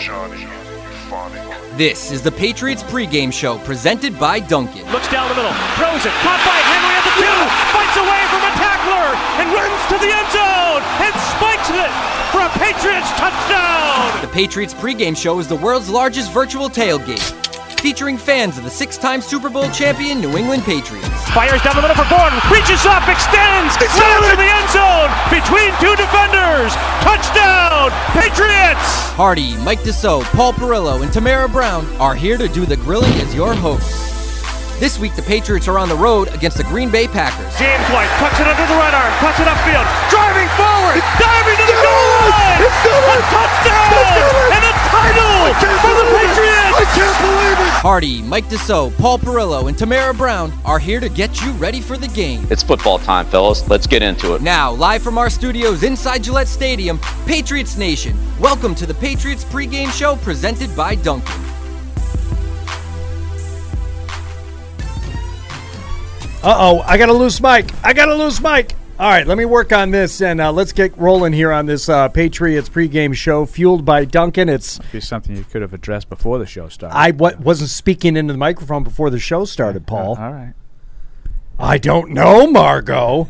Johnny Euphonic. This is the Patriots pregame show presented by Dunkin'. Looks down the middle, throws it, caught by Henry at the two, fights away from a tackler, and runs to the end zone, and spikes it for a Patriots touchdown! The Patriots pregame show is the world's largest virtual tailgate, featuring fans of the six-time Super Bowl champion New England Patriots. Fires down the middle for Gordon, reaches up, extends, runs to the end zone, between two defenders, touchdown, Patriots! Hardy, Mike Dussault, Paul Perillo, and Tamara Brown are here to do the grilling as your hosts. This week, the Patriots are on the road against the Green Bay Packers. James White tucks it under the right arm, cuts it upfield, driving forward, diving to the goal line! It's a touchdown! And a title for the Patriots! I can't believe it! Hardy, Mike Dussault, Paul Perillo, and Tamara Brown are here to get you ready for the game. It's football time, fellas. Let's get into it. Now, live from our studios inside Gillette Stadium, Patriots Nation, welcome to the Patriots pregame show presented by Dunkin'. Uh oh, I got a loose mic. I got a loose mic. All right, let me work on this and uh, let's get rolling here on this uh, Patriots pregame show fueled by Dunkin'. It's be something you could have addressed before the show started. I w- wasn't speaking into the microphone before the show started, Paul. all right. I don't know, Margot.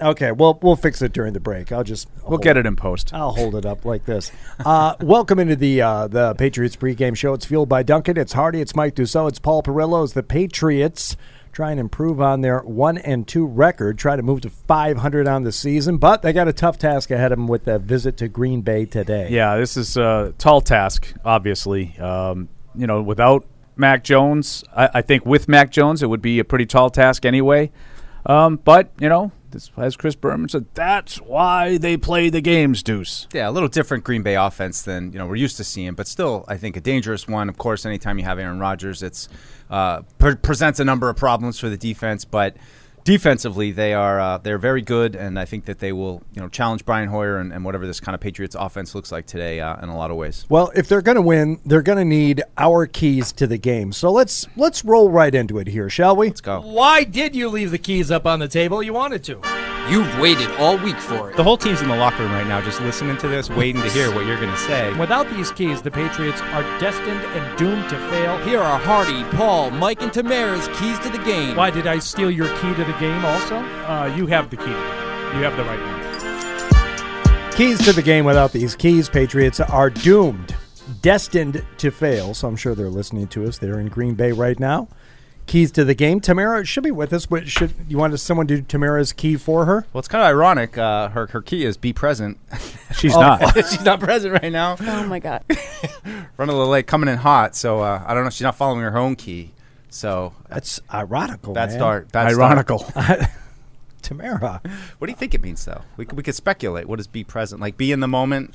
Okay, well, we'll fix it during the break. I'll just We'll get it in post. I'll hold it up like this. Uh, welcome into the uh, the Patriots pregame show. It's fueled by Dunkin'. It's Hardy. It's Mike Dussault. It's Paul Perillo. It's the Patriots try and improve on their one and two record. Try to move to 500 on the season, but they got a tough task ahead of them with that visit to Green Bay today. Yeah, this is a tall task, obviously. Um, you know, without Mac Jones, I, I think with Mac Jones, it would be a pretty tall task anyway. Um, but, you know, this, as Chris Berman said, that's why they play the games, Deuce. Yeah, a little different Green Bay offense than you know we're used to seeing, but still, I think a dangerous one. Of course, anytime you have Aaron Rodgers, it's uh, pre- presents a number of problems for the defense, but defensively they are uh, they're very good, and I think that they will you know challenge Brian Hoyer and, and whatever this kind of Patriots offense looks like today uh, in a lot of ways. Well, if they're going to win, they're going to need our keys to the game. So let's let's roll right into it here, shall we? Let's go. Why did you leave the keys up on the table? You wanted to. You've waited all week for it. The whole team's in the locker room right now, just listening to this, waiting to hear what you're going to say. Without these keys, the Patriots are destined and doomed to fail. Here are Hardy, Paul, Mike, and Tamara's keys to the game. Why did I steal your key to the game also? Uh, you have the key. You have the right one. Keys to the game. Without these keys, Patriots are doomed, destined to fail. So I'm sure they're listening to us. They're in Green Bay right now. Keys to the game. Tamara should be with us, but should you want someone to do Tamara's key for her? Well, it's kind of ironic. Uh, her her key is be present. She's Oh. not. She's not present right now. Oh my god. Run a little late, coming in hot. So uh, I don't know. She's not following her own key. So That's ironical. that's man. dark. That's Ironical. Tamara. What do you think it means, though? We could, we could speculate. What does be present? Like be in the moment,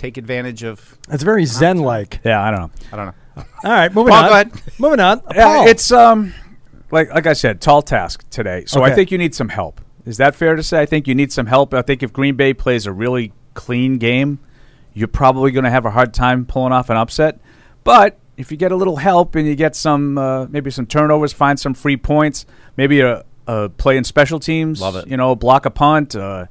take advantage of. It's very Zen-like. yeah, I don't know. I don't know. All right, moving Paul, on. go ahead. Moving on. Yeah, Paul. it's um, like like I said, tall task today. So Okay. I think you need some help. Is that fair to say? I think you need some help. I think if Green Bay plays a really clean game, you're probably going to have a hard time pulling off an upset. But if you get a little help and you get some uh, maybe some turnovers, find some free points, maybe a, a play in special teams, Love it. You know, block a punt. Uh,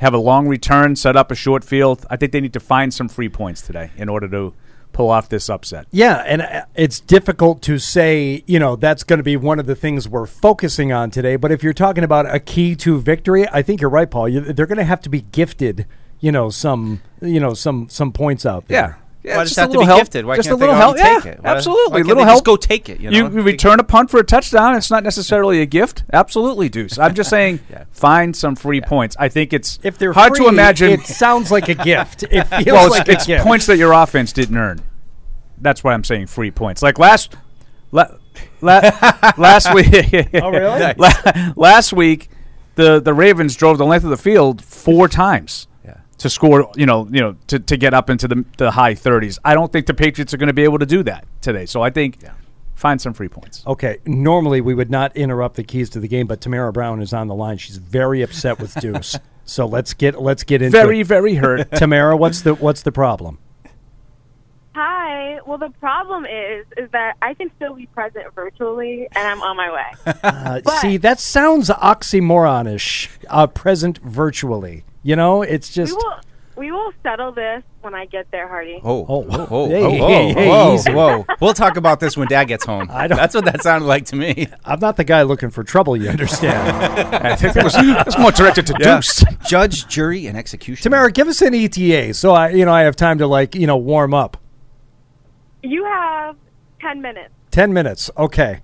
have a long return, set up a short field. I think they need to find some free points today in order to pull off this upset. Yeah, and uh, it's difficult to say, you know, that's going to be one of the things we're focusing on today. But if you're talking about a key to victory, I think you're right, Paul. You, they're going to have to be gifted, you know, some, you know, some some points out there. Yeah. Yeah, Why just does a it have to little be help. gifted? Why just can't a little go help. and take yeah, it? Why- absolutely. why can't little help. just go take it, you know? you return a punt for a touchdown. It's not necessarily a gift. Absolutely, Deuce. I'm just saying, Yeah. find some free points. I think it's If they're hard free, to imagine. it sounds like a gift. It feels well, it's, like it's a gift. points that your offense didn't earn. That's why I'm saying free points. Like last, la, la, last week. Oh, really? La- last week, the the Ravens drove the length of the field four times. Yeah. To score, you know, you know, to, to get up into the, the high 30s. I don't think the Patriots are going to be able to do that today. So I think find some free points. Okay, normally we would not interrupt the keys to the game, but Tamara Brown is on the line. She's very upset with Deuce. so let's get let's get into Very, it. very hurt. Tamara, what's the what's the problem? Hi. Well, the problem is, is that I can still be present virtually, and I'm on my way. Uh, see, that sounds oxymoronish. Uh, present virtually. You know, it's we just will, We will settle this when I get there, Hardy. Oh, Oh, oh, oh, hey, oh, hey, whoa, hey, whoa, easy. whoa. We'll talk about this when Dad gets home. I don't- That's what that sounded like to me. I'm not the guy looking for trouble. You understand? I think it was, it was more directed to Deuce. Judge, jury, and execution. Tamara, give us an ETA so I, you know, I have time to like, you know, warm up. You have 10 minutes. Ten minutes. Okay.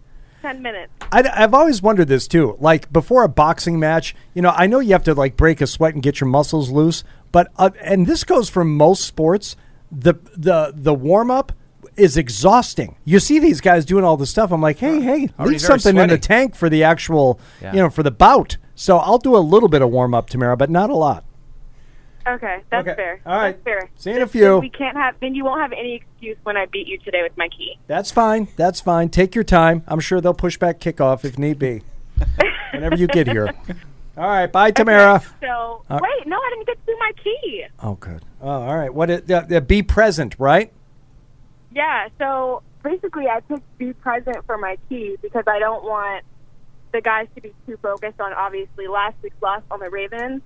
10 minutes. I, have always wondered this too. Like before a boxing match, you know, I know you have to like break a sweat and get your muscles loose, but uh, and this goes for most sports. The the the warm up is exhausting. You see these guys doing all this stuff. I'm like, hey, hey, Already leave very something in the tank for the actual, Yeah. you know, for the bout. So I'll do a little bit of warm up, Tamara, but not a lot. Okay, that's Okay. fair. All right. That's fair. See you in a few. We can't have. Then you won't have any excuse when I beat you today with my key. That's fine. That's fine. Take your time. I'm sure they'll push back kickoff if need be. Whenever you get here. All right. Bye, Tamara. So Uh, wait, no, I didn't get to my key. Oh, good. Oh, all right. What? It, uh, be present, right? Yeah. So basically, I picked be present for my key because I don't want the guys to be too focused on obviously last week's loss on the Ravens,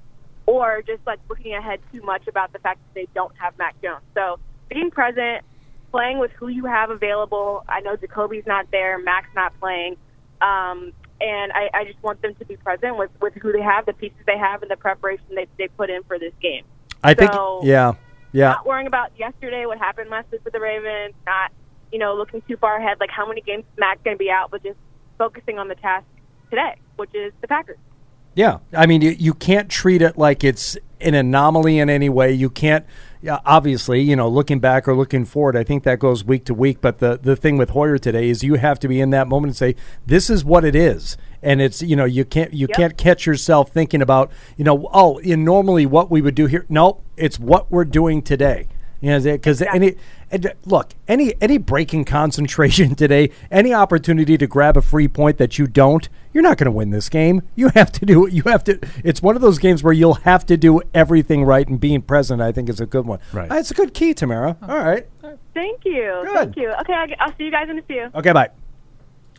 or just like looking ahead too much about the fact that they don't have Mac Jones. So being present, playing with who you have available. I know Jacoby's not there, Mac's not playing, um, and I, I just want them to be present with with who they have, the pieces they have, and the preparation they they put in for this game. I think. Yeah. Yeah. Not worrying about yesterday, what happened last week with the Ravens, not, you know, looking too far ahead, like how many games Mac's going to be out, but just focusing on the task today, which is the Packers. Yeah, I mean, you, you can't treat it like it's an anomaly in any way. You can't, obviously, you know, looking back or looking forward, I think that goes week to week. But the, the thing with Hoyer today is you have to be in that moment and say, this is what it is. And it's, you know, you can't, you Yep. can't catch yourself thinking about, you know, oh, in normally what we would do here. No, it's what we're doing today. You know, because any and uh, look, any any breaking concentration today, any opportunity to grab a free point that you don't, you're not going to win this game. You have to do it. you have to. It's one of those games where you'll have to do everything right, and being present, I think, is a good one. Right. Uh, it's a good key, Tamara. All right. Thank you. Good. Thank you. Okay, I'll, I'll see you guys in a few. Okay. Bye.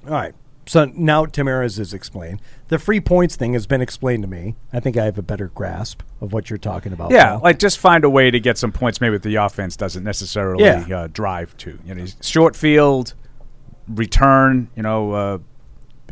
All right. So now Tamara's is explained. The free points thing has been explained to me. I think I have a better grasp of what you're talking about. Yeah, now. like just find a way to get some points. Maybe the offense doesn't necessarily Yeah. uh, drive to. You know, short field, return. You know, uh,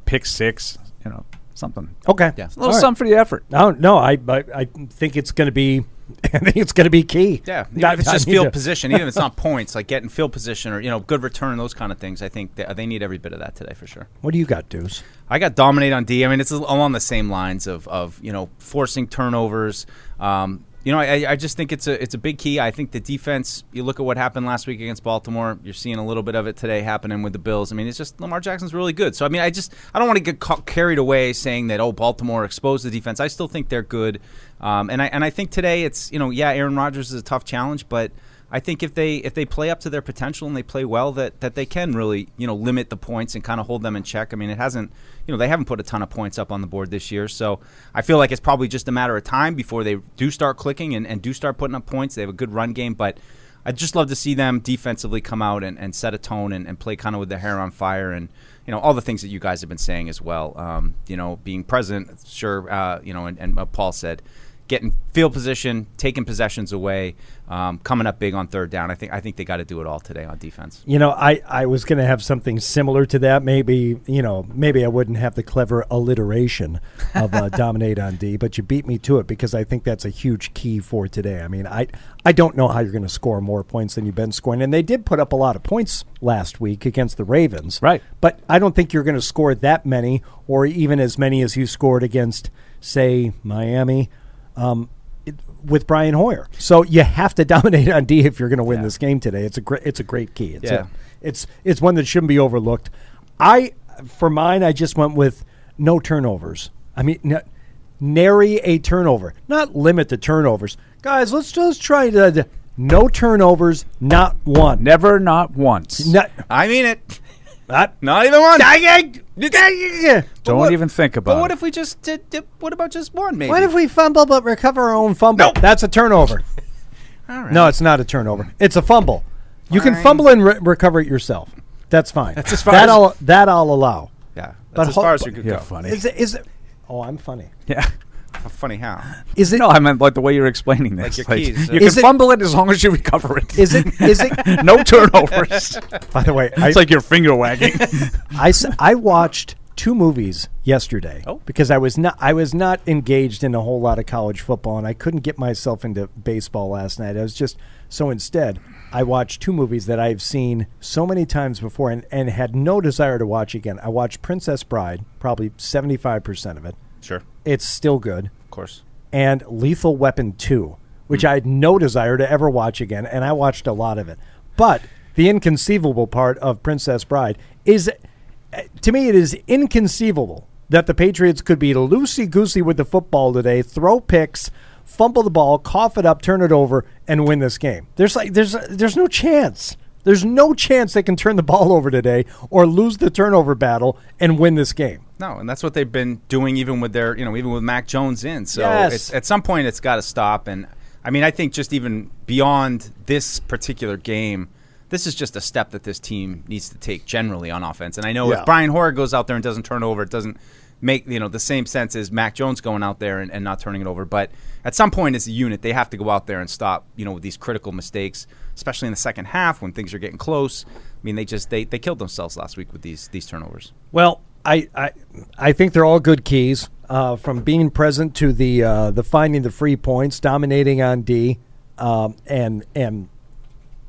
pick six. You know, something. okay. Yeah. A little All right. something for the effort. No, no, I, I, I think it's going to be, I think it's going to be key. Yeah, even I- if it's I just field to- position, even if it's not points, like getting field position or you know good return, those kind of things. I think they, they need every bit of that today for sure. What do you got, Deuce? I got dominate on D. I mean, it's along the same lines of, of you know forcing turnovers. Um, you know, I, I just think it's a it's a big key. I think the defense. You look at what happened last week against Baltimore. You're seeing a little bit of it today happening with the Bills. I mean, it's just Lamar Jackson's really good. So I mean, I just I don't want to get ca- carried away saying that oh Baltimore exposed the defense. I still think they're good. Um, and I and I think today it's you know yeah Aaron Rodgers is a tough challenge, but I think if they if they play up to their potential and they play well, that that they can really you know limit the points and kind of hold them in check. I mean, it hasn't you know they haven't put a ton of points up on the board this year, so I feel like it's probably just a matter of time before they do start clicking and, and do start putting up points. They have a good run game, but I'd just love to see them defensively come out and, and set a tone and, and play kind of with their hair on fire and you know all the things that you guys have been saying as well. Um, you know, being present, sure. Uh, you know, and, and Paul said getting field position, taking possessions away, um, coming up big on third down. I think I think they got to do it all today on defense. You know, I, I was going to have something similar to that. Maybe, you know, maybe I wouldn't have the clever alliteration of uh, dominate on D, but you beat me to it because I think that's a huge key for today. I mean, I, I don't know how you're going to score more points than you've been scoring. And they did put up a lot of points last week against the Ravens. Right. But I don't think you're going to score that many or even as many as you scored against, say, Miami. Um, it- with Brian Hoyer, so you have to dominate on D if you're going to win this game today. It's a great, it's a great key. It's Yeah. a, it's it's one that shouldn't be overlooked. I for mine, I just went with no turnovers. I mean, n- nary a turnover, not limit the turnovers, guys. Let's just try to no turnovers, not one. Never, not once. Not, I mean it. Not, Not even one. Don't what- even think about But what it. if we just did? did- what about just one? Maybe. What if we fumble but recover our own fumble? Nope. That's a turnover. All right. No, it's not a turnover. It's a fumble. You can fumble and re- recover it yourself. That's fine. That's as far that as- I'll that I'll allow. Yeah. But as ho- far as you could You're go. funny. Is it, is it? Oh, I'm funny. Yeah. Funny how? Is it? No, I meant like the way you're explaining this. Like your keys. you Is can it- fumble it as long as you recover it. Is it? Is it? no turnovers. By the way, I, it's like your finger wagging. I, s- I watched two movies yesterday Oh. because I was not I was not engaged in a whole lot of college football and I couldn't get myself into baseball last night. I was just so instead I watched two movies that I've seen so many times before and, and had no desire to watch again. I watched Princess Bride, probably seventy five percent of it. Sure, It's still good. of course. and Lethal Weapon 2, which I had no desire to ever watch again, and I watched a lot of it. But the inconceivable part of Princess Bride is, uh, to me, it is inconceivable that the Patriots could be loosey goosey with the football today, throw picks, fumble the ball, cough it up, turn it over, and win this game. There's like there's there's no chance. There's no chance they can turn the ball over today or lose the turnover battle and win this game. No, and that's what they've been doing, even with their, you know, even with Mac Jones in. So Yes. it's, at some point, it's got to stop. And I mean, I think just even beyond this particular game, this is just a step that this team needs to take generally on offense. And I know Yeah. if Brian Hoyer goes out there and doesn't turn over, it doesn't make you know the same sense as Mac Jones going out there and, and not turning it over. But at some point, as a unit, they have to go out there and stop you know with these critical mistakes, especially in the second half when things are getting close. I mean, they just they, they killed themselves last week with these these turnovers. Well, I I, I think they're all good keys. Uh, from being present to the uh, the finding the free points, dominating on D, um, and and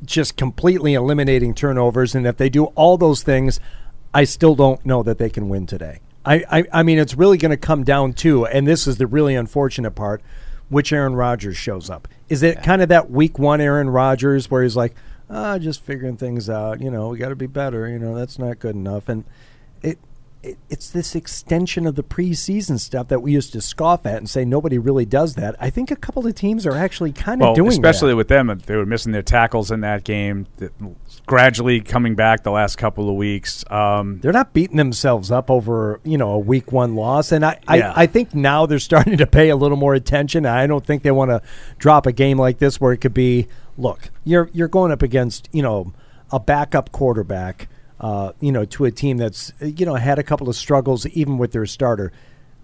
just completely eliminating turnovers. And if they do all those things, I still don't know that they can win today. I I, I mean, it's really going to come down to, and this is the really unfortunate part, which Aaron Rodgers shows up. Is it kind of that week one Aaron Rodgers where he's like, ah, just figuring things out. You know, we got to be better. You know, that's not good enough. And it, it it's this extension of the preseason stuff that we used to scoff at and say nobody really does that. I think a couple of teams are actually kind of well, doing especially that. with them, they were missing their tackles in that game. Gradually coming back the last couple of weeks. Um, They're not beating themselves up over you know a week one loss, and I, Yeah. I, I think now they're starting to pay a little more attention. I don't think they want to drop a game like this where it could be look you're you're going up against you know a backup quarterback, uh, you know to a team that's you know had a couple of struggles even with their starter.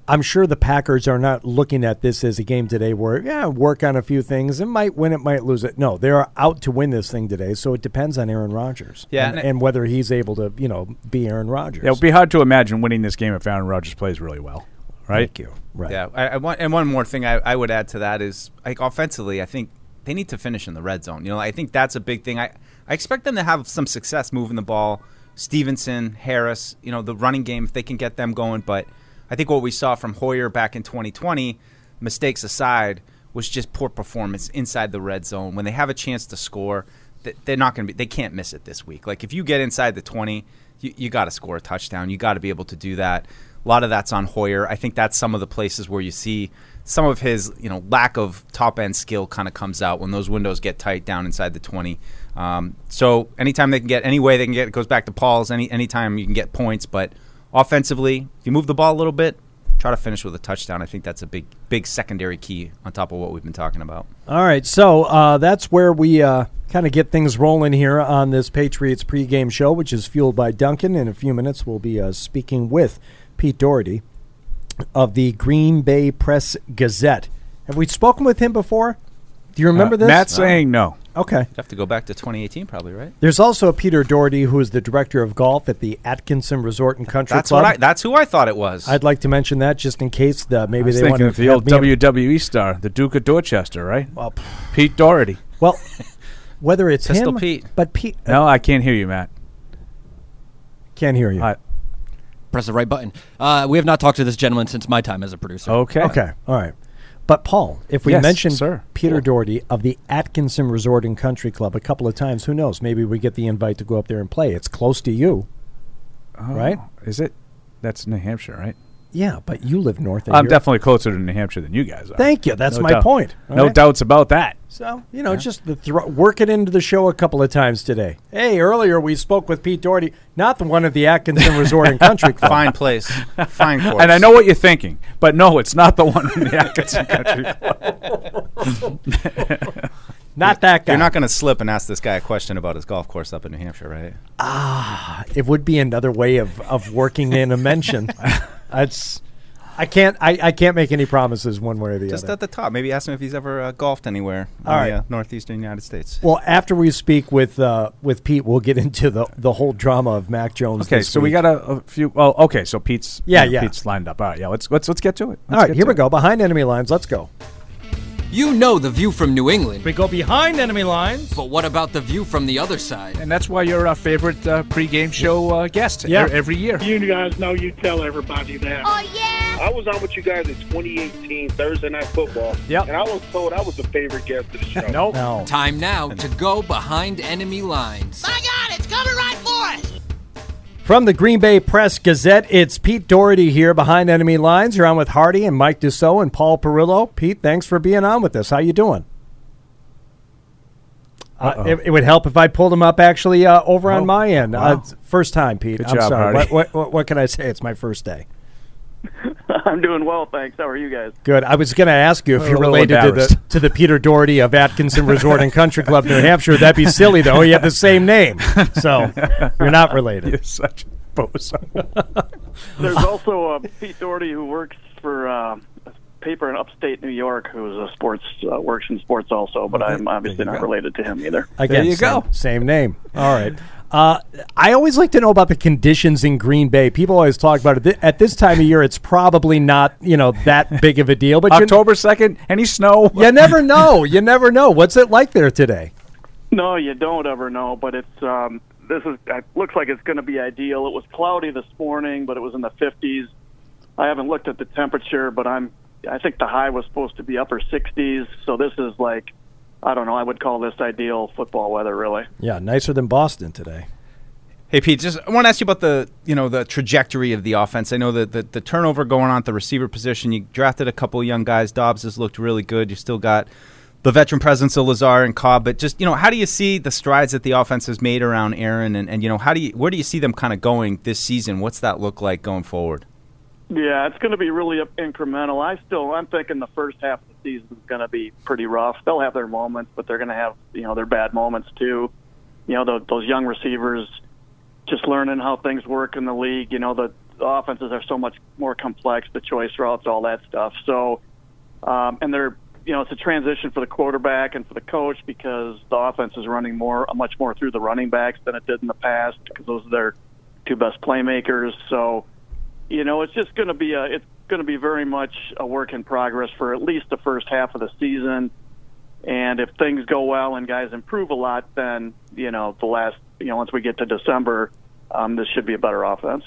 I'm sure the Packers are not looking at this as a game today where yeah work on a few things. It might win, it might lose it. No, they're out to win this thing today. So it depends on Aaron Rodgers, Yeah, and, and- and whether he's able to you know be Aaron Rodgers. yeah, it would be hard to imagine winning this game if Aaron Rodgers plays really well, right? Thank you. Right. Yeah, I, I want, and one more thing I, I would add to that is like offensively, I think they need to finish in the red zone. You know, I think that's a big thing. I, I expect them to have some success moving the ball. Stevenson, Harris, you know, the running game if they can get them going. But I think what we saw from Hoyer back in 2020, mistakes aside, was just poor performance inside the red zone. When they have a chance to score, they're not going to be. They can't miss it this week. Like if you get inside the 20, you, you got to score a touchdown. You got to be able to do that. A lot of that's on Hoyer. I think that's some of the places where you see some of his, you know, lack of top end skill kind of comes out when those windows get tight down inside the 20. Um, so anytime they can get any way they can get, it goes back to Paul's. Any anytime you can get points, but offensively, if you move the ball a little bit, try to finish with a touchdown. I think that's a big big secondary key on top of what we've been talking about. All right, so uh, that's where we uh, kind of get things rolling here on this Patriots pregame show, which is fueled by Dunkin'. In a few minutes, we'll be uh, speaking with Pete Dougherty of the Green Bay Press Gazette. Have we spoken with him before? Do you remember Uh, this? Matt's saying no. Okay. You have to go back to 2018, probably, right? There's also Peter Doherty, who is the director of golf at the Atkinson Resort and Country That's Club. what I. That's who I thought it was. I'd like to mention that just in case the maybe I was they want thinking to of the old WWE star, the Duke of Dorchester, right? Well, Pete Doherty. well, whether it's Pistol him, Pete. but Pete No, I can't hear you, Matt. can't hear you. I- Press the right button. Uh, we have not talked to this gentleman since my time as a producer. okay. Okay, all right. But Paul, if we Yes, mentioned sir. Peter Doherty of the Atkinson Resort and Country Club a couple of times, who knows? Maybe we get the invite to go up there and play. It's close to you, Oh, right? Is it? That's New Hampshire, right? Yeah, but you live north. of I'm here. definitely closer to New Hampshire than you guys are. Thank you. That's No my doubt. point. all No right? doubts about that. So you know, just the thro- work it into the show a couple of times today. Hey, earlier we spoke with Pete Dougherty, not the one at the Atkinson Resort and Country Club. Fine place, fine course. And I know what you're thinking, but no, it's not the one in the Atkinson Country Club. Not that guy. You're not going to slip and ask this guy a question about his golf course up in New Hampshire, right? Ah, it would be another way of, of working in a mention. That's I can't. I, I can't make any promises one way or the Just other. Just at the top. Maybe ask him if he's ever uh, golfed anywhere All in right. the uh, northeastern United States. well, after we speak with uh, with Pete, we'll get into the the whole drama of Mac Jones. Okay, this so we got a, a few. Well, okay, so Pete's Yeah, you know, yeah. Pete's lined up. All right, yeah. Let's let's let's get to it. All right, here we go. Behind enemy lines. Let's go. You know the view from New England. We go behind enemy lines. But what about the view from the other side? And that's why you're our favorite uh, pregame show uh, guest Yeah. every year. You guys know you tell everybody that. Oh, yeah? I was on with you guys in 2018 Thursday Night Football. Yep. And I was told I was the favorite guest of the show. Nope. No. Time now to go behind enemy lines. My God, it's coming right for us! From the Green Bay Press Gazette, it's Pete Dougherty here behind enemy lines. You're on with Hardy and Mike Dussault and Paul Perillo. Pete, thanks for being on with us. How you doing? Uh, it, it would help if I pulled him up actually uh, over Oh, on my end. wow. Uh, first time, Pete. Good I'm job, sorry. What, what, what can I say? It's my first day. I'm doing well, thanks. How are you guys? Good. I was going to ask you if you're related to the to the Peter Doherty of Atkinson Resort and Country Club, New Hampshire. That'd be silly, though. You have the same name, so you're not related. You're such a bozo. There's also uh, Pete Doherty who works for uh, a paper in upstate New York who's a sports uh, works in sports also, but I'm obviously not go. related to him either. Again, you same, go. Same name. All right. Uh, I always like to know about the conditions in Green Bay. People always talk about it. Th- At this time of year, it's probably not you know that big of a deal. But October second. Any snow? you never know. You never know. What's it like there today? No, you don't ever know, but it's um, this is it looks like it's going to be ideal. It was cloudy this morning, but it was in the 50s. I haven't looked at the temperature, but I'm I think the high was supposed to be upper 60s, so this is like I don't know, I would call this ideal football weather really. Yeah, nicer than Boston today. Hey Pete, just I want to ask you about the you know the trajectory of the offense. I know that the, the turnover going on at the receiver position. You drafted a couple of young guys. Doubs has looked really good. You still got the veteran presence of Lazard and Cobb. But just you know, how do you see the strides that the offense has made around Aaron? And, and you know, how do you where do you see them kind of going this season? What's that look like going forward? Yeah, it's going to be really incremental. I still, I'm thinking the first half of the season is going to be pretty rough. They'll have their moments, but they're going to have, you know, their bad moments too. You know, the, those young receivers just learning how things work in the league. You know, the, the offenses are so much more complex, the choice routes, all that stuff. So, um, and they're, you know, it's a transition for the quarterback and for the coach because the offense is running more, much more through the running backs than it did in the past because those are their two best playmakers. So, you know, it's just going to be a it's going to be very much a work in progress for at least the first half of the season. And if things go well and guys improve a lot, then you know the last you know once we get to December, um, this should be a better offense.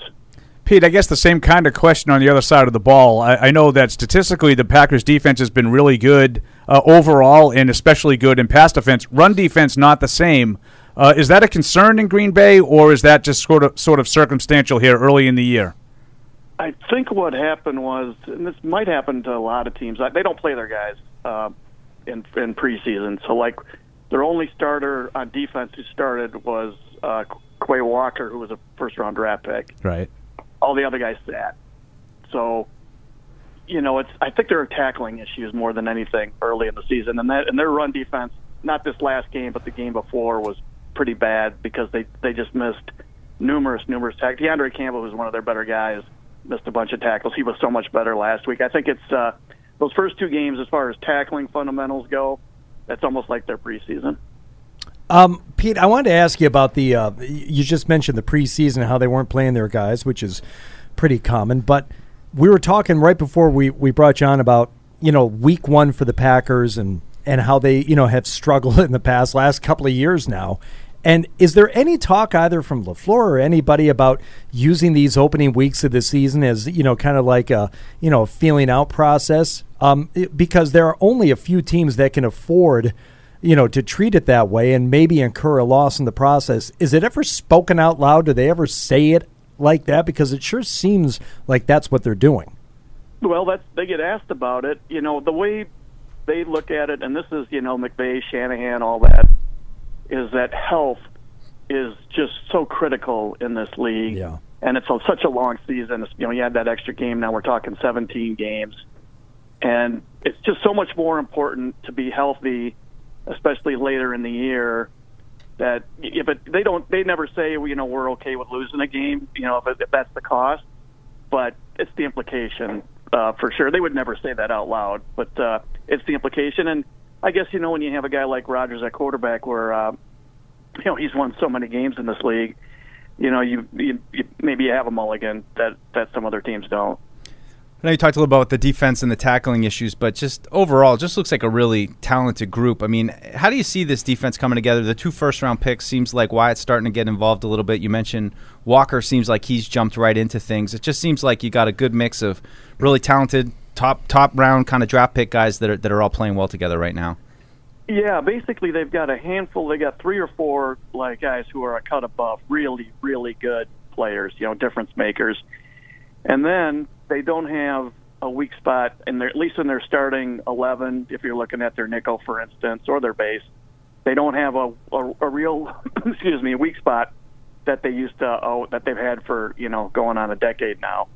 Pete, I guess the same kind of question on the other side of the ball. I, I know that statistically the Packers defense has been really good uh, overall and especially good in pass defense. Run defense not the same. Uh, is that a concern in Green Bay, or is that just sort of sort of circumstantial here early in the year? I think what happened was, and this might happen to a lot of teams. They don't play their guys uh, in in preseason. So, like, their only starter on defense who started was uh, Quay Walker, who was a first round draft pick. Right. All the other guys sat. So, you know, it's. I think there are tackling issues more than anything early in the season, and that and their run defense, not this last game, but the game before, was pretty bad because they they just missed numerous numerous tackles. De'Vondre Campbell was one of their better guys missed a bunch of tackles. He was so much better last week. I think it's uh, those first two games, as far as tackling fundamentals go, that's almost like their preseason. Um, Pete, I wanted to ask you about the. Uh, you just mentioned the preseason, and how they weren't playing their guys, which is pretty common. But we were talking right before we, we brought you on about you know week one for the Packers and and how they you know have struggled in the past last couple of years now. And is there any talk either from Lafleur or anybody about using these opening weeks of the season as you know kind of like a you know feeling out process? Um, because there are only a few teams that can afford you know, to treat it that way and maybe incur a loss in the process. Is it ever spoken out loud? Do they ever say it like that? Because it sure seems like that's what they're doing. Well, that's they get asked about it. You know, the way they look at it, and this is you know McVay, Shanahan, all that, is that health is just so critical in this league. Yeah. and it's a, such a long season. You know, you had that extra game. Now we're talking 17 games, and it's just so much more important to be healthy, especially later in the year. That if it, they don't, they never say, you know, we're okay with losing a game. You know, if, it, if that's the cost, but it's the implication uh, for sure. They would never say that out loud, but uh, it's the implication. And I guess you know when you have a guy like Rodgers at quarterback, where uh, you know he's won so many games in this league, you know you, you, you maybe you have a mulligan that that some other teams don't. I know you talked a little about the defense and the tackling issues, but just overall, just looks like a really talented group. I mean, how do you see this defense coming together? The two first round picks seems like Wyatt's starting to get involved a little bit. You mentioned Walker seems like he's jumped right into things. It just seems like you got a good mix of really talented top top round kind of draft pick guys that are that are all playing well together right now. Yeah, basically they've got a handful. They got three or four like guys who are a cut above, really, really good players. You know, difference makers, and then they don't have a weak spot their at least in their starting eleven. If you're looking at their nickel, for instance, or their base, they don't have a a, a real excuse me a weak spot that they used to oh, that they've had for you know going on a decade now.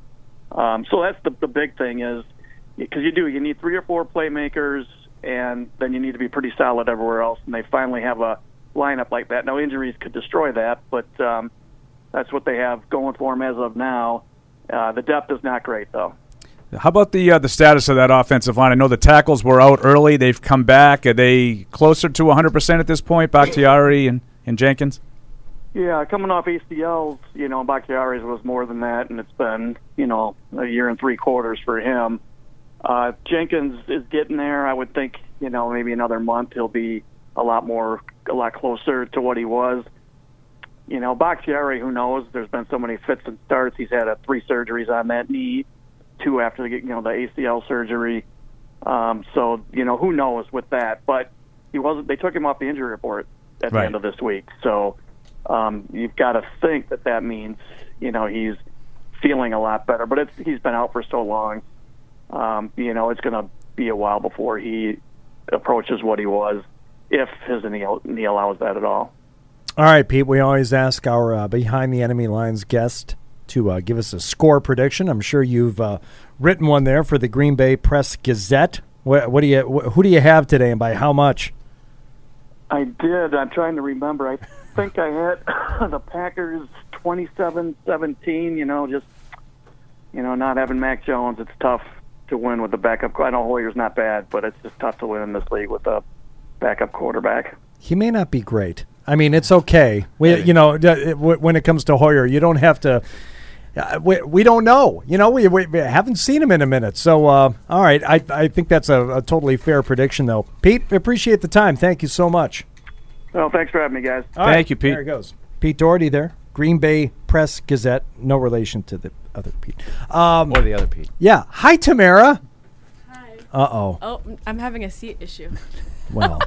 Um, so that's the the big thing is because you do you need three or four playmakers and then you need to be pretty solid everywhere else. And they finally have a lineup like that. Now injuries could destroy that, but um, that's what they have going for them as of now. Uh, the depth is not great though. How about the uh, the status of that offensive line? I know the tackles were out early; they've come back. Are they closer to 100 percent at this point? Bakhtiari and, and Jenkins. Yeah, coming off ACLs, you know, Bakhtiari's was more than that, and it's been you know a year and three quarters for him. Uh, Jenkins is getting there. I would think you know maybe another month he'll be a lot more, a lot closer to what he was. You know, Bakhtiari, who knows? There's been so many fits and starts. He's had uh, three surgeries on that knee two after the you know the ACL surgery. Um, so you know who knows with that, but he wasn't. They took him off the injury report at Right. the end of this week. So um, you've got to think that that means you know he's feeling a lot better. But it's he's been out for so long. Um, you know it's going to be a while before he approaches what he was, if his knee, knee allows that at all. All right, Pete. We always ask our uh, behind the enemy lines guest to uh, give us a score prediction. I'm sure you've uh, written one there for the Green Bay Press Gazette. What, what do you? Wh- who do you have today, and by how much? I did. I'm trying to remember. I think I had the Packers 27-17. You know, just you know, not having Mac Jones, it's tough to win with the backup. I know Hoyer's not bad, but it's just tough to win in this league with a backup quarterback. He may not be great. I mean, it's okay. We, you know, d- it- w- when it comes to Hoyer, you don't have to. Uh, we, we don't know. You know, we, we, we haven't seen him in a minute. So, uh, all right. I, I think that's a, a totally fair prediction, though. Pete, appreciate the time. Thank you so much. Well, thanks for having me, guys. Thank you, Pete. There it goes. Pete Dougherty there. Green Bay Press Gazette. No relation to the other Pete. Um, or the other Pete. Yeah. Hi, Tamara. Hi. Uh oh. Oh, I'm having a seat issue. Well,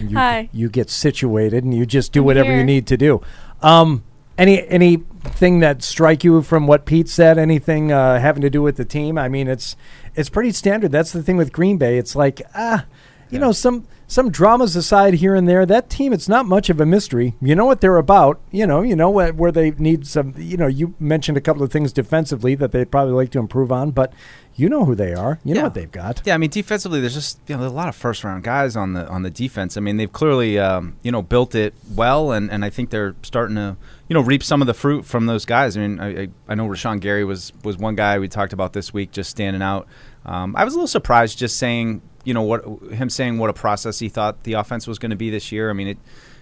you, Hi. You get situated and you just do I'm whatever you need to do. Um, any anything that strike you from what Pete said? Anything uh, having to do with the team? I mean, it's it's pretty standard. That's the thing with Green Bay. It's like ah, you know, some some dramas aside here and there. That team, it's not much of a mystery. You know what they're about. You know, you know where, where they need some. You know, you mentioned a couple of things defensively that they'd probably like to improve on, but you know who they are. You know what they've got. Yeah, I mean defensively, there's just you know there's a lot of first round guys on the on the defense. I mean they've clearly um, you know built it well, and, and I think they're starting to you know reap some of the fruit from those guys. I mean I, I, I know Rashan Gary was was one guy we talked about this week just standing out. Um, I was a little surprised just saying you know what him saying what a process he thought the offense was going to be this year. I mean it.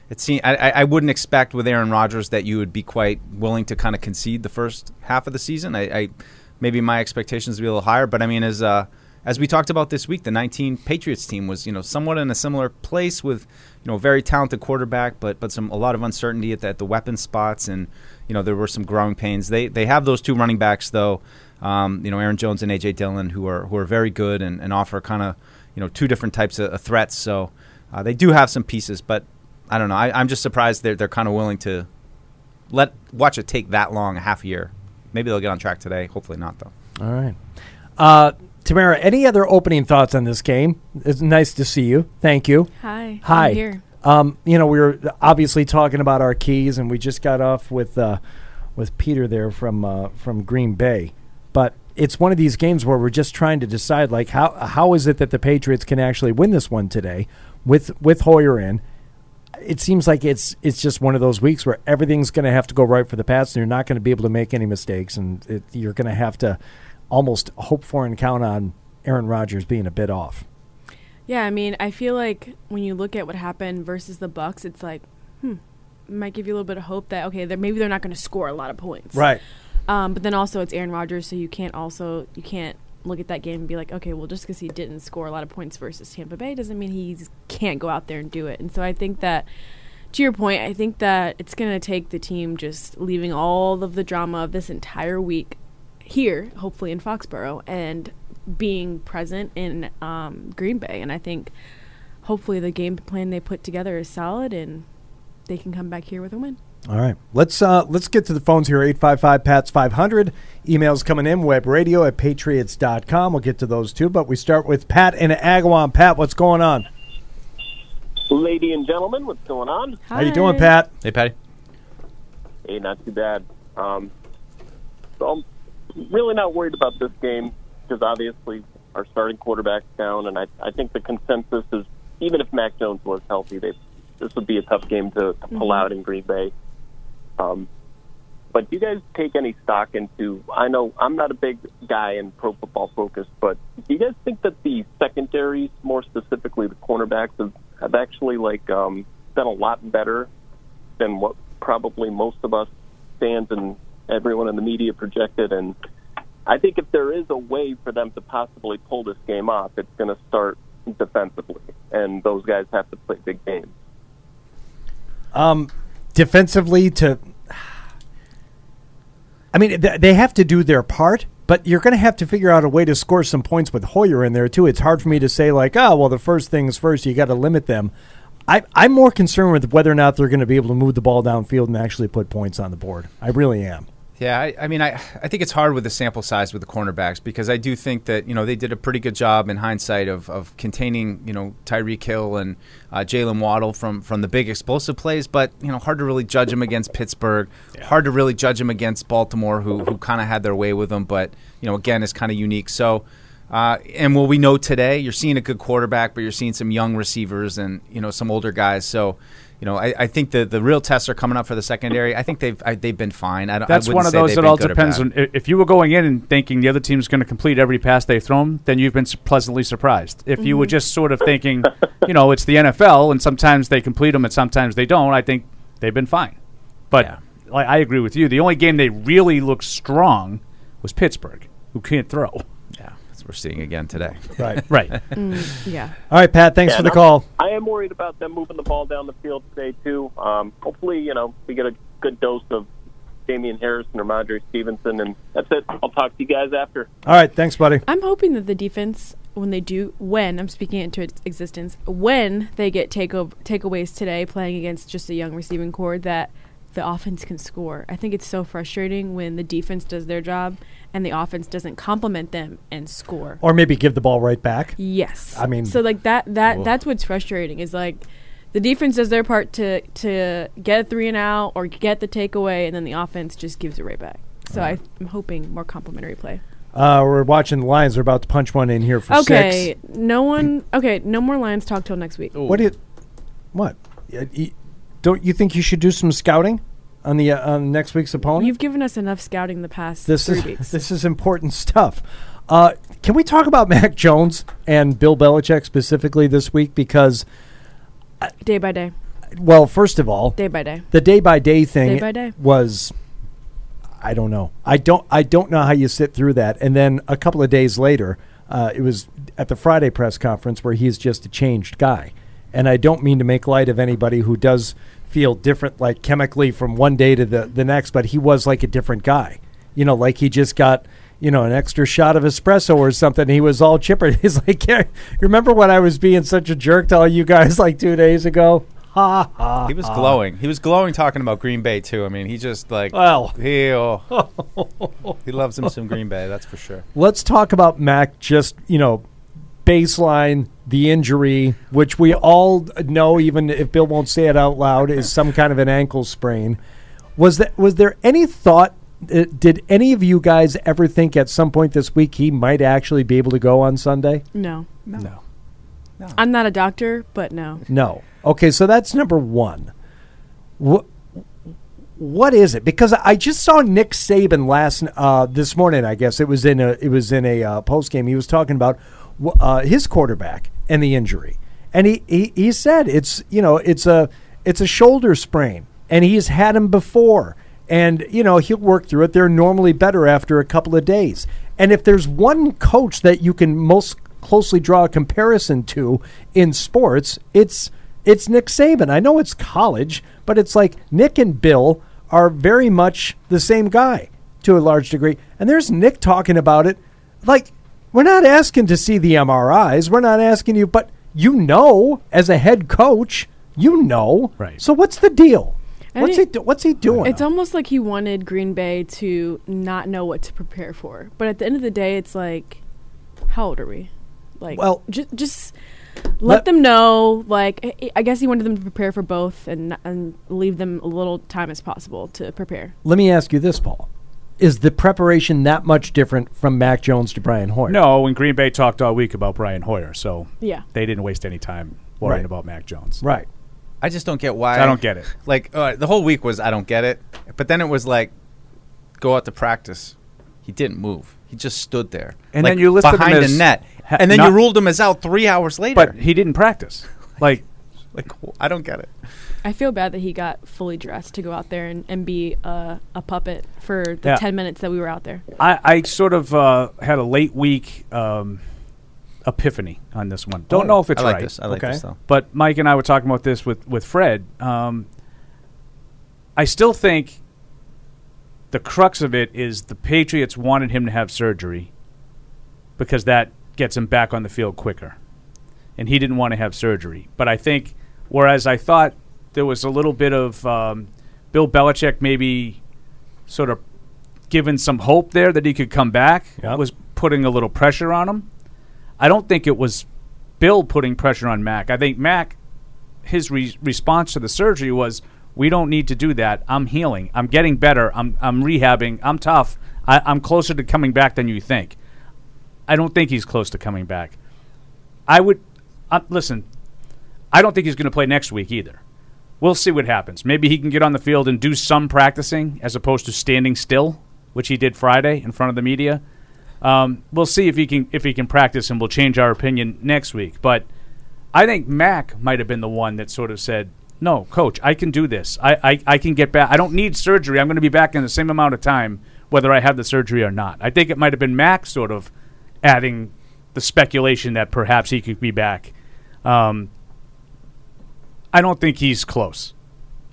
It seemed, I, I wouldn't expect with Aaron Rodgers that you would be quite willing to kind of concede the first half of the season. I, I maybe my expectations would be a little higher, but I mean as uh, as we talked about this week, the 19 Patriots team was you know somewhat in a similar place with you know a very talented quarterback, but but some a lot of uncertainty at the, at the weapon spots, and you know there were some growing pains. They they have those two running backs though, um, you know Aaron Jones and AJ Dillon, who are who are very good and, and offer kind of you know two different types of, of threats. So uh, they do have some pieces, but I don't know. I, I'm just surprised they're they're kind of willing to let watch it take that long, a half year. Maybe they'll get on track today. Hopefully not though. All right. Uh, Tamara, any other opening thoughts on this game? It's nice to see you. Thank you. Hi, Hi. I'm here. Um, you know, we were obviously talking about our keys, and we just got off with uh, with Peter there from uh, from Green Bay. It's one of these games where we're just trying to decide, like, how how is it that the Patriots can actually win this one today with with Hoyer in? It seems like it's it's just one of those weeks where everything's going to have to go right for the Pats, and you're not going to be able to make any mistakes, and it, you're going to have to almost hope for and count on Aaron Rodgers being a bit off. Yeah, I mean, I feel like when you look at what happened versus the Bucs, it's like, hmm, it might give you a little bit of hope that okay, they're, maybe they're not going to score a lot of points. Right. Um, but then also it's Aaron Rodgers, so you can't also you can't look at that game and be like, okay, well, just because he didn't score a lot of points versus Tampa Bay doesn't mean he can't go out there and do it. And so I think that, to your point, I think that it's going to take the team just leaving all of the drama of this entire week here, hopefully in Foxborough, and being present in um, Green Bay. And I think hopefully the game plan they put together is solid and they can come back here with a win. All right, let's uh, let's get to the phones here. Eight five five Pats five hundred. Emails coming in. Web radio at patriots.com. We'll get to those too, but we start with Pat in Agawam. Pat, what's going on? Lady and gentlemen, what's going on? How you doing, Pat? Hey, Patty. Hey, not too bad. Um, so I'm really not worried about this game because obviously our starting quarterback's down, and I, I think the consensus is even if Mac Jones was healthy, they, this would be a tough game to, to pull Mhm. out in Green Bay. Um, but do you guys take any stock into? I know I'm not a big guy in pro football focus, but do you guys think that the secondaries, more specifically the cornerbacks, have, have actually like um, done a lot better than what probably most of us fans and everyone in the media projected? And I think if there is a way for them to possibly pull this game off, it's going to start defensively, and those guys have to play big games. Um, defensively, to I mean, they have to do their part, but you're going to have to figure out a way to score some points with Hoyer in there too. It's hard for me to say like, oh, well, the first things first. You got to limit them. I, I'm more concerned with whether or not they're going to be able to move the ball downfield and actually put points on the board. I really am. Yeah, I, I mean, I, I think it's hard with the sample size with the cornerbacks because I do think that you know they did a pretty good job in hindsight of, of containing you know Tyreek Hill and uh, Jaylen Waddle from from the big explosive plays, but you know hard to really judge them against Pittsburgh. Hard to really judge them against Baltimore, who who kind of had their way with them, but you know again is kind of unique. So. Uh, and what we know today, you're seeing a good quarterback, but you're seeing some young receivers and you know some older guys. So, you know, I, I think the the real tests are coming up for the secondary. I think they've I, they've been fine. I don't, That's I one of those that all depends on if you were going in and thinking the other team's going to complete every pass they throw 'em, then you've been pleasantly surprised. If you were Mhm. just sort of thinking, you know, it's the NFL and sometimes they complete them and sometimes they don't, I think they've been fine. But I, I agree with you. The only game they really looked strong was Pittsburgh, who can't throw. Yeah, that's what we're seeing again today. Right, right. Mm, yeah. All right, Pat. Thanks Yeah, for the call. I'm- I am worried about them moving the ball down the field today too. Um, hopefully, you know, we get a good dose of Damian Harrison or Madre Stevenson, and that's it. I'll talk to you guys after. All right, thanks, buddy. I'm hoping that the defense, when they do, when I'm speaking into its existence, when they get take over, takeaways today, playing against just a young receiving corps, that the offense can score. I think it's so frustrating when the defense does their job and the offense doesn't compliment them and score. Or maybe give the ball right back. Yes. I mean, so like that that Ugh. that's what's frustrating is like the defense does their part to to get a three and out or get the takeaway, and then the offense just gives it right back. So I, I'm hoping more complimentary play. Uh, we're watching the Lions. They're about to punch one in here for Okay, six. no one. Okay, no more Lions talk till next week. What do you? What? Uh, Don't you think you should do some scouting on the uh, on next week's opponent? You've given us enough scouting the past this three is weeks. this is important stuff. Uh, can we talk about Mac Jones and Bill Belichick specifically this week? Because, Day by day. well, first of all, Day by day. the day by day thing Day by day. was. I don't know. I don't. I don't know how you sit through that. And then a couple of days later, uh, it was at the Friday press conference where he's just a changed guy. And I don't mean to make light of anybody who does feel different, like chemically from one day to the the next. But he was like a different guy. You know, like he just got you know an extra shot of espresso or something. He was all chipper. He's like, yeah, remember when I was being such a jerk to all you guys like two days ago? Ha ha. He was ha. glowing. He was glowing talking about Green Bay too. I mean, he just like Well. he oh, he loves him some Green Bay. That's for sure. Let's talk about Mac. Just you know, baseline the injury, which we all know, even if Bill won't say it out loud, is some kind of an ankle sprain. Was that? Was there any thought? Uh, did any of you guys ever think at some point this week he might actually be able to go on Sunday? No. No. no. I'm not a doctor, but no. No. Okay, so that's number one. What what is it? Because I just saw Nick Saban last uh, this morning. I guess it was in a it was in a uh, post game. He was talking about wh- uh, his quarterback and the injury, and he, he he said it's you know it's a it's a shoulder sprain, and he's had him before, and you know he'll work through it. They're normally better after a couple of days. And if there's one coach that you can most closely draw a comparison to in sports, it's it's Nick Saban. I know it's college, but it's like Nick and Bill are very much the same guy to a large degree. And there's Nick talking about it. Like, we're not asking to see the MRIs. We're not asking you, but you know, as a head coach, you know. Right. So what's the deal? I What's he, do- what's he doing? It's almost like he wanted Green Bay to not know what to prepare for. But at the end of the day, it's like, how old are we? Like, Well- ju- just let, Let- them know. Like, I- I guess he wanted them to prepare for both and and leave them a little time as possible to prepare. Let me ask you this, Paul. Is the preparation that much different from Mac Jones to Brian Hoyer? No, and Green Bay talked all week about Brian Hoyer, so Yeah. they didn't waste any time worrying Right. about Mac Jones. Right. I just don't get why. I don't get it. Like uh, the whole week was I don't get it, but then it was like go out to practice. He didn't move. He just stood there, And like, then you listed him behind as the net, ha- and then not- you ruled him as out three hours later. But he didn't practice. Like, like I don't get it. I feel bad that he got fully dressed to go out there and, and be uh, a puppet for the Yeah. 10 minutes that we were out there. I, I sort of uh, had a late week um, epiphany on this one. Don't Oh, know if it's I like right. this. I like this, though. But Mike and I were talking about this with with Fred. Um, I still think the crux of it is the Patriots wanted him to have surgery because that gets him back on the field quicker, and he didn't want to have surgery. But I think whereas I thought there was a little bit of um, Bill Belichick maybe sort of given some hope there that he could come back was putting a little pressure on him. I don't think it was Bill putting pressure on Mac. I think Mac, his re- response to the surgery was, "We don't need to do that. I'm healing. I'm getting better. I'm I'm rehabbing. I'm tough. I, I'm closer to coming back than you think." I don't think he's close to coming back. I would uh, listen. I don't think he's going to play next week either. We'll see what happens. Maybe he can get on the field and do some practicing as opposed to standing still, which he did Friday in front of the media. Um, we'll see if he can if he can practice, and we'll change our opinion next week. But I think Mac might have been the one that sort of said, "No, coach, I can do this. I, I, I can get back. I don't need surgery. I'm going to be back in the same amount of time, whether I have the surgery or not." I think it might have been Mac sort of adding the speculation that perhaps he could be back. Um, I don't think he's close.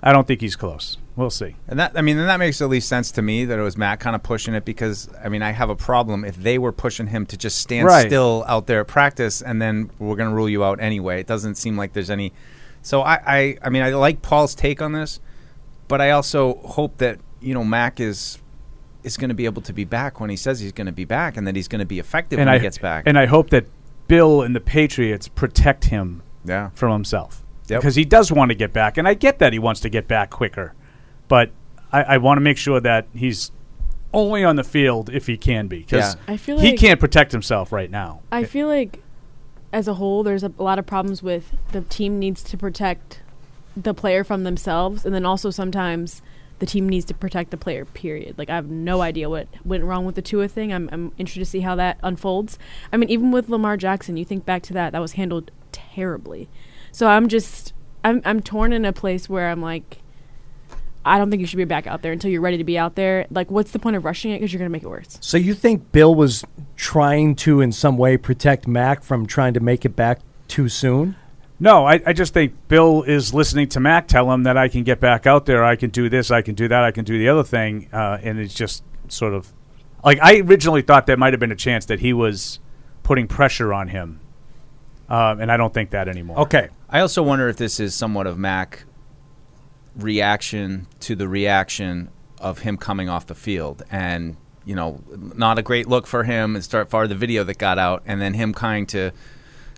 I don't think he's close. We'll see. And that I mean, and that makes at least sense to me that it was Matt kind of pushing it because I mean, I have a problem if they were pushing him to just stand Right. still out there at practice and then we're going to rule you out anyway. It doesn't seem like there's any. So I, I, I mean, I like Paul's take on this, but I also hope that you know Mac is is going to be able to be back when he says he's going to be back and that he's going to be effective and when I he gets back. And I hope that Bill and the Patriots protect him Yeah. from himself. Yep. Because he does want to get back. And I get that he wants to get back quicker. But I, I want to make sure that he's only on the field if he can be. Because Yeah. I feel he like- can't protect himself right now. I feel like, as a whole, there's a lot of problems with the team needs to protect the player from themselves, and then also sometimes the team needs to protect the player. Period. Like I have no idea what went wrong with the Tua thing. I'm, I'm interested to see how that unfolds. I mean, even with Lamar Jackson, you think back to that, that was handled terribly. So I'm just, I'm, I'm torn in a place where I'm like. I don't think you should be back out there until you're ready to be out there. Like, what's the point of rushing it? Because you're going to make it worse. So you think Bill was trying to, in some way, protect Mac from trying to make it back too soon? No, I, I just think Bill is listening to Mac tell him that I can get back out there, I can do this, I can do that, I can do the other thing, uh, and it's just sort of like I originally thought there might have been a chance that he was putting pressure on him, um, and I don't think that anymore. Okay. I also wonder if this is somewhat of Mac reaction to the reaction of him coming off the field and you know not a great look for him and start far the video that got out and then him kind to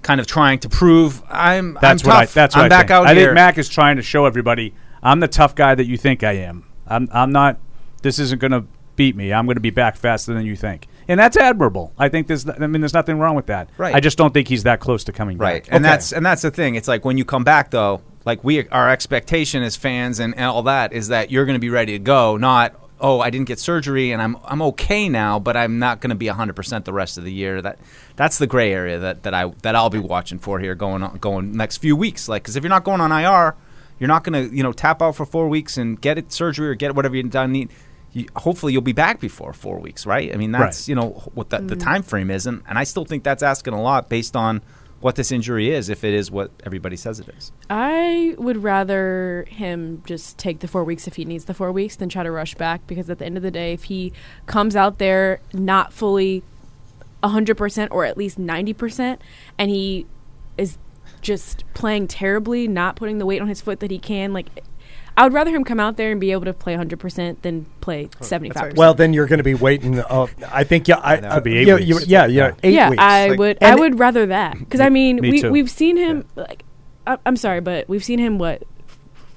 kind of trying to prove I'm That's I'm what tough. I. That's what I'm I back think. out I here. think Mac is trying to show everybody I'm the tough guy that you think I am. I'm. I'm not. This isn't going to beat me. I'm going to be back faster than you think, and that's admirable. I think there's. I mean, there's nothing wrong with that. Right. I just don't think he's that close to coming Right, back. and that's and that's the thing. It's like when you come back though, like we our expectation as fans and, all that is that you're going to be ready to go, not oh I didn't get surgery and I'm I'm okay now, but I'm not going to be 100 percent the rest of the year. That that's the gray area that, that I that I'll be watching for here going on going next few weeks. Like because if you're not going on IR, you're not going to you know tap out for four weeks and get it surgery or get whatever you done need. You, hopefully you'll be back before four weeks, right? I mean that's Right. you know what the, the Mm. time frame is, and, and I still think that's asking a lot based on what this injury is, if it is what everybody says it is. I would rather him just take the four weeks if he needs the four weeks than try to rush back because at the end of the day, if he comes out there not fully 100% or at least 90% and he is just playing terribly, not putting the weight on his foot that he can, like, I would rather him come out there and be able to play 100% than play 75%. Well, then you're going to be waiting. Uh, I think yeah, I, That uh, could be eight yeah, weeks. you- yeah, yeah, eight yeah, weeks. I Like- would. I would rather that because I mean, Me we too. we've seen him like. I, I'm sorry, but we've seen him what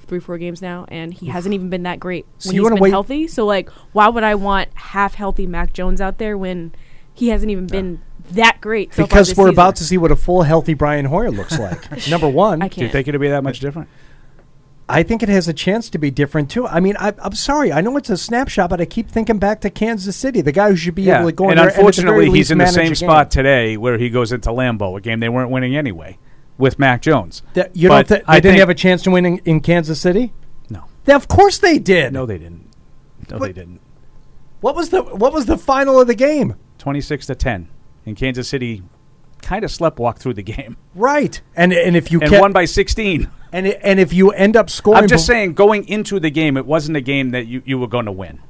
three, four games now, and he hasn't even been that great So when you he's wanna been wait- healthy. So like, why would I want half healthy Mac Jones out there when he hasn't even been that great? So far because this we're season? about to see what a full healthy Brian Hoyer looks like. Number one, I Do you think it'll be that much different? I think it has a chance to be different too. I mean, I, I'm sorry, I know it's a snapshot, but I keep thinking back to Kansas City, the guy who should be able to go in and there and unfortunately, he's in the same spot today where he goes into Lambeau, a game they weren't winning anyway, with Mac Jones. That- you But don't think I didn't have a chance to win in, in Kansas City? No. They- of course they did. No, they didn't. No, What- they didn't. What was the What was the final of the game? Twenty-six to ten, and Kansas City kind of sleptwalked through the game Right, and and if you and kept, won by sixteen. And it, and if you end up scoring, I'm just saying, going into the game, it wasn't a game that you, you were going to win.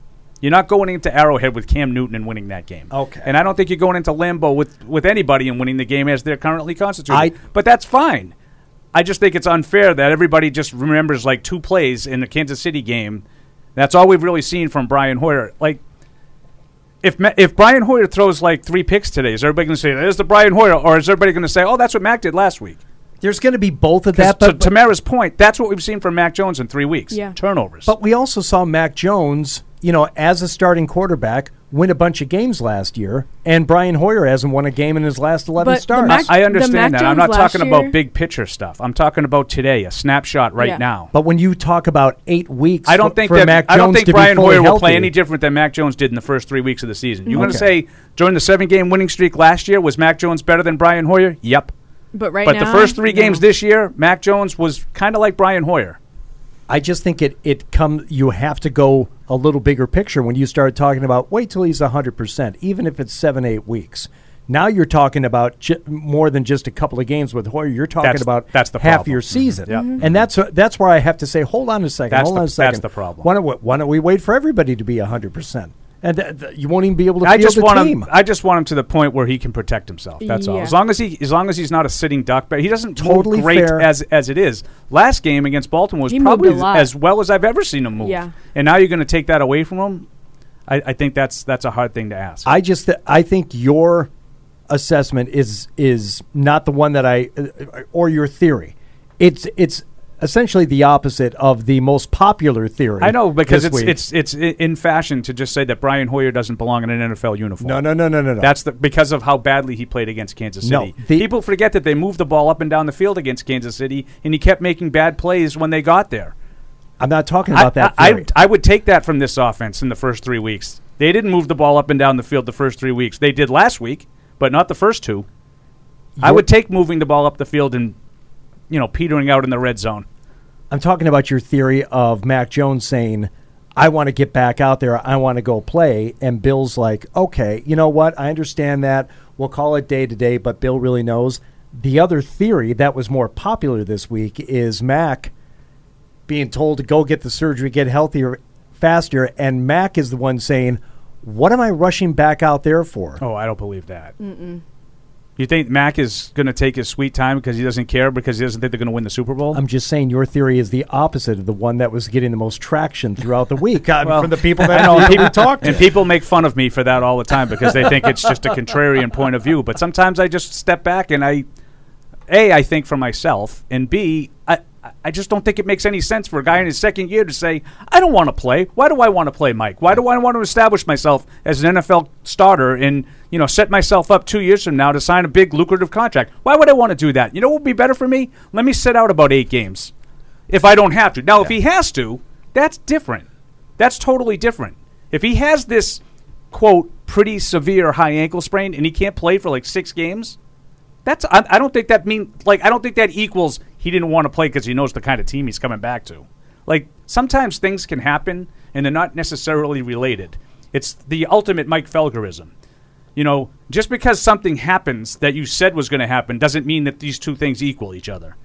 You're not going into Arrowhead with Cam Newton and winning that game. Okay. And I don't think you're going into Lambeau with, with anybody and winning the game as they're currently constituted. I- but that's fine. I just think it's unfair that everybody just remembers like two plays in the Kansas City game. That's all we've really seen from Brian Hoyer. Like, if if Brian Hoyer throws like three picks today, is everybody going to say there's the Brian Hoyer, or is everybody going to say, oh, that's what Mac did last week? There's going to be both of 'Cause that. But to But, Tamara's point, that's what we've seen from Mac Jones in three weeks. Yeah. Turnovers. but we also saw Mac Jones, you know, as a starting quarterback, win a bunch of games last year, and Brian Hoyer hasn't won a game in his last eleven But starts. Mac- I the understand Mac that. I'm not talking year- about big picture stuff. I'm talking about today, a snapshot right Yeah. now. but when you talk about eight weeks, I don't think for that Mac I don't Jones think to Brian fully Hoyer will play any different than Mac Jones did in the first three weeks of the season. You're going to say during the seven game winning streak last year was Mac Jones better than Brian Hoyer? Yep. But right but now, the first three no. games this year, Mac Jones was kind of like Brian Hoyer. I just think it it come you have to go a little bigger picture when you start talking about wait till he's hundred percent, even if it's seven eight weeks. Now you're talking about ju- more than just a couple of games with Hoyer. You're talking That's- about that's the half problem. your season, Mhm. Yep. Mhm. and that's that's where I have to say, hold on a second, That's hold the- on a second. that's the problem. Why don't we, why don't we wait for everybody to be hundred percent, and th- th- you won't even be able to I field just the want team. him. I just want him to the point where he can protect himself. That's all. As long as he, as long as he's not a sitting duck, but he doesn't Totally move great fair. as as it is. Last game against Baltimore was He probably as well as I've ever seen him move. Yeah. And now you're going to take that away from him. I, I think that's that's a hard thing to ask. I just th- I think your assessment is is not the one that I uh, or your theory. It's it's essentially the opposite of the most popular theory. I know because it's it's it's in fashion to just say that Brian Hoyer doesn't belong in an NFL uniform. no no no no no no. That's the because of how badly he played against Kansas No, City. the- People forget that they moved the ball up and down the field against Kansas City, and he kept making bad plays when they got there. I'm not talking about I, that I. I, I would take that from this offense in the first three weeks. They didn't move the ball up and down the field the first three weeks. They did last week, but not the first two. I You're- would take moving the ball up the field and you know petering out in the red zone. I'm talking about your theory of Mac Jones saying, I want to get back out there. I want to go play. And Bill's like, okay, you know what? I understand that. We'll call it day to day, but Bill really knows. The other theory that was more popular this week is Mac being told to go get the surgery, get healthier faster. And Mac is the one saying, what am I rushing back out there for? Oh, I don't believe that. You think Mac is going to take his sweet time because he doesn't care because he doesn't think they're going to win the Super Bowl? I'm just saying your theory is the opposite of the one that was getting the most traction throughout the week Well, from the people that, know, people- talked to. And people make fun of me for that all the time because they think it's just a contrarian point of view. But sometimes I just step back and I, A, I think for myself, and B, I, I just don't think it makes any sense for a guy in his second year to say, I don't want to play. Why do I want to play, Mike? Why do I want to establish myself as an NFL starter and, you know, set myself up two years from now to sign a big lucrative contract? Why would I want to do that? You know what would be better for me? Let me sit out about eight games. if I don't have to. Now, if he has to, that's different. That's totally different. If he has this quote pretty severe high ankle sprain and he can't play for like six games, that's I, I don't think that mean like I don't think that equals he didn't want to play because he knows the kind of team he's coming back to. Like sometimes things can happen and they're not necessarily related. It's the ultimate Mike Felgerism. You know, just because something happens that you said was going to happen doesn't mean that these two things equal each other.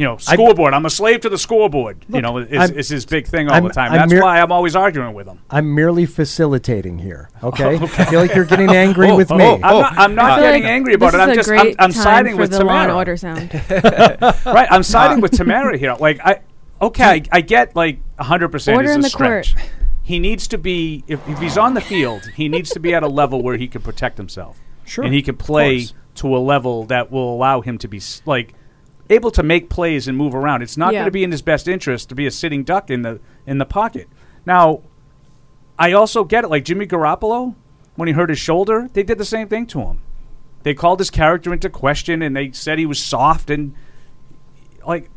You know, scoreboard. I'm a slave to the scoreboard. you know, it's, I'm- his big thing all I'm- the time. I'm That's mer- why I'm always arguing with him. I'm merely facilitating here. Oh, okay, Oh, okay. I feel like you're getting angry Oh, with oh, me. oh, I'm not, I'm not getting like angry about it. I'm is a just I'm, great I'm time siding for with the Tamara. Order sound. right, I'm siding with Tamara here. Like I, okay, I, I get like 100 percent is a stretch. court. He needs to be if, if he's on the field, he needs to be at a level where he can protect himself. Sure, and he can play to a level that will allow him to be like able to make plays and move around. It's not Yeah. going to be in his best interest to be a sitting duck in the in the pocket. Now, I also get it. Like Jimmy Garoppolo, when he hurt his shoulder, they did the same thing to him. They called his character into question, and they said he was soft and like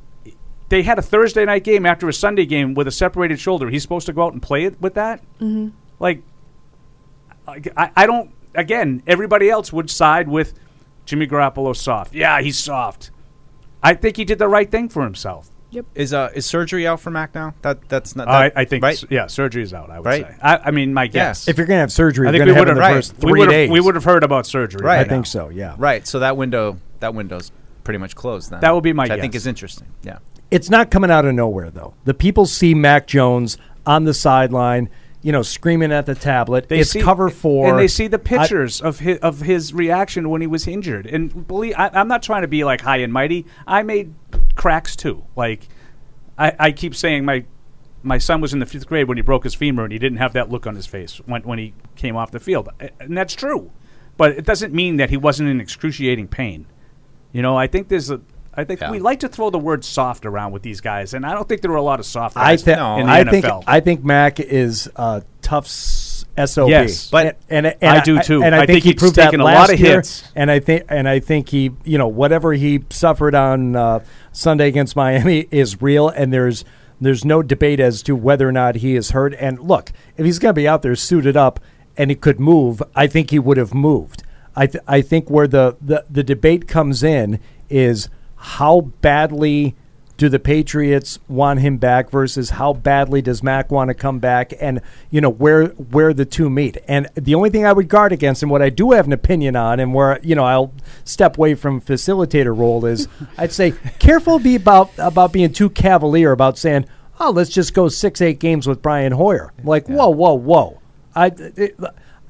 they had a Thursday night game after a Sunday game with a separated shoulder. He's supposed to go out and play it with that. Mhm. Like, I, I don't. Again, everybody else would side with Jimmy Garoppolo soft. Yeah, he's soft. I think he did the right thing for himself. Yep. Is uh is surgery out for Mac now? That that's not. Uh, I, that- I think, right. s- yeah, surgery's out. I would Right. say. I, I mean, my guess. If you're going to have surgery, I you're think we would have have it in the first we three days. we would have heard about surgery. Right. I think now. so. Yeah. Right. So that window that window's pretty much closed then. That would be my which I think is interesting. Yeah. It's not coming out of nowhere though. The people see Mac Jones on the sideline, you know, screaming at the tablet. They it's see, cover four, and they see the I- pictures of his of his reaction when he was injured. And believe, I, I'm not trying to be like high and mighty. I made cracks too. Like I, I keep saying, my my son was in the fifth grade when he broke his femur, and he didn't have that look on his face when when he came off the field, and that's true. But it doesn't mean that he wasn't in excruciating pain. You know, I think there's a. I think we like to throw the word soft around with these guys, and I don't think there are a lot of soft I, guys thi- in the I think NFL. I think Mac is uh, tough sob. Yes. but and, and I do too. And I, I think, think he he's proved that taken a lot of year, hits. And I think and I think he, you know, whatever he suffered on uh, Sunday against Miami is real, and there's there's no debate as to whether or not he is hurt. And look, if he's going to be out there suited up and he could move, I think he would have moved. I th- I think where the, the the debate comes in is how badly do the Patriots want him back versus how badly does Mac want to come back and you know where where the two meet. And the only thing I would guard against and what I do have an opinion on and where you know I'll step away from facilitator role is I'd say careful be about about being too cavalier about saying, "Oh, let's just go 6-8 games with Brian Hoyer." Like, "Whoa, whoa, whoa." I it,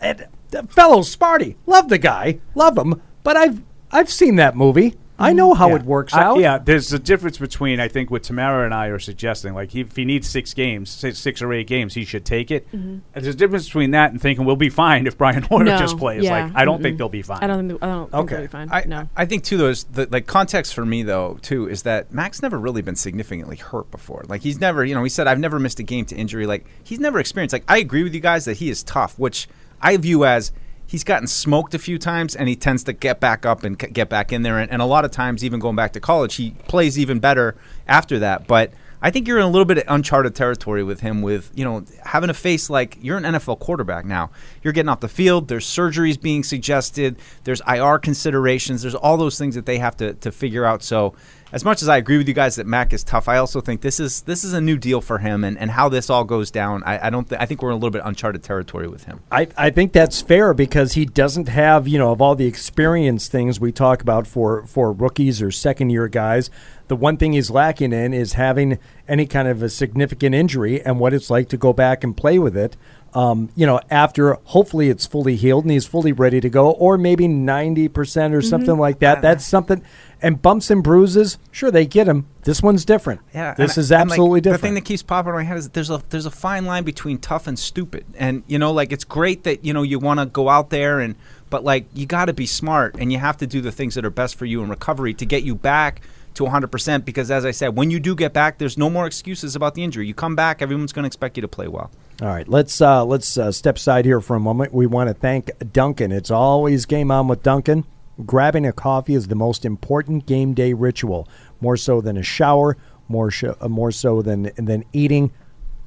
it, fellow Sparty, love the guy, love him, but I've I've seen that movie. I know how Yeah. it works I- out. yeah, there's a difference between I think what Tamara and I are suggesting. Like, he, if he needs six games, say six or eight games, he should take it. Mhm. And there's a difference between that and thinking we'll be fine if Brian Hoyer No, just plays. yeah, Like, I don't think mm-mm. they'll be fine. I don't think I don't think they'll be fine. I, no. I think too. Those the, like context for me though too is that Mac's never really been significantly hurt before. Like he's never, you know, he said I've never missed a game to injury. Like he's never experienced. Like I agree with you guys that he is tough, which I view as he's gotten smoked a few times and he tends to get back up and get back in there. And, and a lot of times, even going back to college, he plays even better after that. But I think you're in a little bit of uncharted territory with him. With you know having to face like you're an NFL quarterback now. You're getting off the field. There's surgeries being suggested. There's IR considerations. There's all those things that they have to to figure out. So as much as I agree with you guys that Mac is tough, I also think this is this is a new deal for him. And, and how this all goes down, I, I don't. Th- I think we're in a little bit uncharted territory with him. I, I think that's fair because he doesn't have, you know, of all the experience things we talk about for, for rookies or second year guys, the one thing he's lacking in is having any kind of a significant injury and what it's like to go back and play with it. Um, you know, after hopefully it's fully healed and he's fully ready to go, or maybe 90% or something like that. That's something. And bumps and bruises, sure, they get him. This one's different. Yeah, This is absolutely like, absolutely The thing that keeps popping in my head is there's a there's a fine line between tough and stupid, and you know, like it's great that you know you want to go out there and, but like you got to be smart and you have to do the things that are best for you in recovery to get you back to 100%. Because as I said, when you do get back, there's no more excuses about the injury. You come back, everyone's going to expect you to play well. All right, let's uh, let's uh, step aside here for a moment. We want to thank Dunkin'. It's always game on with Dunkin'. Grabbing a coffee is the most important game day ritual, more so than a shower more sh- uh, more so than than eating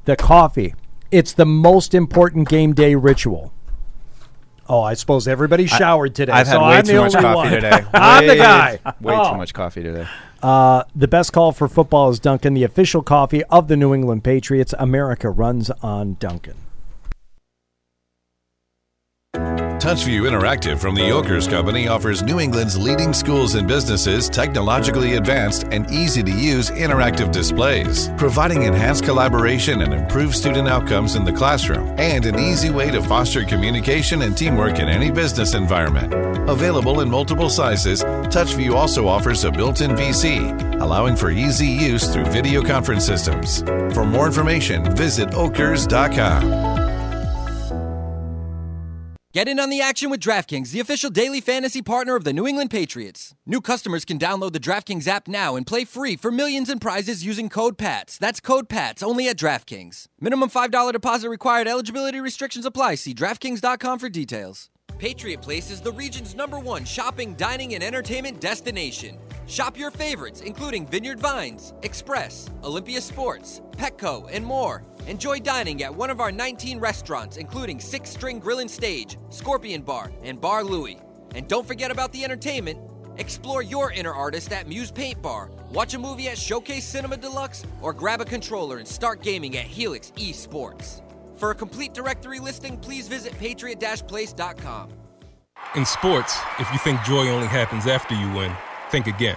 the coffee. It's the most important game day ritual. Oh, I suppose everybody showered today. I've had so way I'm too much coffee one. today. I'm the guy. Way Oh. too much coffee today. Uh, the best call for football is Dunkin', the official coffee of the New England Patriots. America runs on Dunkin'. TouchView Interactive from the Yokers Company offers New England's leading schools and businesses technologically advanced and easy to use interactive displays, providing enhanced collaboration and improved student outcomes in the classroom, and an easy way to foster communication and teamwork in any business environment. Available in multiple sizes, TouchView also offers a built in VC, allowing for easy use through video conference systems. For more information, visit okers.com. Get in on the action with DraftKings, the official daily fantasy partner of the New England Patriots. New customers can download the DraftKings app now and play free for millions in prizes using code PATS. That's code PATS only at DraftKings. Minimum $5 deposit required. Eligibility restrictions apply. See DraftKings.com for details. Patriot Place is the region's number one shopping, dining, and entertainment destination. Shop your favorites, including Vineyard Vines, Express, Olympia Sports, Petco, and more. Enjoy dining at one of our 19 restaurants, including Six String Grill and Stage, Scorpion Bar, and Bar Louie. And don't forget about the entertainment. Explore your inner artist at Muse Paint Bar, watch a movie at Showcase Cinema Deluxe, or grab a controller and start gaming at Helix Esports. For a complete directory listing, please visit patriot-place.com. In sports, if you think joy only happens after you win, think again.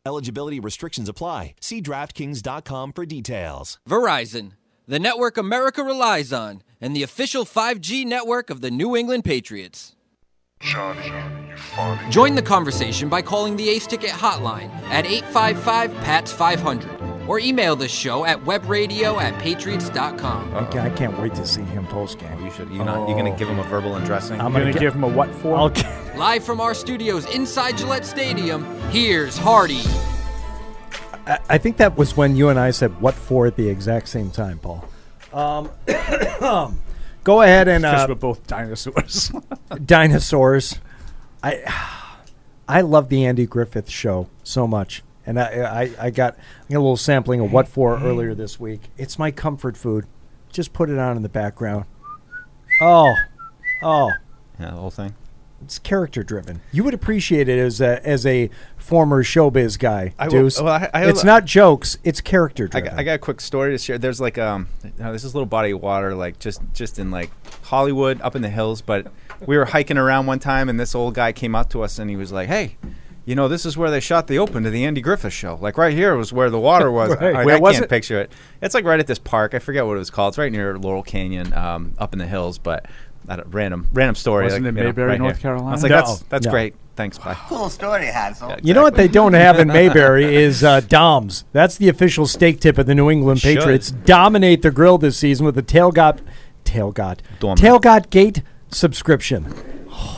Eligibility restrictions apply. See DraftKings.com for details. Verizon, the network America relies on, and the official 5G network of the New England Patriots. Johnny, you funny. Join the conversation by calling the Ace Ticket hotline at 855 PATS 500 or email the show at webradio at patriots.com. I can't, I can't wait to see him post game. You should. You not, you gonna give him a verbal undressing? I'm You're gonna gonna give him a what for? I'll- Live from our studios inside Gillette Stadium, here's Hardy. I, I think that was when you and I said "what for" at the exact same time, Paul. Um, go ahead and Because uh, we're both dinosaurs. dinosaurs. I I love the Andy Griffith show so much, and I I, I got I got a little sampling of what for earlier this week. It's my comfort food. Just put it on in the background. Oh, oh, Yeah, the whole thing. it's character driven. You would appreciate it as a as a former showbiz guy, I will- Deuce. well, I- I- it's not jokes. It's character driven. I got a quick story to share. There's like um, know, there's this little body of water like just just in like Hollywood up in the hills. But we were hiking around one time, and this old guy came up to us, and he was like, "Hey." You know, this is where they shot the open to the Andy Griffith show. Like right here was where the water was. Right. I, Where I was can't it? picture it. It's like right at this park. I forget what it was called. It's right near Laurel Canyon, um, up in the hills. But I don't, random random story. Wasn't like, it you know, Mayberry, right North here. I was Carolina? like, No, that's that's no. great. Thanks. Bye. Cool story, Hansel. Yeah, You know what they don't have in Mayberry is uh, Doms. That's the official steak tip of the New England Should. Patriots. Dominate the grill this season with the tailgate, tailgate, Dominate. tailgate gate subscription.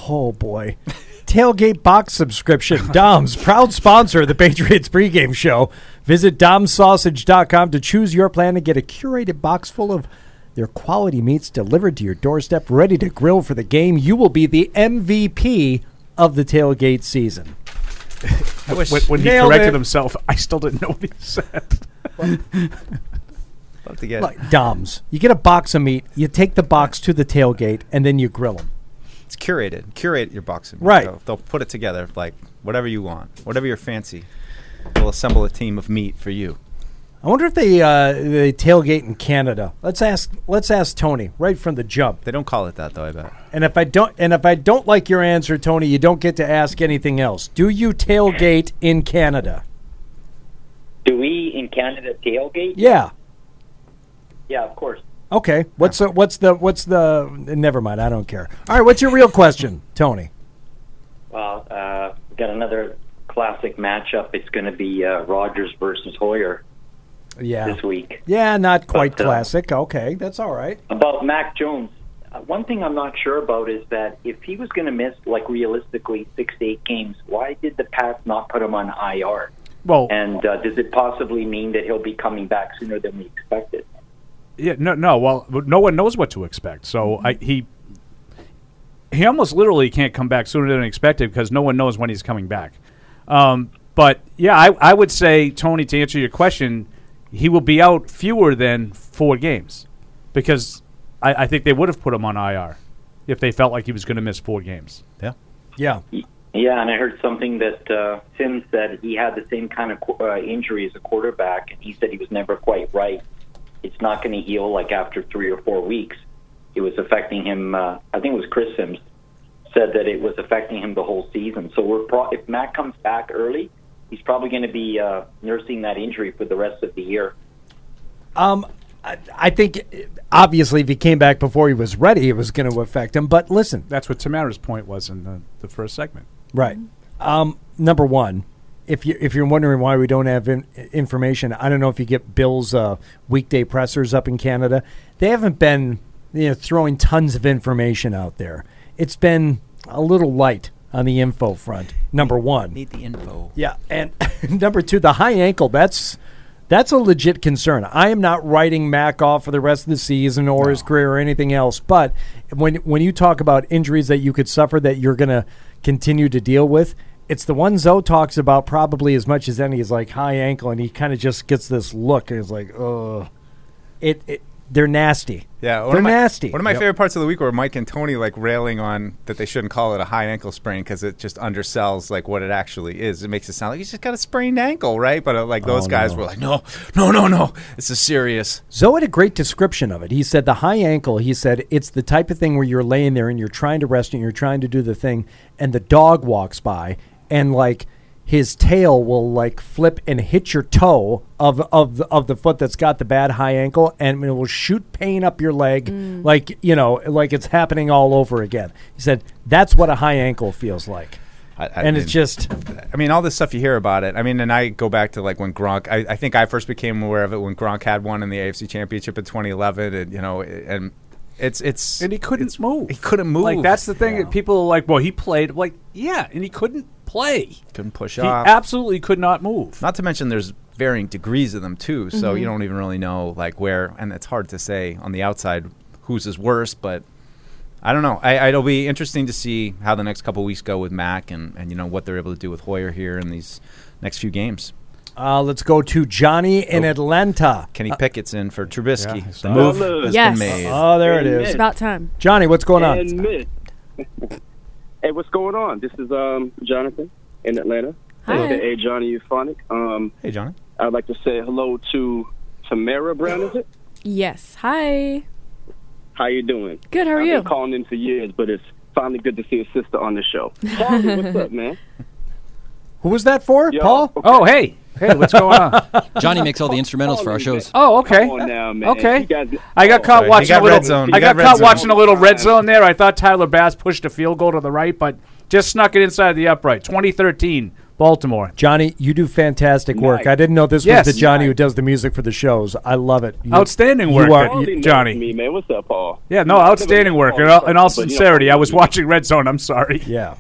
Oh boy, tailgate box subscription. Doms, proud sponsor of the Patriots pregame show. Visit domsausage.com to choose your plan and get a curated box full of Their quality meats delivered to your doorstep, ready to grill for the game. You will be the MVP of the tailgate season. I wish- when, when he corrected it. himself, I still didn't know what he said. Love to get Like Doms, you get a box of meat, you take the box to the tailgate, and then you grill them. It's curated. Curate your boxing. Right. They'll, they'll put it together like whatever you want, whatever your fancy. They'll assemble a team of meat for you. I wonder if they uh, they tailgate in Canada. Let's ask let's ask Tony right from the jump. They don't call it that though. I bet. And if I don't and if I don't like your answer, Tony, you don't get to ask anything else. Do you tailgate in Canada? Do we in Canada tailgate? Yeah. Yeah, of course. Okay. What's the, what's the what's the? Never mind. I don't care. All right. What's your real question, Tony? Well, uh, we got another classic matchup. It's going to be uh, Rodgers versus Hoyer Yeah. this week. Yeah. Not quite But, uh, classic. Okay. That's all right. About Mac Jones, uh, one thing I'm not sure about is that if he was going to miss, like realistically, six to eight games, why did the Pats not put him on IR? Well, And uh, does it possibly mean that he'll be coming back sooner than we expected? Yeah, no, no. Well, no one knows what to expect. So I, he he almost literally can't come back sooner than expected because no one knows when he's coming back. Um, but yeah, I, I would say Tony to answer your question, he will be out fewer than four games because I, I think they would have put him on IR if they felt like he was going to miss four games. Yeah. Yeah. Yeah, and I heard something that uh, Tim said he had the same kind of qu- uh, injury as a quarterback, and he said he was never quite right. It's not going to heal like after three or four weeks. It was affecting him. Uh, I think it was Chris Simms said that it was affecting him the whole season. So we're pro- if Matt comes back early, he's probably going to be uh, nursing that injury for the rest of the year. Um, I, I think obviously if he came back before he was ready, it was going to affect him. But listen, That's what Tamara's point was in the, the first segment. Right. Um, number one, if you if you're wondering why we don't have in, information, I don't know if you get Bill's uh, weekday pressers up in Canada. They haven't been you know throwing tons of information out there. It's been a little light on the info front. Number one. Need the info. Yeah, and number two, the high ankle. That's that's a legit concern. I am not writing Mac off for the rest of the season or his career or anything else. But when when you talk about injuries that you could suffer that you're going to continue to deal with, it's the one Zoe talks about probably as much as any is like high ankle, and he kind of just gets this look and is like, ugh. It, it they're nasty. Yeah, one they're of my, nasty. One of my Yep. favorite parts of the week were Mike and Tony like railing on that they shouldn't call it a high ankle sprain because it just undersells like what it actually is. It makes it sound like he's just got a sprained ankle, right? But uh, like those Oh, guys no. were like, no, no, no, no, this is serious. Zoe had a great description of it. He said the high ankle, he said it's the type of thing where you're laying there and you're trying to rest and you're trying to do the thing, and the dog walks by and like his tail will like flip and hit your toe of of the, of the foot that's got the bad high ankle and it will shoot pain up your leg mm. like you know like it's happening all over again. He said that's what a high ankle feels like. I, I and mean, it's just I mean, all this stuff you hear about it. I mean, and I go back to like when Gronk. I, I think I first became aware of it when Gronk had one in the AFC Championship in 2011, and you know, and it's it's and he couldn't move. He couldn't move. Like that's the thing that people are like. Well, he played like yeah, and he couldn't play. couldn't push He off. absolutely could not move. Not to mention, there's varying degrees of them too. So you don't even really know like where, and it's hard to say on the outside whose is worse. But I don't know. I, it'll be interesting to see how the next couple weeks go with Mac, and and you know what they're able to do with Hoyer here in these next few games. uh, let's go to Johnny in Oh. Atlanta. Kenny Uh, Pickett's in for Trubisky. Yeah, I the saw move that. has Yes. been made. Oh, there it It's is. about time. Johnny, what's going on? And miss. hey, what's going on? This is um, Jonathan in Atlanta. Hi. Hey, Johnny Euphonic. Um, hey, Johnny. I'd like to say hello to Tamara Brown. Is it? Yes. Hi. How you doing? Good, how are I've you? Been calling in for years, but it's finally good to see a sister on the show. Harvey, what's up, man? Who was that for, Yo, Paul? okay. Oh, hey, hey, what's going on? Johnny makes all the instrumentals for our shows. Oh, okay. Come on now, man. Okay. You guys- I got caught sorry. watching got a little. red zone. I You got, got red caught zone. watching a little red zone there. I thought Tyler Bass pushed a field goal to the right, but just snuck it inside the upright. 2013, Baltimore. Johnny, you do fantastic work. I didn't know this Yes. was the Johnny who does the music for the shows. I love it. You- Outstanding you work, are- Paul. you- Johnny. Me, man. What's up, Paul? Yeah, no, outstanding work. Paul In all, in all but, you know, sincerity, I was watching Red Zone. I'm sorry. Yeah.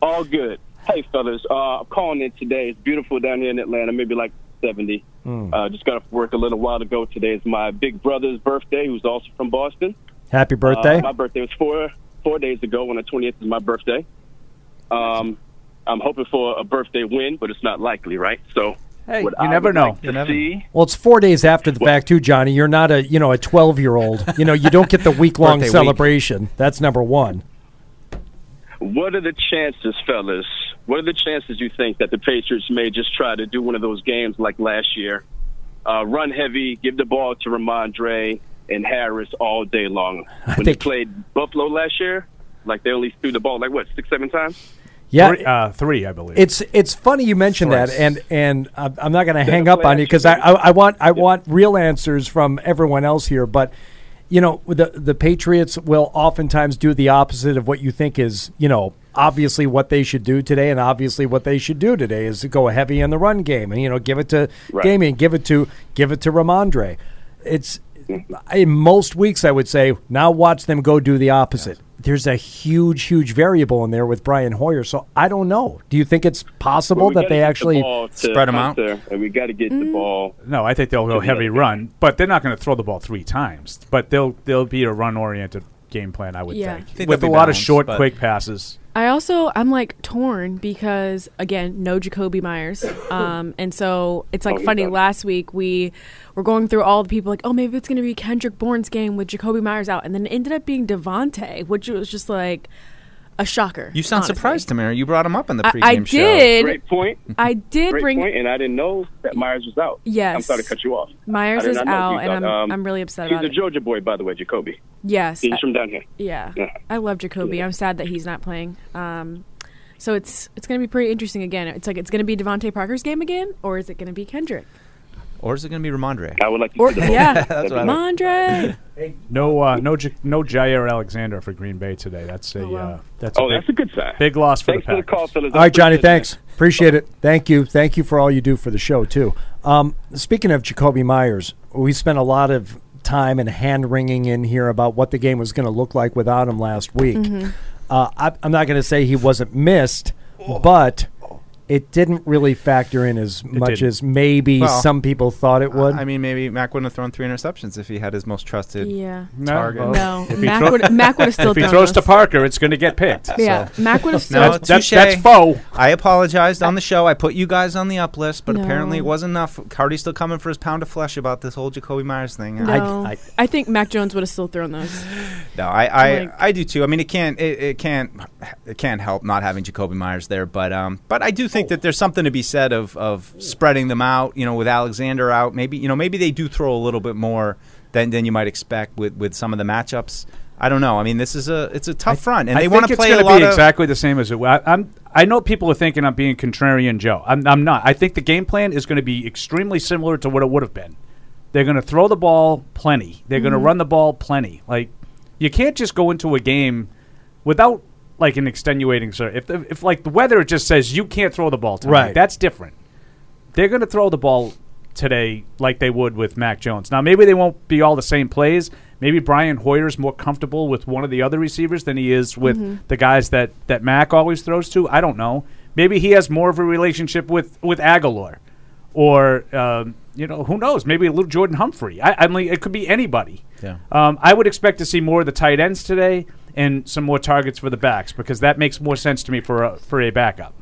All good. Hey, fellas, uh, I'm calling in today. It's beautiful down here in Atlanta, maybe like 70. Hmm. Uh, just got off work a little while ago. Today is my big brother's birthday, who's also from Boston. Happy birthday. Uh, my birthday was four four days ago. On the 20th is my birthday. Um, I'm hoping for a birthday win, but it's not likely, right? So, Hey, what you I never know. like to You never- see- Well, it's four days after the fact too, Johnny. You're not a you know a 12 year old. You know you don't get the week long Birthday week. celebration. That's number one. What are the chances, fellas? What are the chances you think that the Patriots may just try to do one of those games like last year? Uh, run heavy, give the ball to Rhamondre and Harris all day long. When they played Buffalo last year, like they only threw the ball like what six, seven times. Yeah, Three, uh, three, I believe. It's it's funny you mentioned that, and and I'm I'm not going to hang up on you because I, I I want I want real answers from everyone else here. But you know the the Patriots will oftentimes do the opposite of what you think is you know obviously what they should do today, and obviously what they should do today is to go heavy in the run game and you know give it to Right. Damien, give it to give it to Rhamondre. It's mm-hmm. in most weeks I would say now watch them go do the opposite. There's a huge, huge variable in there with Brian Hoyer, so I don't know. Do you think it's possible Well, we that they get the actually ball to Hunter, and we got to get the mm-hmm. ball. No, I think they'll go heavy run, but they're not going to throw the ball three times. But they'll they'll be a run oriented game plan, I would Yeah. I think, think with a they'll be lot of short, quick passes. I also I'm like torn because again, no Jakobi Meyers, um, and so it's like Oh, funny. Last week we were going through all the people like, oh, maybe it's going to be Kendrick Bourne's game with Jakobi Meyers out, and then it ended up being DeVante, which was just like a shocker. You sound honestly. surprised, Tamara. You brought him up in the I- pregame I show. did. Great point. I did Great bring point, and I didn't know that Meyers was out. Yes. I'm sorry to cut you off. Meyers is out, and out. I'm Um, I'm really upset He's about a it. Georgia boy, by the way, Jakobi. Yes, He's I- from down here. Yeah. Yeah. I love Jakobi. I'm sad that he's not playing. Um, so it's it's going to be pretty interesting again. It's like it's going to be DeVante Parker's game again, or is it going to be Kendrick? Or is it going to be Rhamondre? I would like to Or see the yeah, That's what I like. Mondre. No, uh, no, J- no Jaire Alexander for Green Bay today. That's a Oh, uh, that's Oh, a big, that's a good sign. big loss for Thanks the for the call, fellas. All right, Johnny. Appreciate it, Thanks. Appreciate it. Thank you. Thank you for all you do for the show too. Um, speaking of Jakobi Meyers, we spent a lot of time and hand wringing in here about what the game was going to look like without him last week. Mm-hmm. Uh, I, I'm not going to say he wasn't missed, but it didn't really factor in as much didn't. as maybe Well, some people thought it would. I mean, maybe Mac wouldn't have thrown three interceptions if he had his most trusted Yeah. target. well, No, if Mac would Mac would have still if he thrown throws to. Parker, it's going to get picked. Yeah, so. Mac would have still. No, That's- that's- touche. that's faux. I apologized on the show. I put you guys on the up list, but No. apparently it wasn't enough. Cardi's still coming for his pound of flesh about this whole Jakobi Meyers thing. no, I- I, think Mac Jones would have still thrown those. No, I, I, Like- I do too. I mean, it can't, it, it can't, it can't help not having Jakobi Meyers there. But, um, but I do think that there's something to be said of, of spreading them out. You know, with Alexander out, maybe you know, maybe they do throw a little bit more than than you might expect with with some of the matchups. I don't know. I mean, this is a it's a tough front, and I they want to play a lot be of. exactly the same as it. I, I'm. I know people are thinking I'm being contrarian Joe. I'm, I'm not. I think the game plan is going to be extremely similar to what it would have been. They're going to throw the ball plenty. They're going to mm-hmm. run the ball plenty. Like you can't just go into a game without like an extenuating sir. If the, if like the weather just says you can't throw the ball tonight, Right. that's different. They're going to throw the ball today like they would with Mac Jones. Now maybe they won't be all the same plays. Maybe Brian Hoyer's more comfortable with one of the other receivers than he is with Mhm. the guys that that Mac always throws to. I don't know. Maybe he has more of a relationship with with Agholor, or um, you know who knows? Maybe a little Jordan Humphrey. I, I mean, it could be anybody. Yeah. Um, I would expect to see more of the tight ends today and some more targets for the backs because that makes more sense to me for a, for a backup.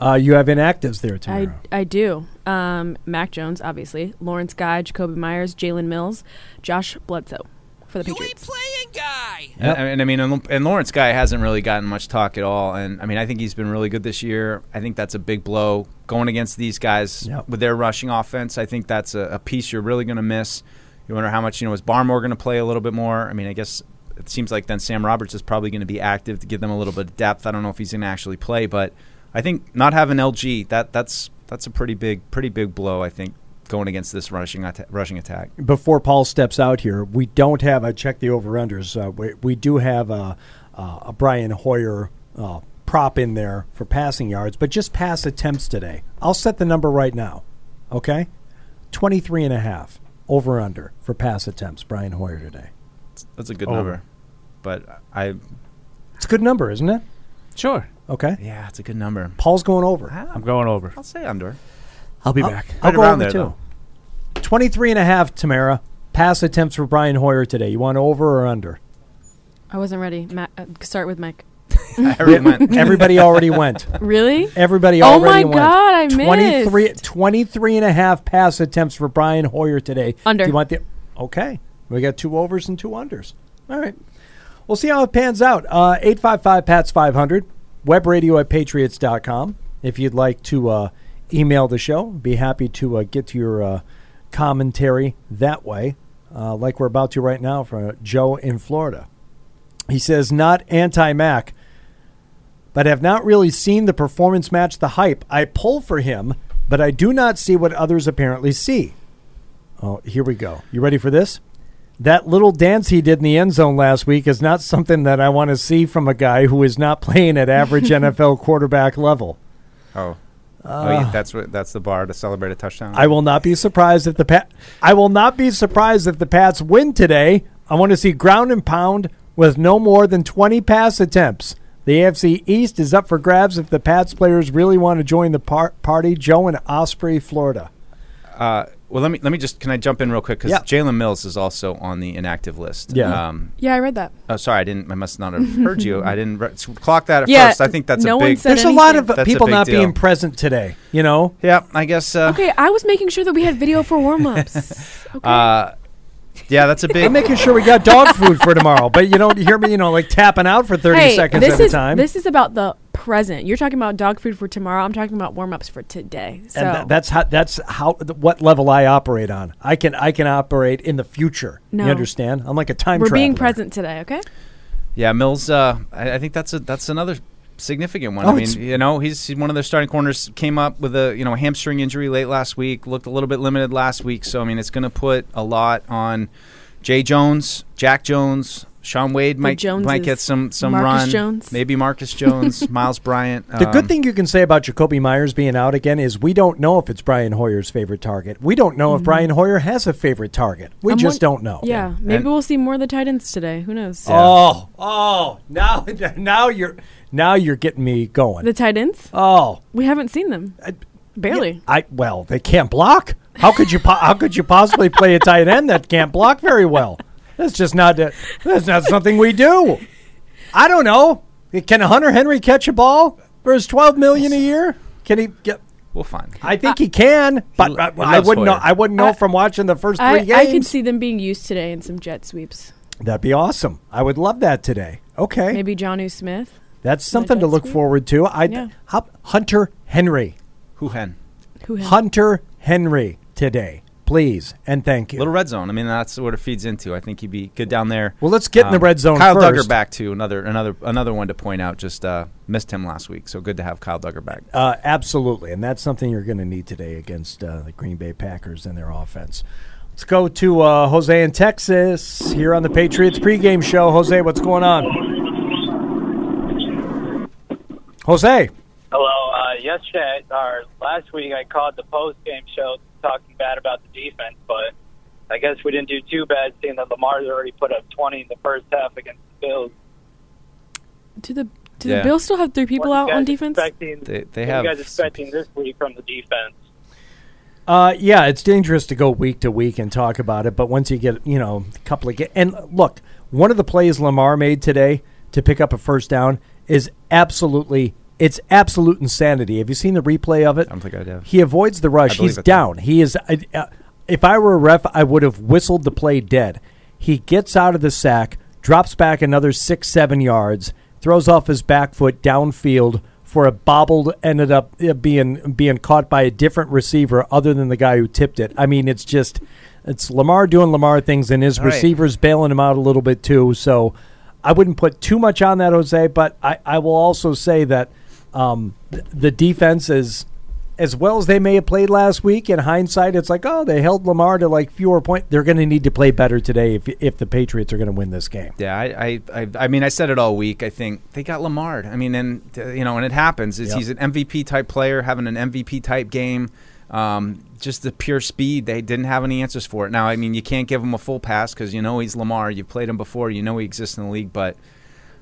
uh, you have inactives there, I I do. Um, Mac Jones, obviously, Lawrence Guy, Jakobi Meyers, Jalen Mills, Josh Bledsoe for the Patriots. Playing guy. And, and I mean, and, and Lawrence Guy hasn't really gotten much talk at all. And I mean, I think he's been really good this year. I think that's a big blow going against these guys Yep. with their rushing offense. I think that's a, a piece you're really going to miss. You wonder how much you know is Barmore going to play a little bit more. I mean, I guess it seems like then Sam Roberts is probably going to be active to give them a little bit of depth. I don't know if he's going to actually play, but I think not having LG that that's that's a pretty big pretty big blow. I think going against this rushing rushing attack. Before Paul steps out here, we don't have. I checked the over unders. Uh, we, we do have a, a Brian Hoyer uh, prop in there for passing yards, but just pass attempts today. I'll set the number right now. Okay, 23 and a half over under for pass attempts. Brian Hoyer today. That's a good Over. number, but I It's a good number, isn't it? Sure. Okay. yeah, it's a good number. Paul's going over. I'm going over. I'll say under. I'll be I'll- back. I'll Right go around over there, too. though. 23 and a half, Tamara. Pass attempts for Brian Hoyer today. You want over or under? I wasn't ready. Ma- uh, start with Mike. Everybody already went. Really? Everybody Oh already my went. God, I 23, missed. 23 and a half pass attempts for Brian Hoyer today. Under. Do you want the Okay. We got two overs and two unders. All right. We'll see how it pans out. Uh, 855 PATS 500, web radio at patriots.com. If you'd like to uh, email the show, be happy to uh, get to your uh, commentary that way, uh, like we're about to right now from Joe in Florida. He says, not anti Mac, but have not really seen the performance match the hype. I pull for him, but I do not see what others apparently see. Oh, here we go. You ready for this? That little dance he did in the end zone last week is not something that I want to see from a guy who is not playing at average NFL quarterback level. Oh. oh, Uh, yeah, that's what that's the bar to celebrate a touchdown. I will not be surprised if the Pat. I will not be surprised if the Pats win today. I want to see ground and pound with no more than 20 pass attempts. The AFC East is up for grabs if the Pats players really want to join the par- party. Joe in Osprey, Florida. Uh, well, let me let me just can I jump in real quick because Yeah. Jalen Mills is also on the inactive list. Yeah. Um, Yeah, I read that. oh, sorry, I didn't. I must not have heard you. I didn't re- clock that at Yeah, first. I think that's no a one big. said There's a lot of That's people not deal. being present today. You know. Yeah, I guess. Uh, Okay, I was making sure that we had video for warm ups. Uh, yeah, that's a big. I'm making sure we got dog food for tomorrow, but you don't hear me, you know, like tapping out for 30 hey, seconds this at a is time. this is about the present. You're talking about dog food for tomorrow. I'm talking about warm ups for today. So and tha- that's how that's how th- what level I operate on. I can I can operate in the future. No. You understand? I'm like a time we're being present today. Okay. Yeah, Mills. Uh, I, I think that's a that's another significant one. Oh, I mean, you know, he's, he's one of their starting corners. Came up with a you know hamstring injury late last week. Looked a little bit limited last week. So I mean, it's going to put a lot on Jay Jones, Jack Jones. Shaun Wade might might get some some Marcus run. Jones. Maybe Marcus Jones, Myles Bryant. The Um, good thing you can say about Jakobi Meyers being out again is we don't know if it's Brian Hoyer's favorite target. We don't know if Mhm. Brian Hoyer has a favorite target. We I'm just won- don't know. Yeah, maybe And- we'll see more of the tight ends today. Who knows? Oh, oh, now now you're now you're getting me going. The tight ends? Oh, we haven't seen them. Barely. I well, they can't block. How could you po- how could you possibly play a tight end that can't block very well? That's just not a, that's not something we do. I don't know. Can Hunter Henry catch a ball for his twelve million a year? Can he get? We'll find. I think he can, but I, I wouldn't know. I wouldn't know I- from watching the first three I, games. I could see them being used today in some jet sweeps. That'd be awesome. I would love that today. Okay, Maybe Jonnu Smith. that's something to look sweep? forward to. I Yeah. Hunter Henry, Who hen? Who had- Hunter Henry today, please and thank you. Little red zone. I mean, that's what it feeds into. I think he'd be good down there. Um, Well, let's get in the red zone Kyle Dugger back to Another another another one to point out. Just uh, missed him last week, so good to have Kyle Dugger back. Uh, absolutely, and that's something you're going to need today against uh, the Green Bay Packers and their offense. Let's go to uh, Jose in Texas here on the Patriots pregame show. Jose, what's going on? Jose, Hello. Uh, yesterday, or last week, I called the post game show talking bad about the defense, but I guess we didn't do too bad seeing that Lamar's already put up 20 in the first half against the Bills. Do the do Yeah. the Bills still have three people out on defense? They- they what are have you guys expecting this week from the defense? Uh, yeah, it's dangerous to go week to week and talk about it, but once you get, you know, a couple of ga- and look, one of the plays Lamar made today to pick up a first down is absolutely it's absolute insanity. Have you seen the replay of it? I don't think I have. He avoids the rush. He's down. He is. I- Uh, if I were a ref, I would have whistled the play dead. He gets out of the sack, drops back another six, seven yards, throws off his back foot downfield for a bobbled, ended up uh, being being caught by a different receiver other than the guy who tipped it. I mean, it's just it's Lamar doing Lamar things, and his All right. receivers bailing him out a little bit too. So I wouldn't put too much on that, Jose. But I, I will also say that um, th- the defense is as well as they may have played last week. In hindsight, it's like, oh, they held Lamar to like fewer points. They're going to need to play better today if if the Patriots are going to win this game. Yeah, I, I, I, I mean, I said it all week. I think they got Lamar. I mean, and you know, and it happens. Is Yep. he's an MVP type player, having an MVP type game. Um, just the pure speed, they didn't have any answers for it. Now, I mean, you can't give him a full pass because you know he's Lamar. You've played him before. You know he exists in the league, but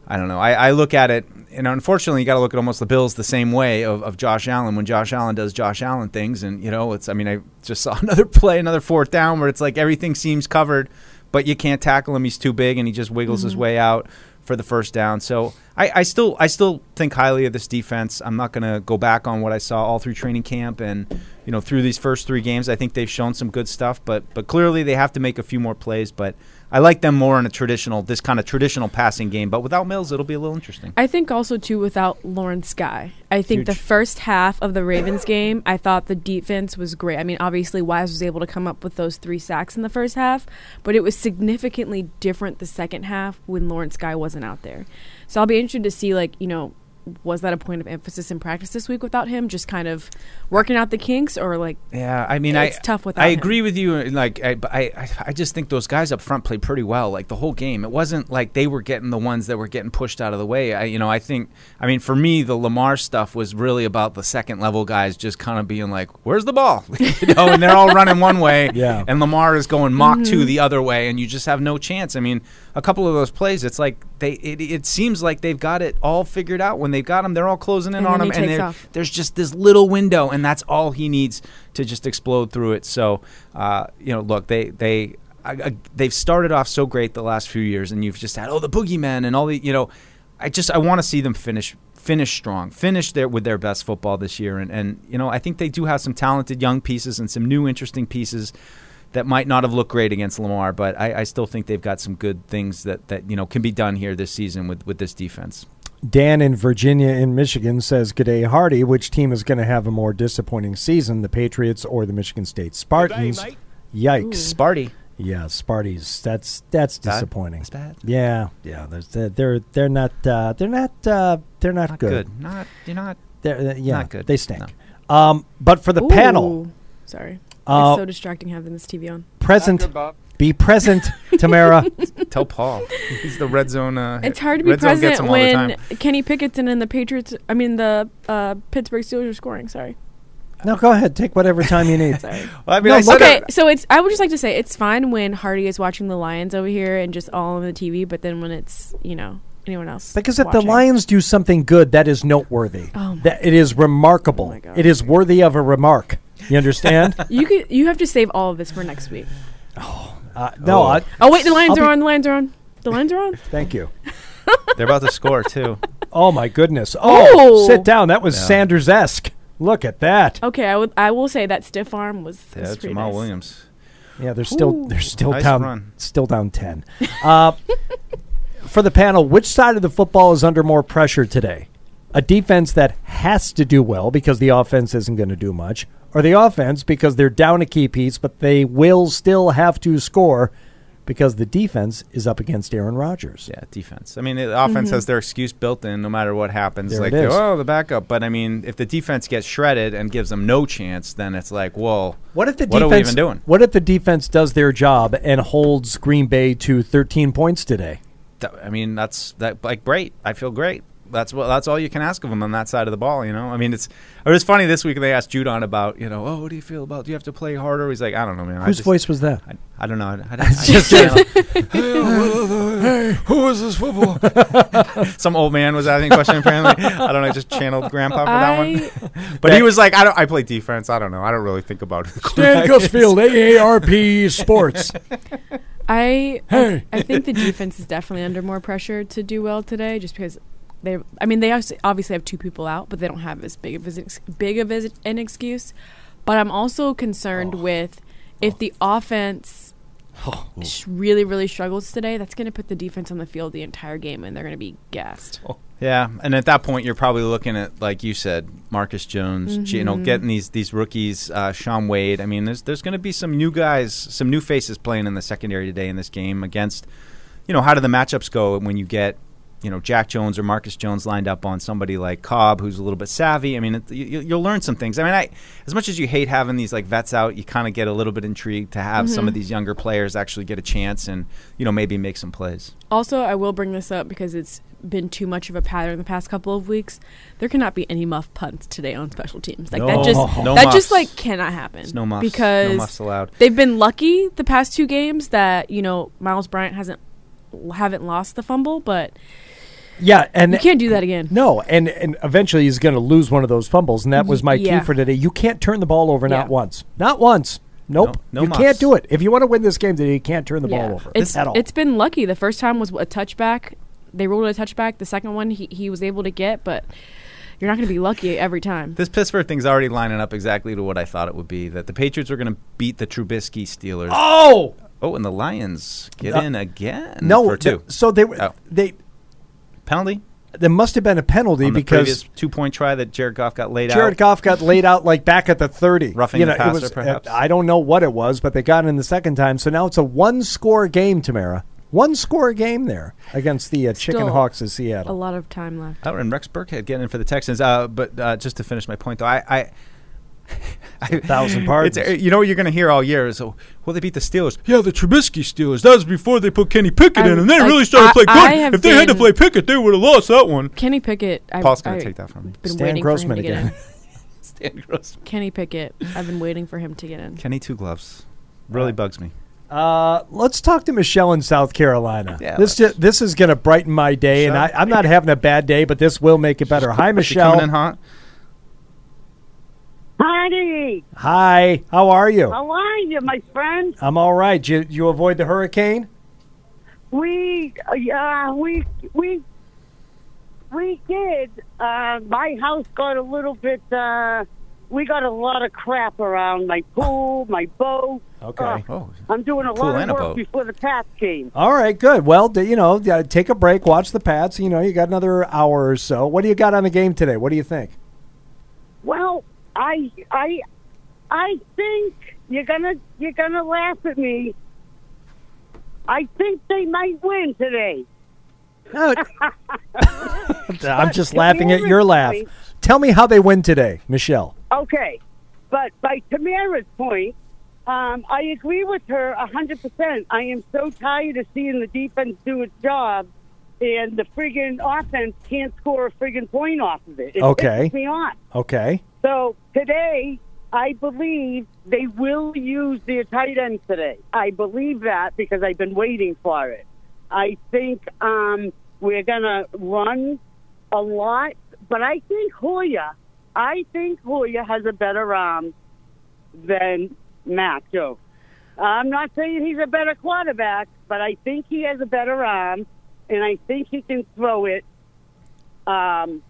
I don't know. I, I look at it, and unfortunately, you got to look at almost the Bills the same way of, of Josh Allen when Josh Allen does Josh Allen things, and you know, it's. I mean, I just saw another play, another fourth down where it's like everything seems covered, but you can't tackle him. He's too big, and he just wiggles his Mhm. way out for the first down. So I, I still I still think highly of this defense. I'm not going to go back on what I saw all through training camp and you know through these first three games. I think they've shown some good stuff, but but clearly they have to make a few more plays. But I like them more in a traditional this kind of traditional passing game. But without Mills, it'll be a little interesting. I think also too without Lawrence Guy. I think the first half of the Ravens game, I thought the defense was great. I mean, obviously Wise was able to come up with those three sacks in the first half, but it was significantly different the second half when Lawrence Guy wasn't out there. So I'll be interested to see like, you know, was that a point of emphasis in practice this week without him just kind of working out the kinks or like Yeah, I mean, it's I tough without I him. agree with you. Like, I, I, I, I just think those guys up front played pretty well. Like the whole game, it wasn't like they were getting the ones that were getting pushed out of the way. I, you know, I think, I mean, for me, the Lamar stuff was really about the second level guys just kind of being like, "Where's the ball?" you know, and they're all running one way, Yeah. and Lamar is going Mach two Mhm. the other way, and you just have no chance. I mean, a couple of those plays, it's like they, it, it seems like they've got it all figured out. When they've got him, they're all closing in And on him, and takes they're- off. there's just this little window, and that's all he needs to just explode through it. So, uh, you know, look, they they I, I, they've started off so great the last few years, and you've just had oh the boogeymen and all the you know. I just I want to see them finish finish strong, finish there with their best football this year, and and you know I think they do have some talented young pieces and some new interesting pieces that might not have looked great against Lamar, but I, I still think they've got some good things that, that you know can be done here this season with, with this defense. Dan in Virginia in Michigan says, G'day, Hardy. Which team is going to have a more disappointing season, the Patriots or the Michigan State Spartans? Yikes. Sparty. Yeah, Sparties. That's that's Bad? disappointing. That's bad? Yeah, yeah. They're they're they're not uh, they're not uh, they're not, Not good. good. Not you're not. They're, uh, yeah, not good. They stink. Um, but for the Ooh. panel, Sorry. Uh, it's so distracting having this TV on. present, be present, Tamara. Tell Paul he's the red zone. Uh, It's hard to be red zone gets present him all the when. Kenny Pickett's and the Patriots, I mean the uh, Pittsburgh Steelers are scoring. Sorry. No, go ahead. Take whatever time you need. Sorry. Well, I mean, No, I okay, it- so it's. I would just like to say it's fine when Hardy is watching the Lions over here and just all on the TV, but then when it's you know anyone else. Because if watching. the Lions do something good, that is noteworthy. Oh my that it is remarkable. it is worthy of a remark. You understand? you could you have to save all of this for next week. uh, no. I, Oh wait, the lines I'll are on. The lines are on. The lines are on. Thank you. They're about to score too. Oh my goodness! Oh, Oh. sit down. That was Yeah. Sanders esque. Look at that. Okay, I would. I will say that stiff arm was. Yeah, was that's Jamal nice. Williams. Yeah, they're still Ooh. they're still Nice down run. still down ten. Uh, for the panel, which side of the football is under more pressure today? A defense that has to do well because the offense isn't going to do much, or the offense because they're down a key piece, but they will still have to score because the defense is up against Aaron Rodgers. Yeah, defense. I mean, the offense Mhm. has their excuse built in no matter what happens. There like, it is. oh, the backup. But I mean, if the defense gets shredded and gives them no chance, then it's like, well, What if the what defense? are we even doing? What if the defense does their job and holds Green Bay to 13 points today? I mean, that's that like great. I feel great. That's what. That's all you can ask of them on that side of the ball. You know. I mean, it's. It was funny this week. They asked Judon about, you know, oh, what do you feel about? Do you have to play harder? He's like, I don't know, man. Whose just- voice was that? I, I don't know. I, I, I just channeled- hey, who is this football? Some old man was asking a question. Apparently, I don't know. I just channeled Grandpa for that one. But he was like, I don't. I play defense. I don't know. I don't really think about it. Dan Gusfield, AARP Sports. I Hey. I, I think the defense is definitely under more pressure to do well today, just because they. I mean, they obviously obviously have two people out, but they don't have as big of as big of as an excuse. But I'm also concerned with if the offense sh- really really struggles today. That's going to put the defense on the field the entire game, and they're going to be gassed. Yeah, and at that point, you're probably looking at, like you said, Marcus Jones. You know, getting these these rookies, uh, Shaun Wade. I mean, there's there's going to be some new guys, some new faces playing in the secondary today in this game against. You know, how do the matchups go when you get, you know, Jack Jones or Marcus Jones lined up on somebody like Cobb, who's a little bit savvy. I mean, it, you, you'll learn some things. I mean, I as much as you hate having these like vets out, you kind of get a little bit intrigued to have some of Mhm. these younger players actually get a chance and you know maybe make some plays. Also, I will bring this up because it's been too much of a pattern the past couple of weeks. There cannot be any muff punts today on special teams. Like that just No. No that muffs. just like cannot happen. There's no muffs. No because muffs allowed. They've been lucky the past two games that you know Myles Bryant hasn't haven't lost the fumble, but Yeah, and you can't do that again. No, and and eventually he's going to lose one of those fumbles, and that was my Yeah. key for today. You can't turn the ball over not once, not once. Nope, No- no you muss. can't do it. If you want to win this game today, you can't turn the ball over It's at all. it's been lucky. The first time was a touchback. They ruled it a touchback. The second one he, he was able to get, but you're not going to be lucky every time. This Pittsburgh thing's already lining up exactly to what I thought it would be. That the Patriots were going to beat the Trubisky Steelers. Oh! Oh, and the Lions get Uh, in again. no, for two. th- so they were Oh. they penalty. There must have been a penalty on the because previous two point try that Jared Goff got laid Jared out. Goff got laid out like back at the 30. Roughing you the know, it passer, was, uh, perhaps? I don't know what it was, but they got in the second time. So now it's a one score game, Tamara. One score game there against the uh, Chicken Still Hawks of Seattle. A lot of time left. Oh, and Rex Burkhead getting in for the Texans. Uh, but uh, just to finish my point, though, I. I I, Thousand pardons. Uh, you know what you're going to hear all year is, oh, well, they beat the Steelers. Yeah, the Trubisky Steelers. That was before they put Kenny Pickett in, I'm- and they I- really started to play I- I good. If they had to play Pickett, they would have lost that one. Kenny Pickett. I, Paul's gonna take that from me. Been Stan Grossman for him to again. get in. Stan Grossman. Kenny Pickett. I've been waiting for him to get in. Kenny Two Gloves. Really bugs me. Uh, let's talk to Michelle in South Carolina. Yeah, this ju- this is going to brighten my day, and I, I'm not having a bad day, but this will make it better. Hi, Is she Michelle. coming in hot? Honey, Hi, how are you? how are you, my friend? I'm all right. You you avoid the hurricane? We, uh, yeah, we, we, we did. Uh, my house got a little bit. Uh, we got a lot of crap around my pool, my boat. Okay. Uh, I'm doing a lot of a work boat. before the Pats game. All right, good. Well, d- you know, uh, take a break, watch the Pats. You know, you got another hour or so. What do you got on the game today? What do you think? Well, I, I, I think you're gonna you're gonna laugh at me. I think they might win today. I'm just laughing at your laugh. Tell me how they win today, Michelle. Okay, but by Tamara's point, um, I agree with her a hundred percent. I am so tired of seeing the defense do its job, and the friggin' offense can't score a friggin' point off of it. It Okay. me off. Okay. So today, I believe they will use their tight end today. I believe that because I've been waiting for it. I think um, we're going to run a lot, but I think Hoyer, I think Hoyer has a better arm than Mac Joe. I'm not saying he's a better quarterback, but I think he has a better arm, and I think he can throw it. Um,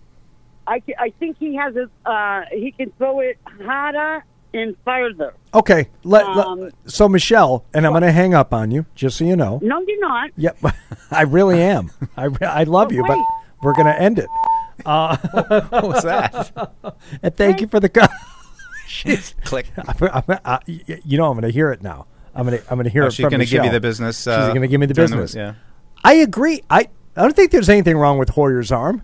I, I think he has a uh, he can throw it harder and further. Okay. Let, let- Um, so, Michelle, and I'm going to hang up on you, just so you know. No, you're not. Yep, I really am. I, I love you, but we're going to end it. Uh, What was that? and thank you for the. Co- She's, Click. I, I, I, you know, I'm going to hear it now. I'm going to. I'm going to hear Oh, it she's gonna give you the business, She's uh, going to give me the during the- business. yeah. I agree. I I don't think there's anything wrong with Hoyer's arm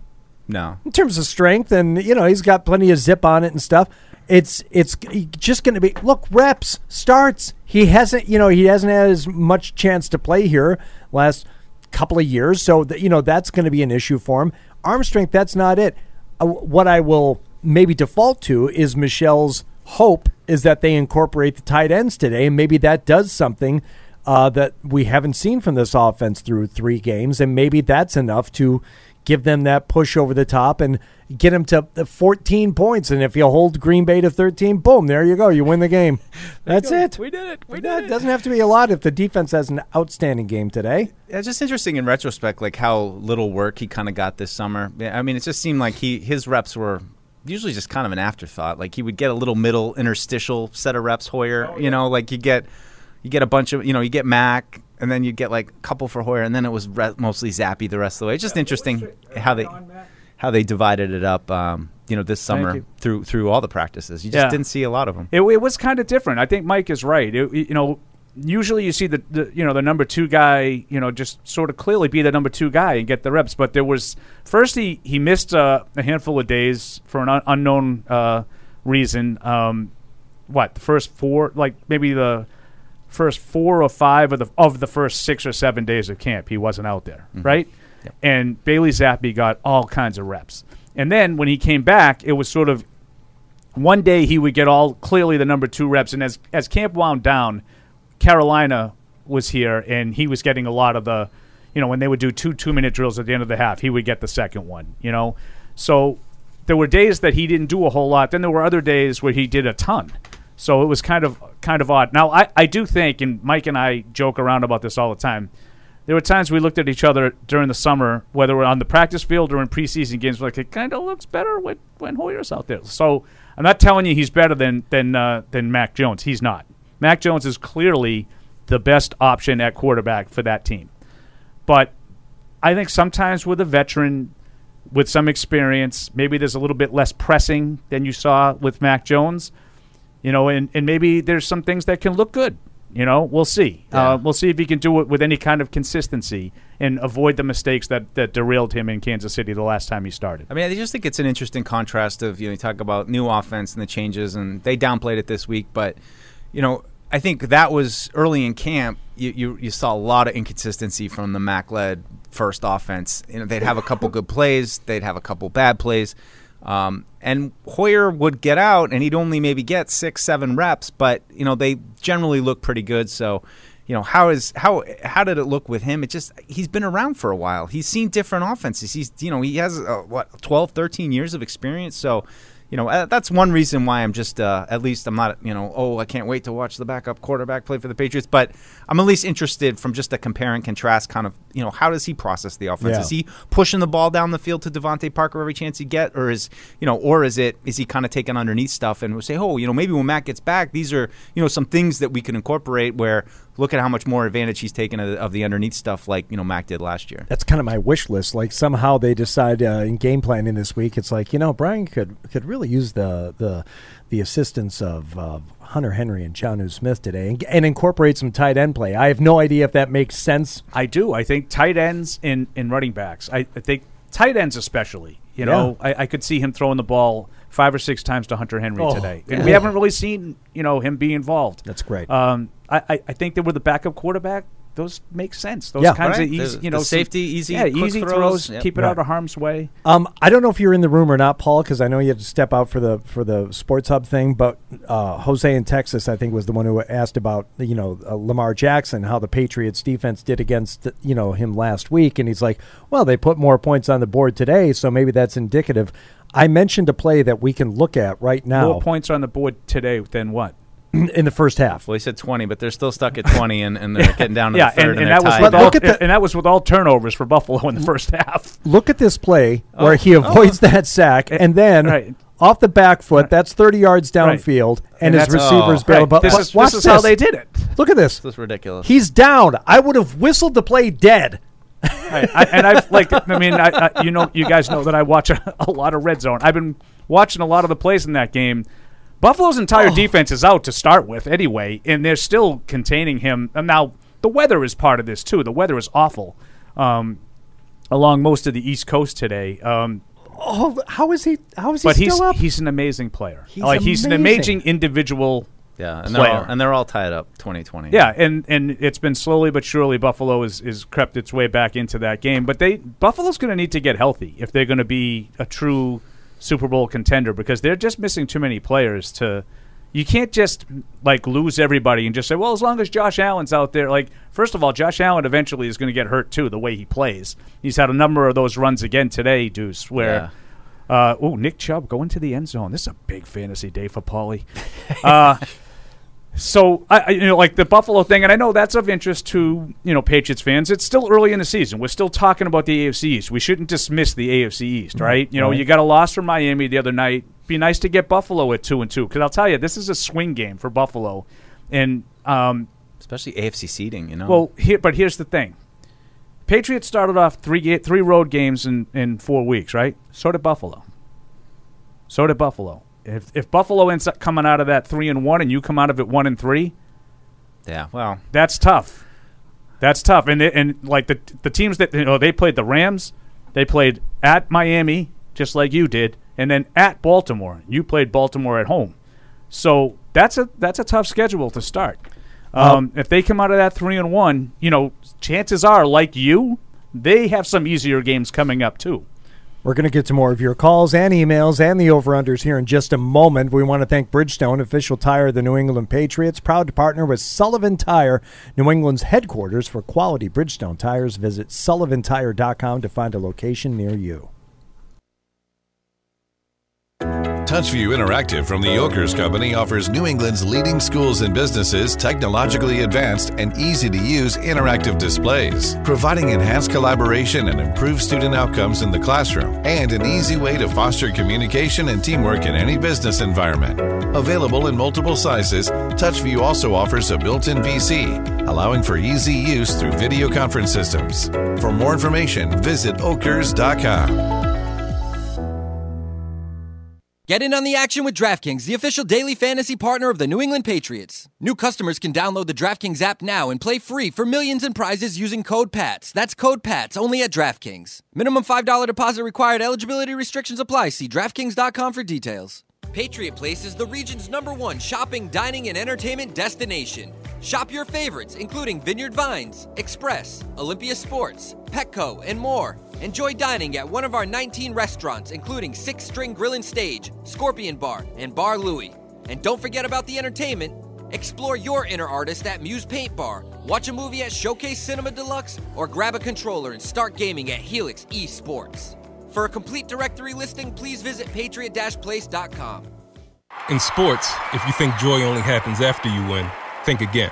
No. in terms of strength, and you know he's got plenty of zip on it and stuff. It's it's just going to be look reps starts. He hasn't you know he hasn't had as much chance to play here last couple of years, so that you know that's going to be an issue for him. Arm strength, that's not it. Uh, what I will maybe default to is Michelle's hope is that they incorporate the tight ends today, and maybe that does something uh, that we haven't seen from this offense through three games, and maybe that's enough to give them that push over the top and get them to the 14 points. And if you hold Green Bay to 13, boom, there you go, you win the game. That's it. We did it. We That did it. doesn't have to be a lot if the defense has an outstanding game today. It's just interesting in retrospect, like how little work he kind of got this summer. I mean, it just seemed like he his reps were usually just kind of an afterthought. Like he would get a little middle interstitial set of reps. Hoyer, oh, you know, like you get you get a bunch of you know you get Mac, and then you get like a couple for Hoyer, and then it was re- mostly Zappe the rest of the way. It's just interesting how they how they divided it up. Um, you know, this summer through through all the practices, you just Yeah. didn't see a lot of them. It, it was kind of different. I think Mike is right. It- you know, usually you see the, the you know the number two guy, you know, just sort of clearly be the number two guy and get the reps. But there was first he he missed uh, a handful of days for an un- unknown uh, reason. Um, what the first four, like maybe the first four or five of the of the first six or seven days of camp, he wasn't out there, mm-hmm. right? And Bailey Zappe got all kinds of reps. And then when he came back, it was sort of one day he would get all clearly the number two reps, and as as camp wound down, Carolina was here, and he was getting a lot of the, you know, when they would do two two minute drills at the end of the half, he would get the second one. You know, so there were days that he didn't do a whole lot. Then there were other days where he did a ton. So it was kind of kind of odd. Now I, I do think, and Mike and I joke around about this all the time. There were times we looked at each other during the summer, whether we're on the practice field or in preseason games, like it kind of looks better when, when Hoyer's out there. So I'm not telling you he's better than than uh, than Mac Jones. He's not. Mac Jones is clearly the best option at quarterback for that team. But I think sometimes with a veteran with some experience, maybe there's a little bit less pressing than you saw with Mac Jones. You know, and, and maybe there's some things that can look good. You know, we'll see. Yeah. Uh, we'll see if he can do it with any kind of consistency and avoid the mistakes that, that derailed him in Kansas City the last time he started. I mean, I just think it's an interesting contrast of you know you talk about new offense and the changes, and they downplayed it this week, but you know I think that was early in camp. You you, you saw a lot of inconsistency from the Mac led first offense. You know they'd have a couple good plays, they'd have a couple bad plays. Um, and Hoyer would get out, and he'd only maybe get six, seven reps, but you know they generally look pretty good. So, you know how is how how did it look with him? It just he's been around for a while. He's seen different offenses. He's you know he has uh, what 12, 13 years of experience. So, you know uh, that's one reason why I'm just uh, at least I'm not you know oh I can't wait to watch the backup quarterback play for the Patriots. But I'm at least interested from just a compare and contrast kind of you know how does he process the offense? Yeah. Is he pushing the ball down the field to DeVante Parker every chance he get, or is you know, or is it is he kind of taking underneath stuff and we'll say, oh, you know, maybe when Matt gets back, these are you know some things that we can incorporate. Where look at how much more advantage he's taken of, of the underneath stuff, like you know Mac did last year. That's kind of my wish list. Like somehow they decide uh, in game planning this week, it's like you know Brian could could really use the the the assistance of uh, Hunter Henry and John Smith today, and, and incorporate some tight end play. I have no idea if that makes sense. I do. I think tight ends and, and running backs. I, I think tight ends especially. You know, I, I could see him throwing the ball five or six times to Hunter Henry Oh, today, and yeah. we haven't really seen you know him be involved. That's great. Um, I, I, I think that with the backup quarterback, those make sense. Those Yeah. kinds Right. of easy, The- you know, some- safety, easy, yeah, easy throws. throws. Yep. Keep it Right. out of harm's way. Um, I don't know if you're in the room or not, Paul, because I know you had to step out for the for the Sports Hub thing. But uh, Jose in Texas, I think, was the one who asked about you know uh, Lamar Jackson, how the Patriots defense did against you know him last week, and he's like, well, they put more points on the board today, so maybe that's indicative. I mentioned a play that we can look at right now More points on the board today than what? In the first half. Well, he said 20, but they're still stuck at 20, and, and they're getting down to yeah, the third, and, and, and that was with all, look at the- and that was with all turnovers for Buffalo in the first half. Look at this play Oh. where he oh. avoids that sack, and then Right. off the back foot, that's 30 yards Right. downfield, And and, his that's- oh. receivers oh. bail. Right. But This wa- is- watch this is how they did it. Look at this. This is ridiculous. He's down. I would have whistled the play dead. Right. I, and I've like, I mean, I, I, you know, you guys know that I watch a, a lot of red zone. I've been watching a lot of the plays in that game. Buffalo's entire defense is out to start with, anyway, and they're still containing him. And now the weather is part of this too. The weather is awful um, along most of the East Coast today. Um, Oh, how is he? How is he but still he's up? he's an amazing player. He's like he's an amazing. amazing individual. yeah, and they're, all, and they're all tied up 2020. Yeah, and and it's been slowly but surely Buffalo is is crept its way back into that game. But they Buffalo's going to need to get healthy if they're going to be a true Super Bowl contender because they're just missing too many players to. You can't just like lose everybody and just say, well, as long as Josh Allen's out there. Like, first of all, Josh Allen eventually is going to get hurt too. The way he plays, he's had a number of those runs again today, Deuce, where. Uh, oh, Nick Chubb going to the end zone. This is a big fantasy day for Paulie. Uh, so I, I- you know, like the Buffalo thing, and I know that's of interest to you know Patriots fans. It's still early in the season. We're still talking about the AFC East. We shouldn't dismiss the AFC East, right? You know, Right. you got a loss from Miami the other night. Be nice to get Buffalo at two and two because I'll tell you, this is a swing game for Buffalo, and um, especially AFC seeding. You know. well, here, but here's the thing: Patriots started off three three road games in, in four weeks, right? So did Buffalo. So did Buffalo. If if Buffalo ends up coming out of that three and one, and you come out of it one and three, yeah. Well, that's tough. That's tough. And they, and like the the teams that you know they played the Rams, they played at Miami just like you did, and then at Baltimore. You played Baltimore at home. So that's a that's a tough schedule to start. Um, if they come out of that three and one, you know, chances are like you, they have some easier games coming up too. We're going to get to more of your calls and emails and the over-unders here in just a moment. We want to thank Bridgestone, official tire of the New England Patriots, proud to partner with Sullivan Tire, New England's headquarters for quality Bridgestone tires. Visit sullivantire.com to find a location near you. Touchview Interactive from the Yokers Company offers New England's leading schools and businesses technologically advanced and easy to use interactive displays, providing enhanced collaboration and improved student outcomes in the classroom, and an easy way to foster communication and teamwork in any business environment. Available in multiple sizes, Touchview also offers a built in VC, allowing for easy use through video conference systems. For more information, visit okers.com. Get in on the action with DraftKings, the official daily fantasy partner of the New England Patriots. New customers can download the DraftKings app now and play free for millions in prizes using code PATS. That's code PATS only at DraftKings. Minimum $5 deposit required. Eligibility restrictions apply. See DraftKings.com for details. Patriot Place is the region's number one shopping, dining, and entertainment destination. Shop your favorites, including Vineyard Vines, Express, Olympia Sports, Petco, and more. Enjoy dining at one of our 19 restaurants, including Six String Grill and Stage, Scorpion Bar, and Bar Louie. And don't forget about the entertainment. Explore your inner artist at Muse Paint Bar, watch a movie at Showcase Cinema Deluxe, or grab a controller and start gaming at Helix Esports. For a complete directory listing, please visit patriot-place.com. In sports, if you think joy only happens after you win, think again.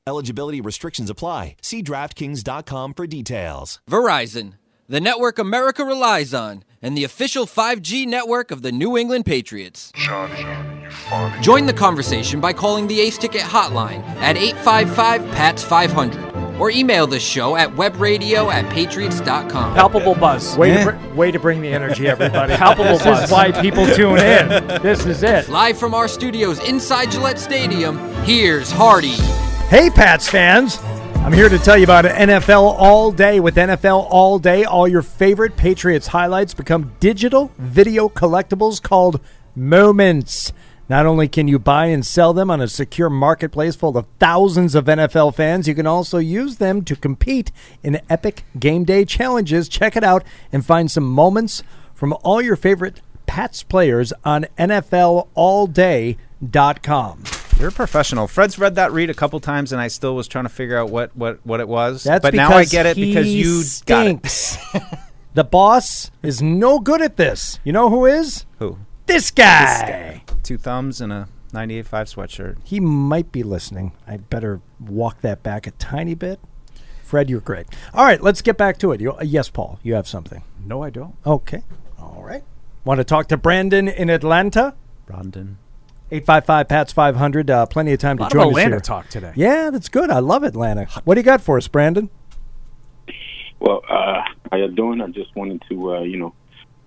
Eligibility restrictions apply. See DraftKings.com for details. Verizon, the network America relies on, and the official 5G network of the New England Patriots. Join the conversation by calling the Ace Ticket hotline at 855 PATS 500 or email the show at webradio at patriots.com. Palpable buzz. Way, to, br- way to bring the energy, everybody. Palpable this buzz. is why people tune in. This is it. Live from our studios inside Gillette Stadium, here's Hardy. Hey, Pats fans. I'm here to tell you about NFL All Day. With NFL All Day, all your favorite Patriots highlights become digital video collectibles called Moments. Not only can you buy and sell them on a secure marketplace full of thousands of NFL fans, you can also use them to compete in epic game day challenges. Check it out and find some moments from all your favorite Pats players on NFLAllDay.com. You're a professional. Fred's read that read a couple times, and I still was trying to figure out what, what, what it was. That's but now I get it because he you got it. the boss is no good at this. You know who is? Who? This guy. Two thumbs and a 98.5 sweatshirt. He might be listening. I better walk that back a tiny bit. Fred, you're great. All right, let's get back to it. You, uh, yes, Paul, you have something. No, I don't. Okay. All right. Want to talk to Brandon in Atlanta? Brandon. 855 PATS 500. Uh, plenty of time Lot to of join us Atlanta here. talk today. Yeah, that's good. I love Atlanta. What do you got for us, Brandon? Well, uh, how you doing? I just wanted to, uh, you know,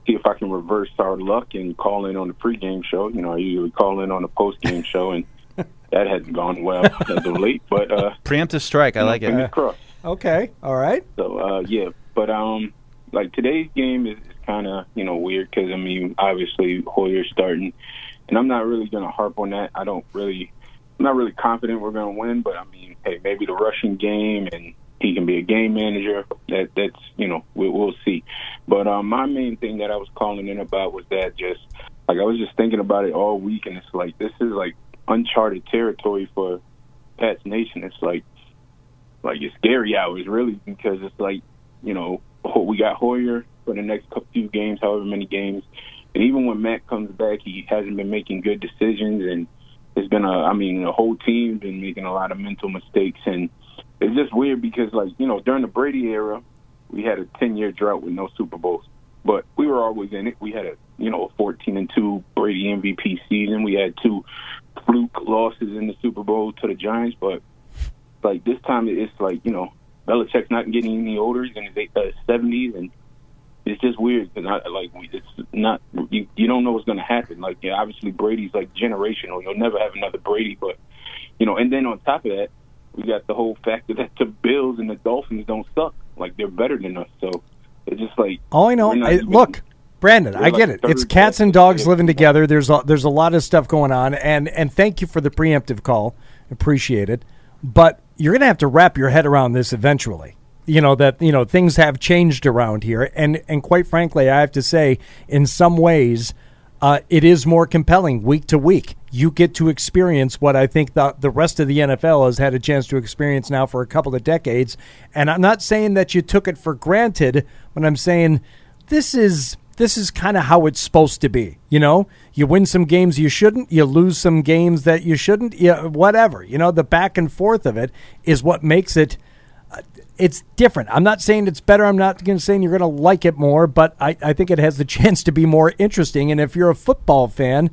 see if I can reverse our luck and call in on the pregame show. You know, I usually call in on the postgame show, and that hasn't gone well as of late. But uh, Preemptive strike. I like it. fingers crossed. Okay. All right. So uh, yeah, but um, like today's game is, is kind of you know weird because I mean obviously Hoyer's starting, and I'm not really going to harp on that. I don't really I'm not really confident we're going to win, but I mean, hey, maybe the rushing game and he can be a game manager. That that's you know we, we'll see. But um, my main thing that I was calling in about was that just like I was just thinking about it all week, and it's like this is like uncharted territory for Pats Nation. It's like like it's scary hours really because it's like you know we got Hoyer for the next few games, however many games, and even when Matt comes back, he hasn't been making good decisions, and it's been a I mean the whole team been making a lot of mental mistakes, and it's just weird because like you know during the Brady era, we had a ten year drought with no Super Bowls, but we were always in it. We had a you know a fourteen and two Brady MVP season. We had two fluke losses in the Super Bowl to the Giants, but like this time it's like you know Belichick's not getting any older. He's in his uh, seventies, and it's just weird because I like we it's not you you don't know what's going to happen. Like yeah, obviously Brady's like generational. You'll never have another Brady, but you know, and then on top of that, we got the whole factor that the Bills and the Dolphins don't suck. Like they're better than us, so it's just like All I know, I, even- look, Brandon, I like get it. It's cats and dogs living together. There's a, there's a lot of stuff going on, and and thank you for the preemptive call. Appreciate it, but you're gonna have to wrap your head around this eventually. You know that you know things have changed around here, and and quite frankly, I have to say, in some ways, uh, it is more compelling week to week. You get to experience what I think the the rest of the NFL has had a chance to experience now for a couple of decades. And I'm not saying that you took it for granted, but I'm saying this is this is kind of how it's supposed to be. You know, you win some games you shouldn't, you lose some games that you shouldn't. Yeah, whatever. You know, the back and forth of it is what makes it it's different. I'm not saying it's better. I'm not going to say you're going to like it more, but I, I think it has the chance to be more interesting. And if you're a football fan,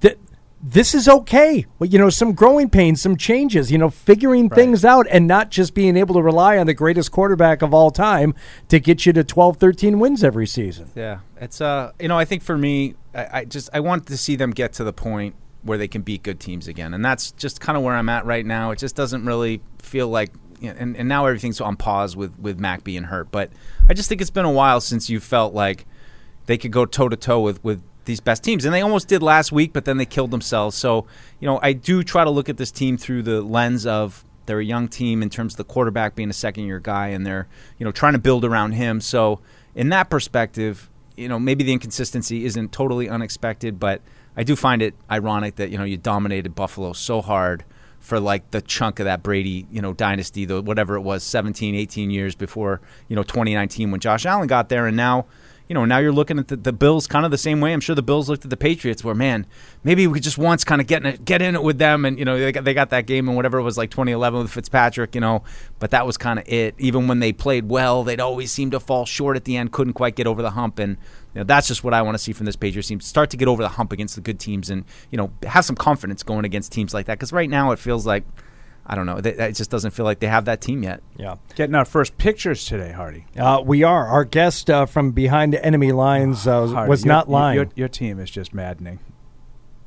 that this is okay. Well, you know, some growing pains, some changes. You know, figuring things out, and not just being able to rely on the greatest quarterback of all time to get you to 12, 13 wins every season. Yeah, it's uh, you know, I think for me, I, I just I want to see them get to the point where they can beat good teams again, and that's just kind of where I'm at right now. It just doesn't really feel like, and and now everything's on pause with with Mac being hurt, but I just think it's been a while since you felt like they could go toe to toe with with these best teams, and they almost did last week, but then they killed themselves. So you know, I do try to look at this team through the lens of they're a young team in terms of the quarterback being a second year guy, and they're you know trying to build around him. So in that perspective, you know maybe the inconsistency isn't totally unexpected, but I do find it ironic that you know you dominated Buffalo so hard for like the chunk of that Brady, you know, dynasty, the whatever it was, 17, 18 years before, you know, 2019 when Josh Allen got there and now you know, now you're looking at the, the Bills kind of the same way. I'm sure the Bills looked at the Patriots where, man, maybe we could just once kind of get in it, get in it with them, and you know they got, they got that game and whatever it was like 2011 with Fitzpatrick, you know, but that was kind of it. Even when they played well, they'd always seem to fall short at the end, couldn't quite get over the hump, and you know, that's just what I want to see from this Patriots team. Start to get over the hump against the good teams, and you know have some confidence going against teams like that. Because right now it feels like. I don't know. It it just doesn't feel like they have that team yet. Yeah. Getting our first pictures today, Hardy. Uh, we are. Our guest uh, from behind enemy lines uh, Hardy, was your- not lying. Your, your team is just maddening.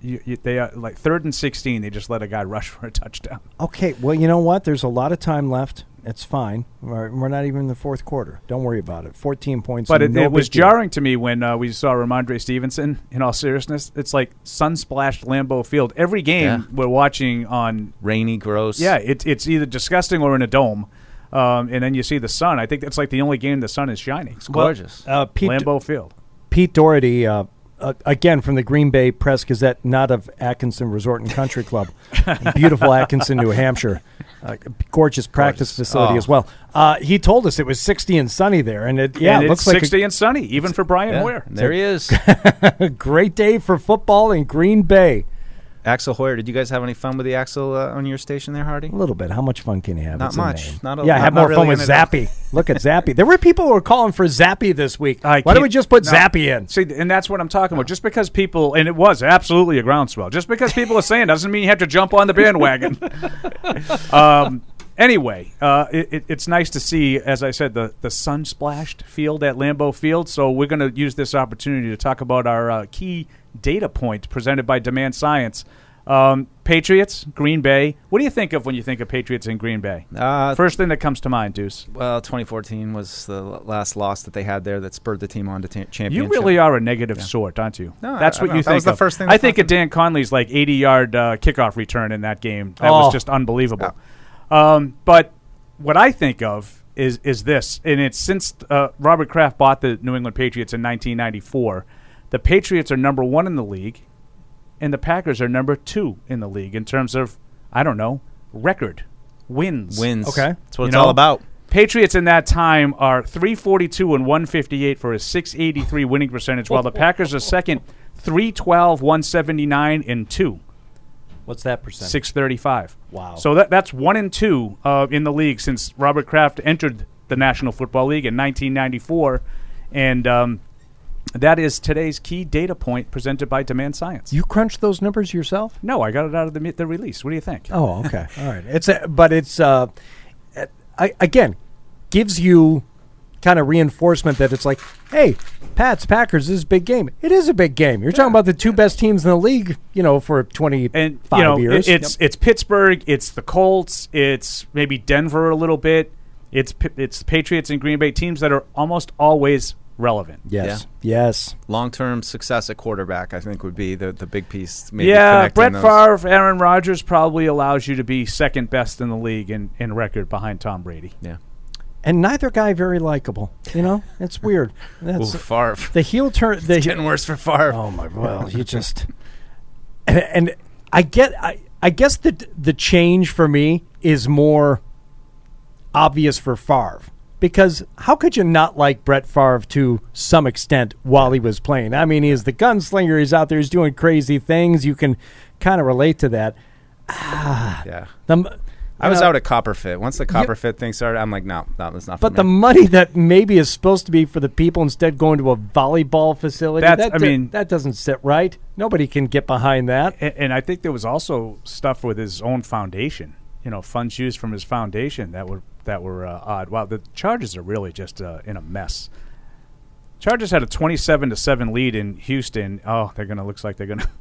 You, you, they are like third and sixteen. They just let a guy rush for a touchdown. Okay, well, you know what? There's a lot of time left. It's fine. We're, we're not even in the fourth quarter. Don't worry about it. 14 points. But it, no it was deal. jarring to me when uh, we saw Rhamondre Stevenson. In all seriousness, it's like sun-splashed Lambeau Field. Every game Yeah. we're watching on rainy, gross. Yeah, it's it's either disgusting or in a dome. Um, and then you see the sun. I think that's like the only game the sun is shining. It's gorgeous. Well, uh, Pete, Lambeau Field. Pete Dougherty, uh, uh, again from the Green Bay Press Gazette, not of Atkinson Resort and Country Club, beautiful Atkinson, New Hampshire, uh, gorgeous practice facility Oh. as well. Uh, he told us it was 60 and sunny there, and it yeah, and it looks it's like a- 60 and sunny, even for Brian Yeah, Hoyer. there he is. Great day for football in Green Bay. Axel Hoyer, did you guys have any fun with the Axel uh, on your station there, Hardy? A little bit. How much fun can you have? Not It's much. Not a- yeah, not- have not more really fun with. Zappe. Look at Zappe. There were people who were calling for Zappe this week. I Why don't can't- we just put no. Zappe in? See, and that's what I'm talking about. Just because people, and it was absolutely a groundswell. Just because people are saying doesn't mean you have to jump on the bandwagon. um, anyway, uh, it, it, it's nice to see, as I said, the the sun splashed field at Lambeau Field. So we're going to use this opportunity to talk about our uh, key data point presented by Demand Science. Um, Patriots, Green Bay. What do you think of when you think of Patriots in Green Bay? Uh, First thing that comes to mind, Deuce. Well, 2014 was the last loss that they had there that spurred the team on to championship. You really are a negative Yeah. sort, aren't you? No, that's I- what I- you that think. was the first thing I think of Dan Conley's like 80 yard uh, kickoff return in that game. That Oh. was just unbelievable. Um, but what I think of is is this, and it's since uh, Robert Kraft bought the New England Patriots in 1994. The Patriots are number one in the league, and the Packers are number two in the league in terms of I don't know record wins. Wins. Okay. That's what You it's all about. Patriots in that time are 342 and 158 for a 683 winning percentage, while the Packers are second, 312, 179 and 2. What's that percent? 635. Wow. So that that's 1 and 2 uh, in the league since Robert Kraft entered the National Football League in 1994 and um, that is today's key data point presented by Demand Science. You crunched those numbers yourself? No, I got it out of the the release. What do you think? Oh, okay. All right. It's a, but it's uh, I, again gives you kind of reinforcement that it's like, hey, Pats Packers this is a big game. It is a big game. You're talking about the two best teams in the league, you know, for 25 and you know, years. it- it's it's Pittsburgh, it's the Colts, it's maybe Denver a little bit. It's it's Patriots and Green Bay teams that are almost always relevant. yes. Yes. Long-term success at quarterback, I think, would be the the big piece. Maybe yeah, Brett those. Favre, Aaron Rodgers probably allows you to be second best in the league in, in record behind Tom Brady. Yeah. And neither guy very likable. You know, it's weird. That's Ooh, Favre. the heel turn. The It's getting worse for Favre. Oh my! Well, he just and, and I get. I, I guess the the change for me is more obvious for Favre because how could you not like Brett Favre to some extent while he was playing? I mean, he's the gunslinger. He's out there. He's doing crazy things. You can kind of relate to that. Ah, Yeah. the, I was know, out at Copperfit. Once the Copperfit thing started, I'm like, no, no, that's not for But me. the money that maybe is supposed to be for the people instead going to a volleyball facility, That's- that I do- mean- that doesn't sit right. Nobody can get behind that. And, and I think there was also stuff with his own foundation. You know, funds used from his foundation that were that were uh, odd. Wow, the Chargers are really just uh, in a mess. Chargers had a twenty-seven to seven lead in Houston. Oh, they're gonna looks like they're gonna.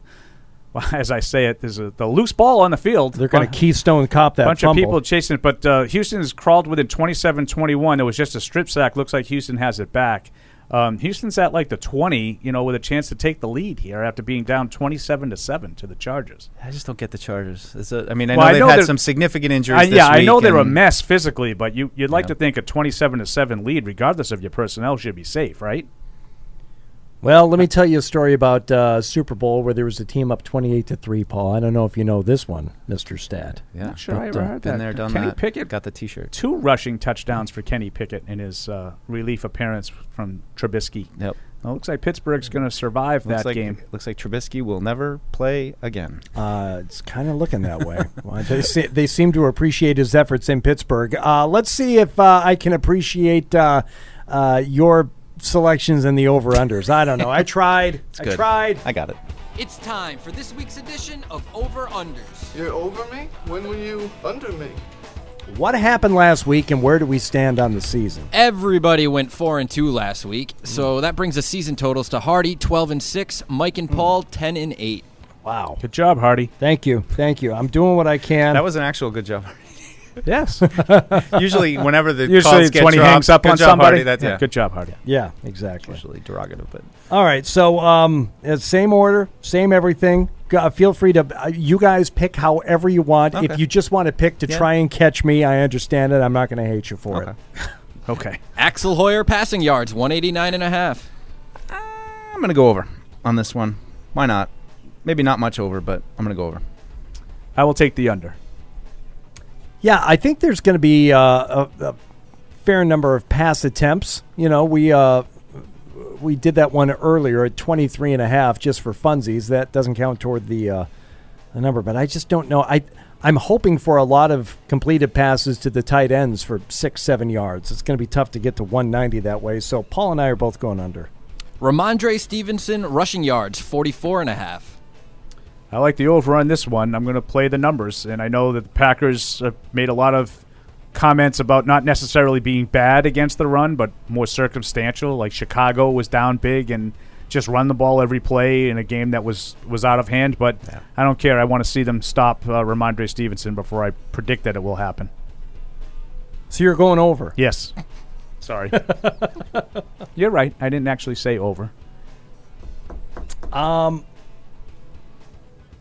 Well, as I say it, there's a the loose ball on the field. They're going to Keystone Cop that bunch fumble. of people chasing it, but uh, Houston has crawled within 27-21. It was just a strip sack. Looks like Houston has it back. Um, Houston's at like the 20, you know, with a chance to take the lead here after being down 27 to 7 to the Chargers. I just don't get the Chargers. It's a, I mean, I Well, know I they've know had some significant injuries. I- yeah, I know they're a mess physically, but you, you'd like Yeah. to think a 27 to 7 lead, regardless of your personnel, should be safe, right? Well, let me tell you a story about uh, Super Bowl where there was a team up twenty-eight to three. Paul, I don't know if you know this one, Mister Stat. Yeah, Sure, I But, ever uh, heard been that. there, done Kenny that. Pickett Got the T-shirt. Two rushing touchdowns for Kenny Pickett in his uh, relief appearance from Trubisky. Yep. Well, looks like Pittsburgh's going to survive Looks that like, game. Looks like Trubisky will never play again. Uh, it's kind of looking that way. Well, they, se- they seem to appreciate his efforts in Pittsburgh. Uh, let's see if uh, I can appreciate uh, uh, your selections and the over/unders. I don't know. I tried. I good. tried. I got it. It's time for this week's edition of Over Unders. You're over me? When were you under me? What happened last week, and where do we stand on the season? Everybody went four and two last week, so mm. that brings the season totals to Hardy twelve and six, Mike and mm. Paul ten and eight. Wow. Good job, Hardy. Thank you. Thank you. I'm doing what I can. That was an actual good job. Yes. Usually, whenever the Usually calls it's get when he hangs up on somebody. Hardy, that's, yeah. Good job, Hardy. yeah, exactly. Usually derogative, but All right, so um, uh, same order, same everything. G- Uh, feel free to uh, you guys pick however you want. If you just want to pick to Yeah. try and catch me, I understand it. I'm not going to hate you for Okay. it. Okay. Axel Hoyer passing yards one eighty nine and a half. I'm gonna go over on this one. Why not? Maybe not much over, but I'm gonna go over. I will take the under. Yeah, I think there's going to be uh, a, a fair number of pass attempts. You know, we uh, we did that one earlier at 23 and a half just for funsies. That doesn't count toward the uh, the number, but I just don't know. I I'm hoping for a lot of completed passes to the tight ends for six, seven yards. It's going to be tough to get to 190 that way. So Paul and I are both going under. Rhamondre Stevenson rushing yards forty four and a half. I like the over on this one. I'm going to play the numbers, and I know that the Packers have made a lot of comments about not necessarily being bad against the run, but more circumstantial. Like Chicago was down big and just run the ball every play in a game that was was out of hand. But I don't care. I want to see them stop uh, Rhamondre Stevenson before I predict that it will happen. So you're going over. Yes. Sorry. You're right. I didn't actually say over. Um.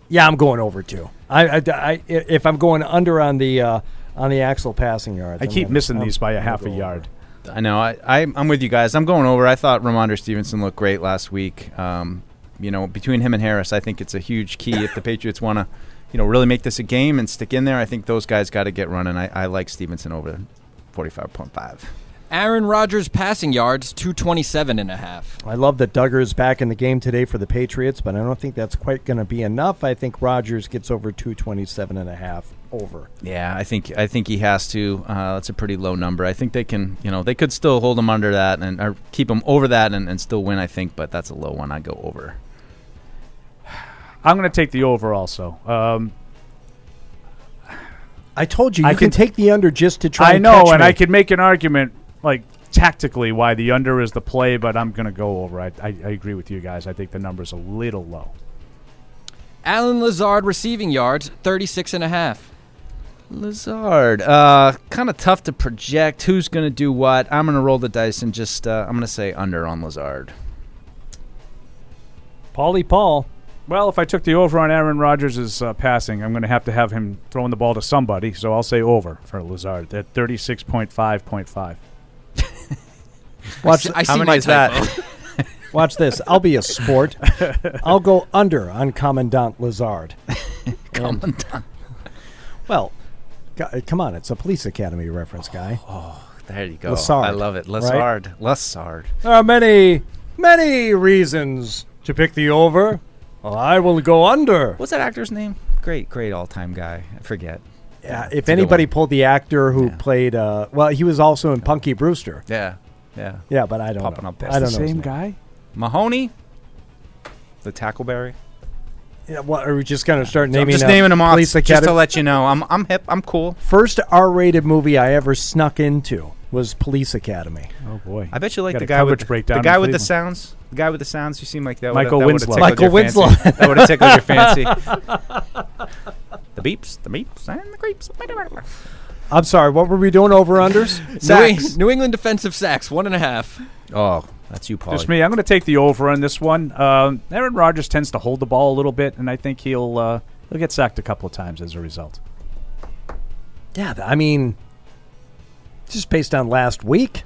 Yeah, I'm going over too. I, I, I- if I'm going under on the uh, on the axle passing yards, I I'm keep gonna- missing I'm- these by a I'm half a gonna go yard. I know. I, I I'm with you guys. I'm going over. I thought Rhamondre Stevenson looked great last week. Um, you know, between him and Harris, I think it's a huge key if the Patriots want to, you know, really make this a game and stick in there. I think those guys got to get running. I, I like Stevenson over 45.5. Aaron Rodgers passing yards 227 and a half. I love that Dugger is back in the game today for the Patriots, but I don't think that's quite going to be enough. I think Rodgers gets over 227 and a half over. Yeah, I think I think he has to. Uh, that's a pretty low number. I think they can, you know, they could still hold him under that and or keep him over that and, and still win. I think, but that's a low one. I go over. I'm going to take the over also. Um, I told you you I can could- take the under just to try. I and know, catch and. I could make an argument like tactically why the under is the play, but I'm going to go over. I, I, I agree with you guys. I think the number's a little low. Allen Lazard receiving yards 36 and a half. Lazard, uh, kind of tough to project who's going to do what. I'm going to roll the dice and just uh, I'm going to say under on Lazard. Paulie Paul. Well, if I took the over on Aaron Rodgers' uh, passing, I'm going to have to have him throwing the ball to somebody. So I'll say over for Lazard at 36.5.5. Watch, I see my typo. Watch this. I'll be a sport. I'll go under on Commandant Lazard. Commandant. Well, go- come on. It's a police academy reference, guy. Oh, there you go. Lazard, I love it. right? Lazard. Lazard. There are many, many reasons to pick the over. Well, I will go under. What's that actor's name? Great, great all-time guy. I forget. Yeah, It's if anybody pulled the actor who played, uh, well, he was also in Punky Brewster. Yeah, yeah, Yeah, but I don't Popping know. up there. I don't That's know. the his same name. guy. Mahoney, the Tackleberry. Yeah, what, are we just going to start I'm naming? just uh, naming them off Police just Academy? to let you know. I'm I'm hip. I'm cool. First R-rated movie I ever snuck into was Police Academy. Oh boy! I bet you like Got the a guy coverage with breakdown the guy with the Cleveland. sounds. The guy with the sounds. You seem like that. Michael would've- that Winslow. would've tickled Michael your fancy. Winslow. that would have tickled your fancy. the beeps, the beeps, and the creeps. I'm sorry. What were we doing? Over unders? New, Eng- New England defensive sacks one and a half. Oh, that's you, Paul. Just me. I'm going to take the over on this one. Um, Aaron Rodgers tends to hold the ball a little bit, and I think he'll uh, he'll get sacked a couple of times as a result. Yeah, I mean, just based on last week.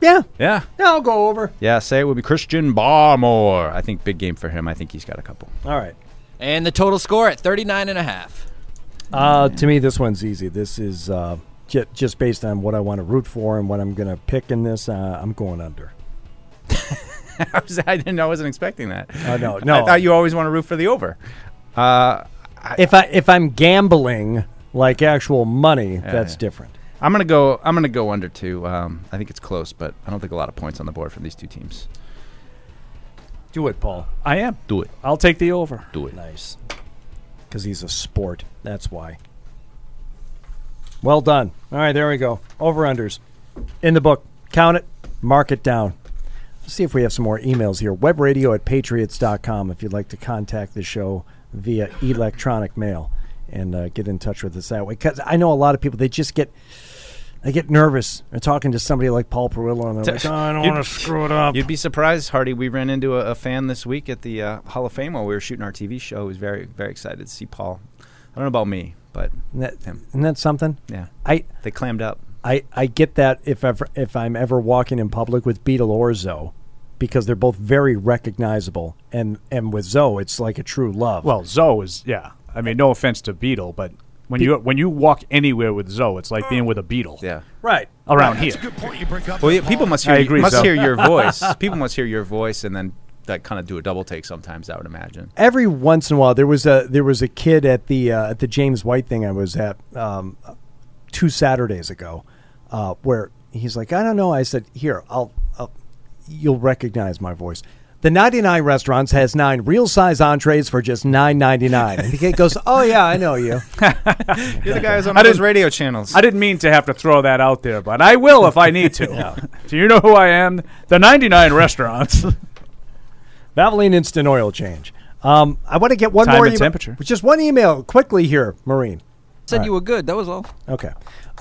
Yeah, Yeah. yeah, I'll go over. Yeah, say it would be Christian Barmore. I think big game for him. I think he's got a couple. All right. And the total score at 39 and a half. Uh, to me, this one's easy. This is uh, j- just based on what I want to root for and what I'm going to pick in this. Uh, I'm going under. I, was, I didn't. I wasn't expecting that. Oh, no, no. I thought you always want to root for the over. Uh, if I if I'm gambling like actual money, that's yeah. different. I'm gonna go. I'm gonna go under two. Um, I think it's close, but I don't think a lot of points on the board from these two teams. Do it, Paul. I am. Do it. I'll take the over. Do it. Nice. Because he's a sport. That's why. Well done. All right, there we go. Over unders. In the book. Count it. Mark it down. Let's see if we have some more emails here. Webradio at patriots.com if you'd like to contact the show via electronic mail and uh, get in touch with us that way. Because I know a lot of people, they just get. They get nervous. They're talking to somebody like Paul Perillo, and they're like, "Oh, I don't want to screw it up." You'd be surprised, Hardy. We ran into a, a fan this week at the uh, Hall of Fame while we were shooting our TV show. He was very, very excited to see Paul. I don't know about me, but Isn't that, him. isn't that something? Yeah. I They clammed up. I, I get that if ever if I'm ever walking in public with Beetle or Zoe, because they're both very recognizable, and and with Zoe it's like a true love. Well, Zoe is yeah. I mean, no offense to Beetle, but when you when you walk anywhere with Zoe, it's like being with a beetle. Yeah. right Around here. Well, yeah, people must hear. I agree, must Zoe. hear your voice. People must hear your voice, and then that kind of do a double take sometimes. I would imagine. Every once in a while, there was a there was a kid at the uh, at the James White thing I was at um, two Saturdays ago, uh, where he's like, I don't know. I said, here, I'll, I'll you'll recognize my voice. The 99 restaurants has nine real size entrees for just 9.99. And the kid goes, "Oh yeah, I know you." You're the guys on I all those radio channels. I didn't mean to have to throw that out there, but I will if I need to. Do you know who I am? The 99 restaurants. Valvoline Instant Oil Change. Um, I want to get one Time more and email- temperature. Just one email quickly here, Marine. Said All you right. were good. That was all. Okay.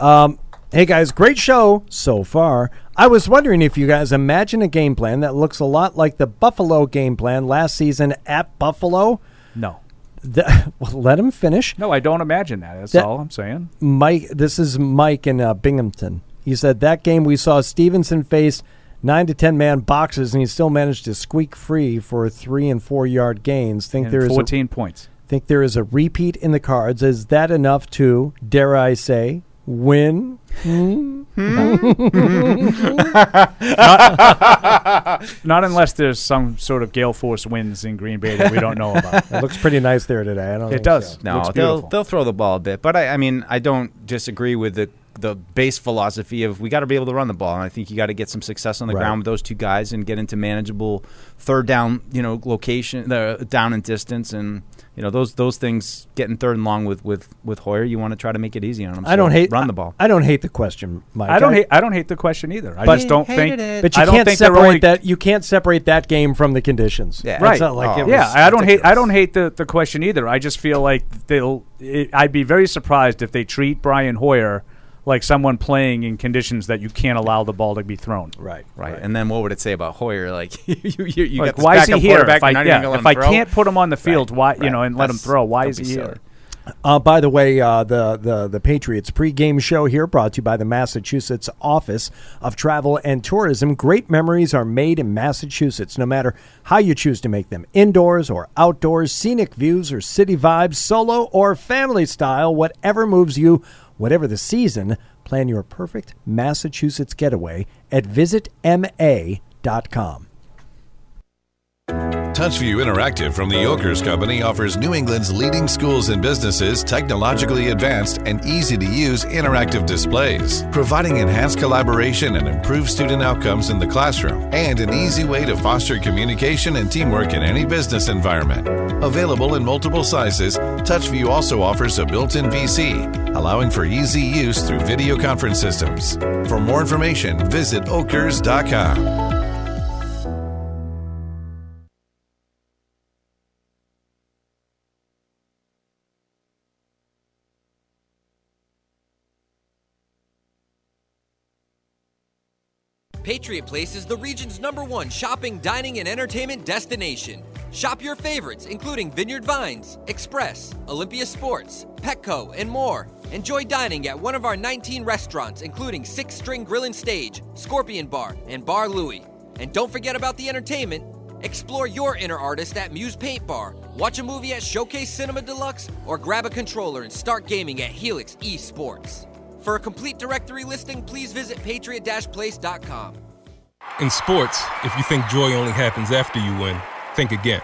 Um, hey guys, great show so far. I was wondering if you guys imagine a game plan that looks a lot like the Buffalo game plan last season at Buffalo. No. The, well, let him finish. No, I don't imagine that. That's That- all I'm saying. Mike, this is Mike in uh, Binghamton. He said that game we saw Stevenson face nine to ten man boxes, and he still managed to squeak free for three and four yard gains. Think And there is 14 a, points. Think there is a repeat in the cards. Is that enough to dare I say win? Hmm? not, not unless there's some sort of gale force winds in Green Bay that we don't know about. It looks pretty nice there today. I don't. It think does. so. No, Looks they'll they'll throw the ball a bit, but I, I mean I don't disagree with the the base philosophy of we got to be able to run the ball, and I think you got to get some success on the Right. ground with those two guys and get into manageable third down, you know, location, the down and distance, and you know those those things getting third and long with with with Hoyer. You want to try to make it easy on them. I don't hate run the ball. I don't hate the question, Mike. I don't hate. I don't hate the question either. I But- just don't think. But you I can't think separate only- that. You can't separate that game from the conditions. Yeah. It's Right. not like oh. it yeah, I don't hate. I don't hate the, the question either. I just feel like they'll. It, I'd be very surprised if they treat Brian Hoyer like someone playing in conditions that you can't allow the ball to be thrown. Right. Right. and then what would it say about Hoyer? Like you, you, you Like, got why is he here? If I, yeah, even gonna let if I can't put him on the field, Right, why you know and let him throw? Why is he silly. here? Uh, by the way, uh, the, the the Patriots pregame show here brought to you by the Massachusetts Office of Travel and Tourism. Great memories are made in Massachusetts, no matter how you choose to make them indoors or outdoors, scenic views or city vibes, solo or family style, whatever moves you, whatever the season. Plan your perfect Massachusetts getaway at visitma.com. TouchView Interactive from the Yokers Company offers New England's leading schools and businesses technologically advanced and easy to use interactive displays, providing enhanced collaboration and improved student outcomes in the classroom, and an easy way to foster communication and teamwork in any business environment. Available in multiple sizes, TouchView also offers a built in VC, allowing for easy use through video conference systems. For more information, visit okers.com. Patriot Place is the region's number one shopping, dining, and entertainment destination. Shop your favorites, including Vineyard Vines, Express, Olympia Sports, Petco, and more. Enjoy dining at one of our 19 restaurants, including Six String Grill and Stage, Scorpion Bar, and Bar Louie. And don't forget about the entertainment. Explore your inner artist at Muse Paint Bar, watch a movie at Showcase Cinema Deluxe, or grab a controller and start gaming at Helix Esports. For a complete directory listing, please visit patriot-place.com. In sports, if you think joy only happens after you win, think again.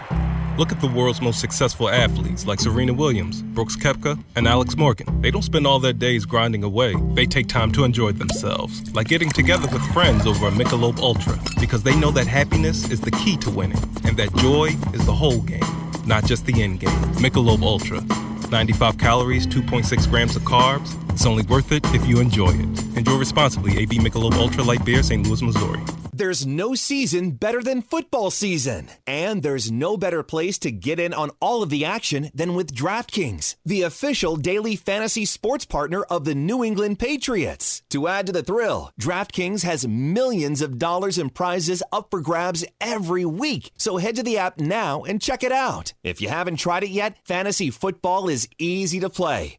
Look at the world's most successful athletes like Serena Williams, Brooks Koepka, and Alex Morgan. They don't spend all their days grinding away. They take time to enjoy themselves, like getting together with friends over a Michelob Ultra, because they know that happiness is the key to winning, and that joy is the whole game, not just the end game. Michelob Ultra. 95 calories, 2.6 grams of carbs. It's only worth it if you enjoy it. Enjoy responsibly. AB Michelob Ultra Light Beer, St. Louis, Missouri. There's no season better than football season. And there's no better place to get in on all of the action than with DraftKings, the official daily fantasy sports partner of the New England Patriots. To add to the thrill, DraftKings has millions of dollars in prizes up for grabs every week. So head to the app now and check it out. If you haven't tried it yet, fantasy football is easy to play.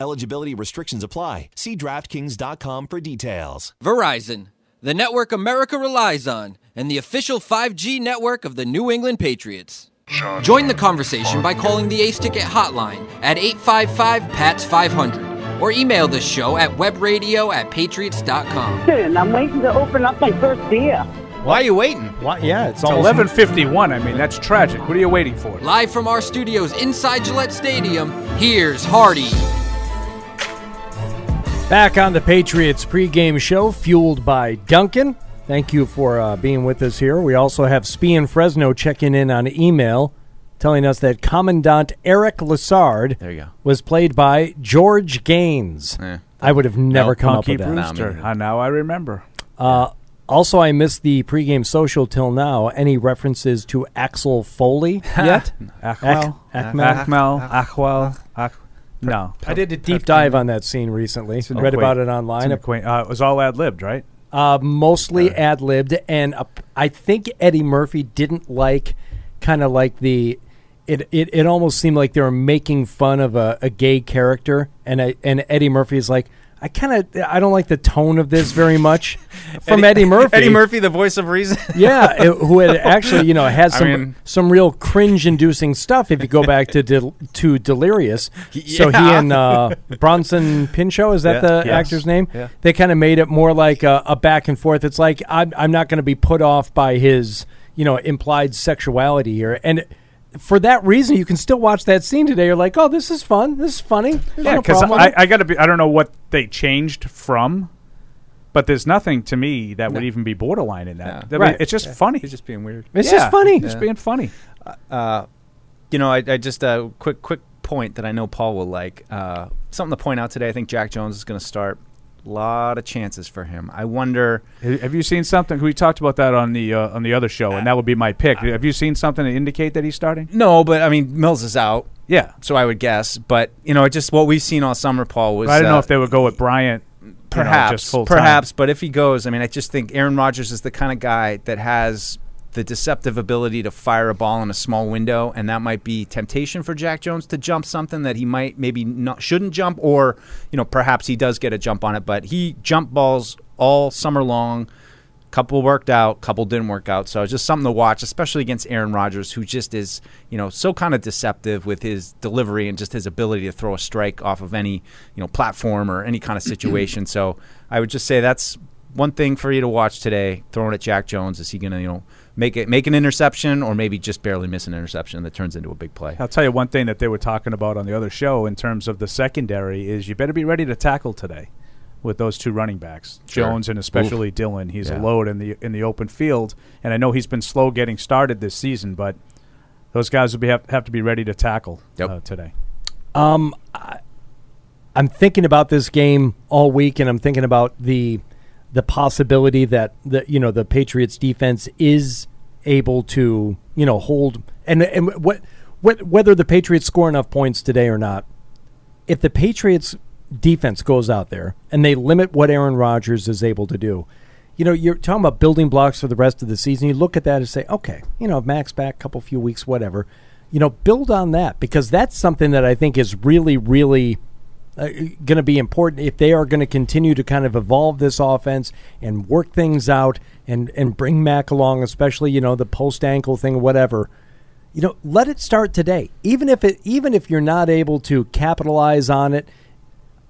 Eligibility restrictions apply. See DraftKings.com for details. Verizon, the network America relies on, and the official 5G network of the New England Patriots. Join the conversation by calling the Ace Ticket hotline at 855 PATS 500 or email the show at webradio at patriots.com. And I'm waiting to open up my first beer. Why are you waiting? Why, yeah, it's It's eleven fifty one. I mean, that's tragic. What are you waiting for? Live from our studios inside Gillette Stadium, here's Hardy. Back on the Patriots pregame show, fueled by Dunkin'. Thank you for uh, being with us here. We also have Spee and Fresno checking in on email, telling us that Commandant Eric Lassard There you go. was played by George Gaynes. I would have never No, come up Punky with that. Brewster. Uh, now I remember. Uh, also, I missed the pregame social till now. Any references to Axel Foley yet? Achwell, Ak- Akmel, Achwell, Ach- No, I did a deep dive on that scene recently. Read about it it's online. acquaint- uh, it was all ad libbed, right? Uh, mostly ad libbed, and uh, I think Eddie Murphy didn't like kind of like the. It, it, it almost seemed like they were making fun of a, a gay character, and I, and Eddie Murphy is like, I kind of I don't like the tone of this very much from Eddie, Murphy. Eddie Murphy, the voice of reason. yeah, it- who had actually you know has I some mean- some real cringe inducing stuff. If you go back to Del- to Delirious, so he and uh, Bronson Pinchot is that Yeah. the Yes. actor's name? Yeah. They kind of made it more like a, a back and forth. It's like I'm I'm not going to be put off by his you know implied sexuality here, and for that reason, you can still watch that scene today. You're like, oh, this is fun. This is funny. There's Yeah, because problem with I. I got to be. I don't know what they changed from, but there's nothing to me that would even be borderline in that. I mean, Right. it's just Yeah. funny. He's just being weird. It's just funny. Just being funny. Uh, you know, I, I just a uh, quick quick point that I know Paul will like. Uh, something to point out today. I think Jack Jones is going to start. A lot of chances for him. I wonder. Have you seen something? We talked about that on the uh, on the other show, and that would be my pick. Have you seen something to indicate that he's starting? No, but I mean Mills is out. Yeah. So I would guess, but you know, it just what we've seen all summer, Paul was. I don't uh, know if they would go with Bryant. you know, Perhaps, just perhaps, but if he goes, I mean, I just think Aaron Rodgers is the kind of guy that has the deceptive ability to fire a ball in a small window, and that might be temptation for Jack Jones to jump something that he might maybe not shouldn't jump, or you know, perhaps he does get a jump on it, but he jumped balls all summer long. Couple worked out, couple didn't work out. So it's just something to watch, especially against Aaron Rodgers, who just is, you know, so kind of deceptive with his delivery and just his ability to throw a strike off of any, you know, platform or any kind of situation. so I would just say that's one thing for you to watch today. Throwing at Jack Jones, is he going to, you know, make it make an interception or maybe just barely miss an interception that turns into a big play? I'll tell you one thing that they were talking about on the other show in terms of the secondary is you better be ready to tackle today with those two running backs, Sure. Jones and especially Oof. Dillon. He's Yeah. a load in the in the open field, and I know he's been slow getting started this season, but those guys will be have, have to be ready to tackle uh, today. Um, I, I'm thinking about this game all week, and I'm thinking about the the possibility that the you know the Patriots defense is able to you know hold and and what what whether the Patriots score enough points today or not. If the Patriots defense goes out there and they limit what Aaron Rodgers is able to do, you know, you're talking about building blocks for the rest of the season. You look at that and say, okay, you know, Max back, a couple few weeks, whatever. You know, build on that because that's something that I think is really, really uh, going to be important if they are going to continue to kind of evolve this offense and work things out and and bring Mac along, especially you know the post ankle thing, whatever. You know, let it start today. Even if it, even if you're not able to capitalize on it,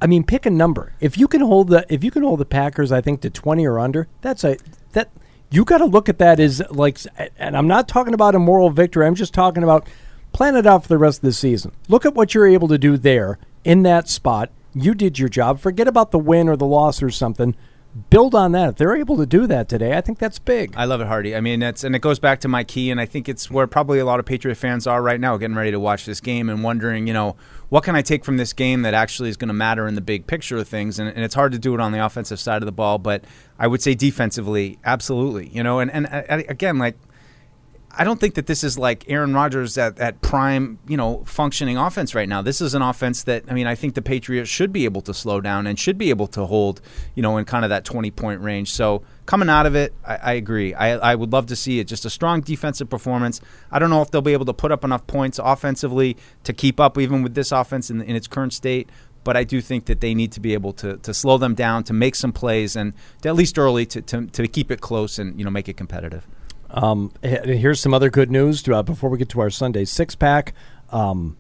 I mean, pick a number. If you can hold the if you can hold the Packers, I think to twenty or under, that's a that you got to look at that as like. And I'm not talking about a moral victory. I'm just talking about plan it out for the rest of the season. Look at what you're able to do there in that spot. You did your job. Forget about the win or the loss or something. Build on that. If they're able to do that today, I think that's big. I love it, Hardy. I mean, that's and it goes back to my key, and I think it's where probably a lot of Patriot fans are right now, getting ready to watch this game and wondering, you know, what can I take from this game that actually is going to matter in the big picture of things? And, and it's hard to do it on the offensive side of the ball, but I would say defensively, absolutely. You know, and and again, like I don't think that this is like Aaron Rodgers at, at prime, you know, functioning offense right now. This is an offense that I mean, I think the Patriots should be able to slow down and should be able to hold, you know, in kind of that twenty point range. So coming out of it, I, I agree. I, I would love to see it. Just a strong defensive performance. I don't know if they'll be able to put up enough points offensively to keep up even with this offense in, in its current state. But I do think that they need to be able to, to slow them down, to make some plays, and at least early to, to, to keep it close and you know make it competitive. Um, he- here's some other good news uh, before we get to our Sunday six pack. Um,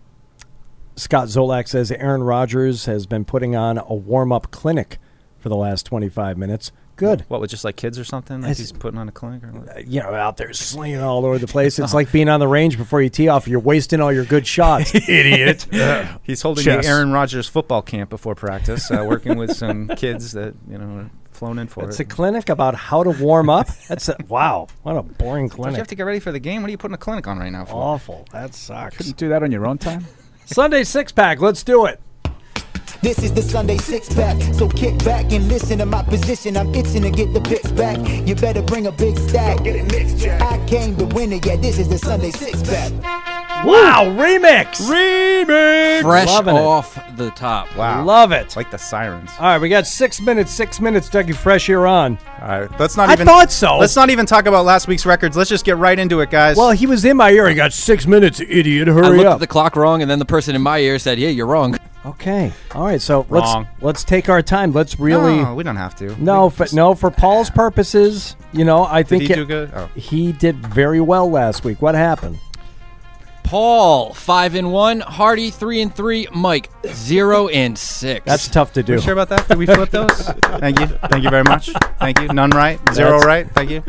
Scott Zolak says Aaron Rodgers has been putting on a warm up clinic for the last 25 minutes. Good. What with just like kids or something? Like It's- he's putting on a clinic or what? You know, out there slinging all over the place. It's like being on the range before you tee off. You're wasting all your good shots. Idiot. He's holding Chess. the Aaron Rodgers football camp before practice, uh, working with some kids that you know are flown in for It's it. a clinic about how to warm up. That's a, wow. What a boring Don't you have to get ready for the game? What are you putting a clinic on right now for? Awful. That sucks. Couldn't do that on your own time. Sunday six pack. Let's do it. This is the Sunday six pack, so kick back and listen to my position. I'm itching to get the picks back. You better bring a big stack. Get it mixed, I came to win it, yeah. This is the Sunday six pack. Wow, remix. Remix. Fresh Loving it. off the top. Wow, Love it. like the sirens. All right, we got six minutes. Six minutes. Dougie Fresh here on. All right, let's not I even. thought so. Let's not even talk about last week's records. Let's just get right into it, guys. Well, he was in my ear. He got six minutes, idiot. Hurry I looked up. at the clock wrong, and then the person in my ear said, "Yeah, you're wrong." okay. All right. So Wrong. let's let's take our time. Let's really. no, we don't have to. No, We for, just- no. For Paul's purposes, you know, I think he it- do good? Oh. he did very well last week. What happened? Paul five and one, Hardy three and three, Mike zero and six. That's tough to do. You sure about that? Did we flip those? Thank you. Thank you very much. Thank you. None right. Zero That's- right. Thank you.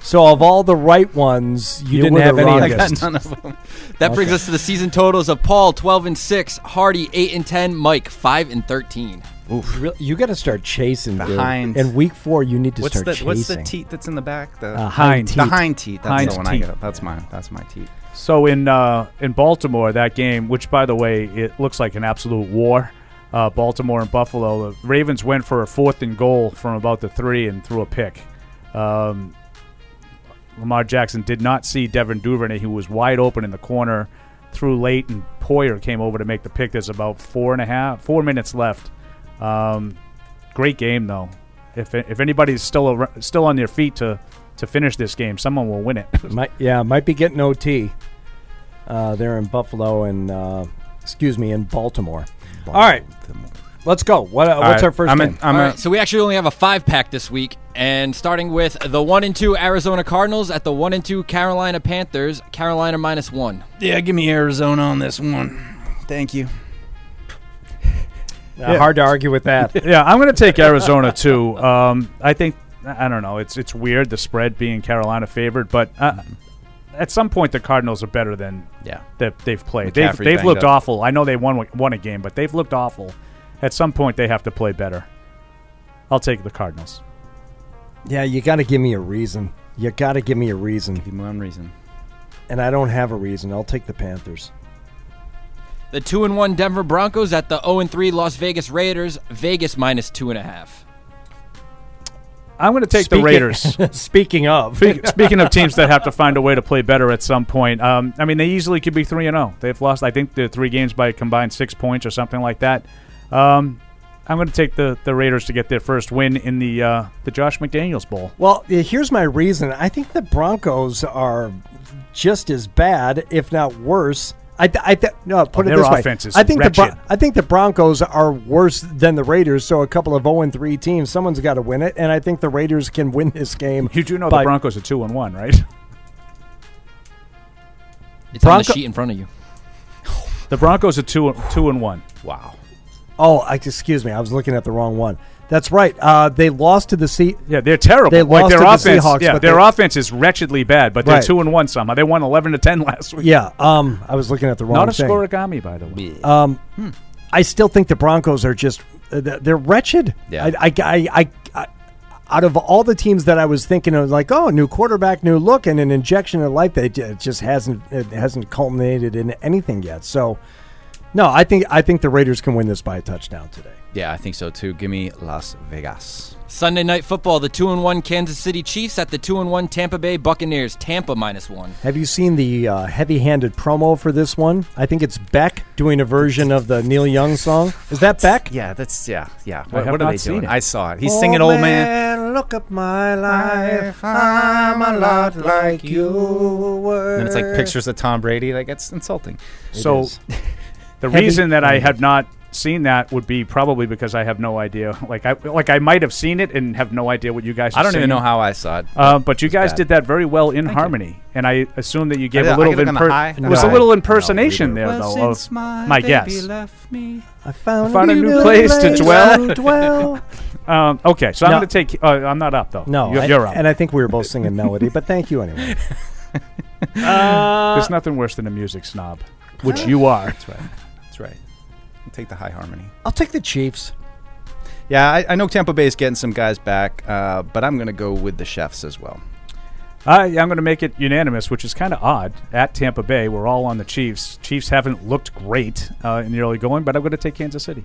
So of all the right ones, you, You didn't have any. I got none of them. That brings Okay. us to the season totals of Paul twelve and six, Hardy eight and ten, Mike five and thirteen. You really- You got to start chasing, dude. hind. In week four, you need to What's start the chasing. What's the teat that's in the back? The Uh, hind The teat. hind teat. That's Hind the one I teat. get. That's my. That's my teat. So in uh, in Baltimore, that game, which by the way, it looks like an absolute war. Uh, Baltimore and Buffalo. The Ravens went for a fourth and goal from about the three and threw a pick. Um, Lamar Jackson did not see Devin Duvernay, who was wide open in the corner, threw late, and Poyer came over to make the pick. There's about four and a half, four minutes left. Um, great game though. If if anybody's still ar- still on their feet to to finish this game, someone will win it. Might, yeah, might be getting OT. Uh, there in Buffalo and uh, excuse me in Baltimore. All right, let's go. What, uh, what's right, our 1st I'm game? in- I'm All a- right, so we actually only have a five pack this week, and starting with the one and two Arizona Cardinals at the one and two Carolina Panthers, Carolina minus one. Yeah, give me Arizona on this one. Thank you. Uh, Hard to argue with that. yeah, I'm going to take Arizona too. Um, I think I don't know. It's it's weird the spread being Carolina favored, but uh, at some point the Cardinals are better than Yeah. that they've played. They've they've looked up. awful. I know they won won a game, but they've looked awful. At some point they have to play better. I'll take the Cardinals. yeah, you got to give me a reason. You got to give me a reason, Give me one reason. and I don't have a reason. I'll take the Panthers. The two and one Denver Broncos at the zero and three Las Vegas Raiders, Vegas minus two and a half. I'm going to take Speaking- the Raiders. Speaking of, Speak- Speaking of teams that have to find a way to play better at some point, um, I mean, they easily could be three and zero. They've lost, I think, the three games by a combined six points or something like that. Um, I'm going to take the, the Raiders to get their first win in the uh, the Josh McDaniels Bowl. Well, here's my reason. I think the Broncos are just as bad, if not worse. I, th- I th- no, put Oh, it this way. offense is I think the wretched. Bron- I think the Broncos are worse than the Raiders. So a couple of zero and three teams, someone's got to win it, and I think the Raiders can win this game. You do know by- the Broncos are two and one, right? It's on the sheet in front of you. The Broncos are two two and one. Wow. Oh, I, excuse me, I was looking at the wrong one. That's right. Uh, they lost to the Sea. Yeah, they're terrible. They like lost their to the Seahawks, yeah, but their offense is wretchedly bad, but they're Right. two and one somehow. They won eleven to ten last week. Yeah, um, I was looking at the wrong Not a thing. scorigami, by the way. Um, I still think the Broncos are just uh, they're they're wretched. Yeah. I, I, I, I, I, out of all the teams that I was thinking of, like, oh, new quarterback, new look, and an injection of life, that it just hasn't it hasn't culminated in anything yet. So, no, I think I think the Raiders can win this by a touchdown today. Yeah, I think so too. Give me Las Vegas. Sunday night football, the two and one Kansas City Chiefs at the two and one Tampa Bay Buccaneers, Tampa minus one. Have you seen the uh, heavy-handed promo for this one? I think it's Beck doing a version of the Neil Young song. Is that Beck? Yeah, that's yeah, yeah. What, what are they doing? it. I saw it. He's singing "Old Man." look at my life. I'm a lot like you were. And it's like pictures of Tom Brady. Like it's insulting. So is. the Heavy- reason that I have not seen that would be probably because I have no idea. Like I like I might have seen it and have no idea what you guys. I don't even know how I saw it. Uh, but you guys bad. did that very well in harmony, and I assume that you gave did- a I little gave it bit. on the imper- high? it was a little impersonation we there, were- though. Of my my guess. left me. I found, Found a new place to dwell. dwell. Um, okay, so I'm going to take. Uh, I'm not up though. No, you're, I- you're up. and I think we were both singing melody, but thank you anyway. There's nothing worse than a music snob, which you are. That's right. That's right. I'll take the high harmony. I'll take the Chiefs. Yeah, I, I know Tampa Bay is getting some guys back, uh, but I'm going to go with the chefs as well. I, I'm going to make it unanimous, which is kind of odd. At Tampa Bay, we're all on the Chiefs. Chiefs haven't looked great uh, in the early going, but I'm going to take Kansas City.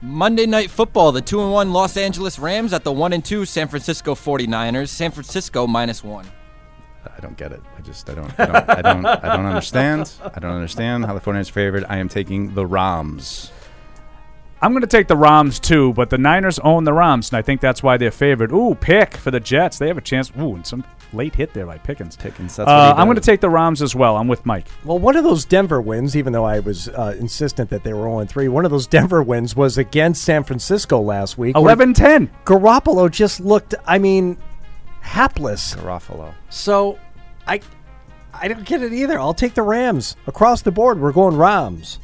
Monday Night Football, the 2 and 1 Los Angeles Rams at the 1 and 2 San Francisco 49ers. San Francisco minus 1. I don't get it. I just I don't I don't I don't, I don't understand. I don't understand how the 49ers are favored. I am taking the Rams. I'm going to take the Rams too, but the Niners own the Rams, and I think that's why they're favored. Ooh, pick for the Jets. They have a chance. Ooh, and some late hit there by Pickens. Pickens. That's Uh, I'm going to take the Rams as well. I'm with Mike. Well, one of those Denver wins, even though I was uh, insistent that they were 0 3, one of those Denver wins was against San Francisco last week. 11-10. Garoppolo just looked, I mean, hapless. Garofalo. So, I, I don't get it either. I'll take the Rams across the board. We're going Rams.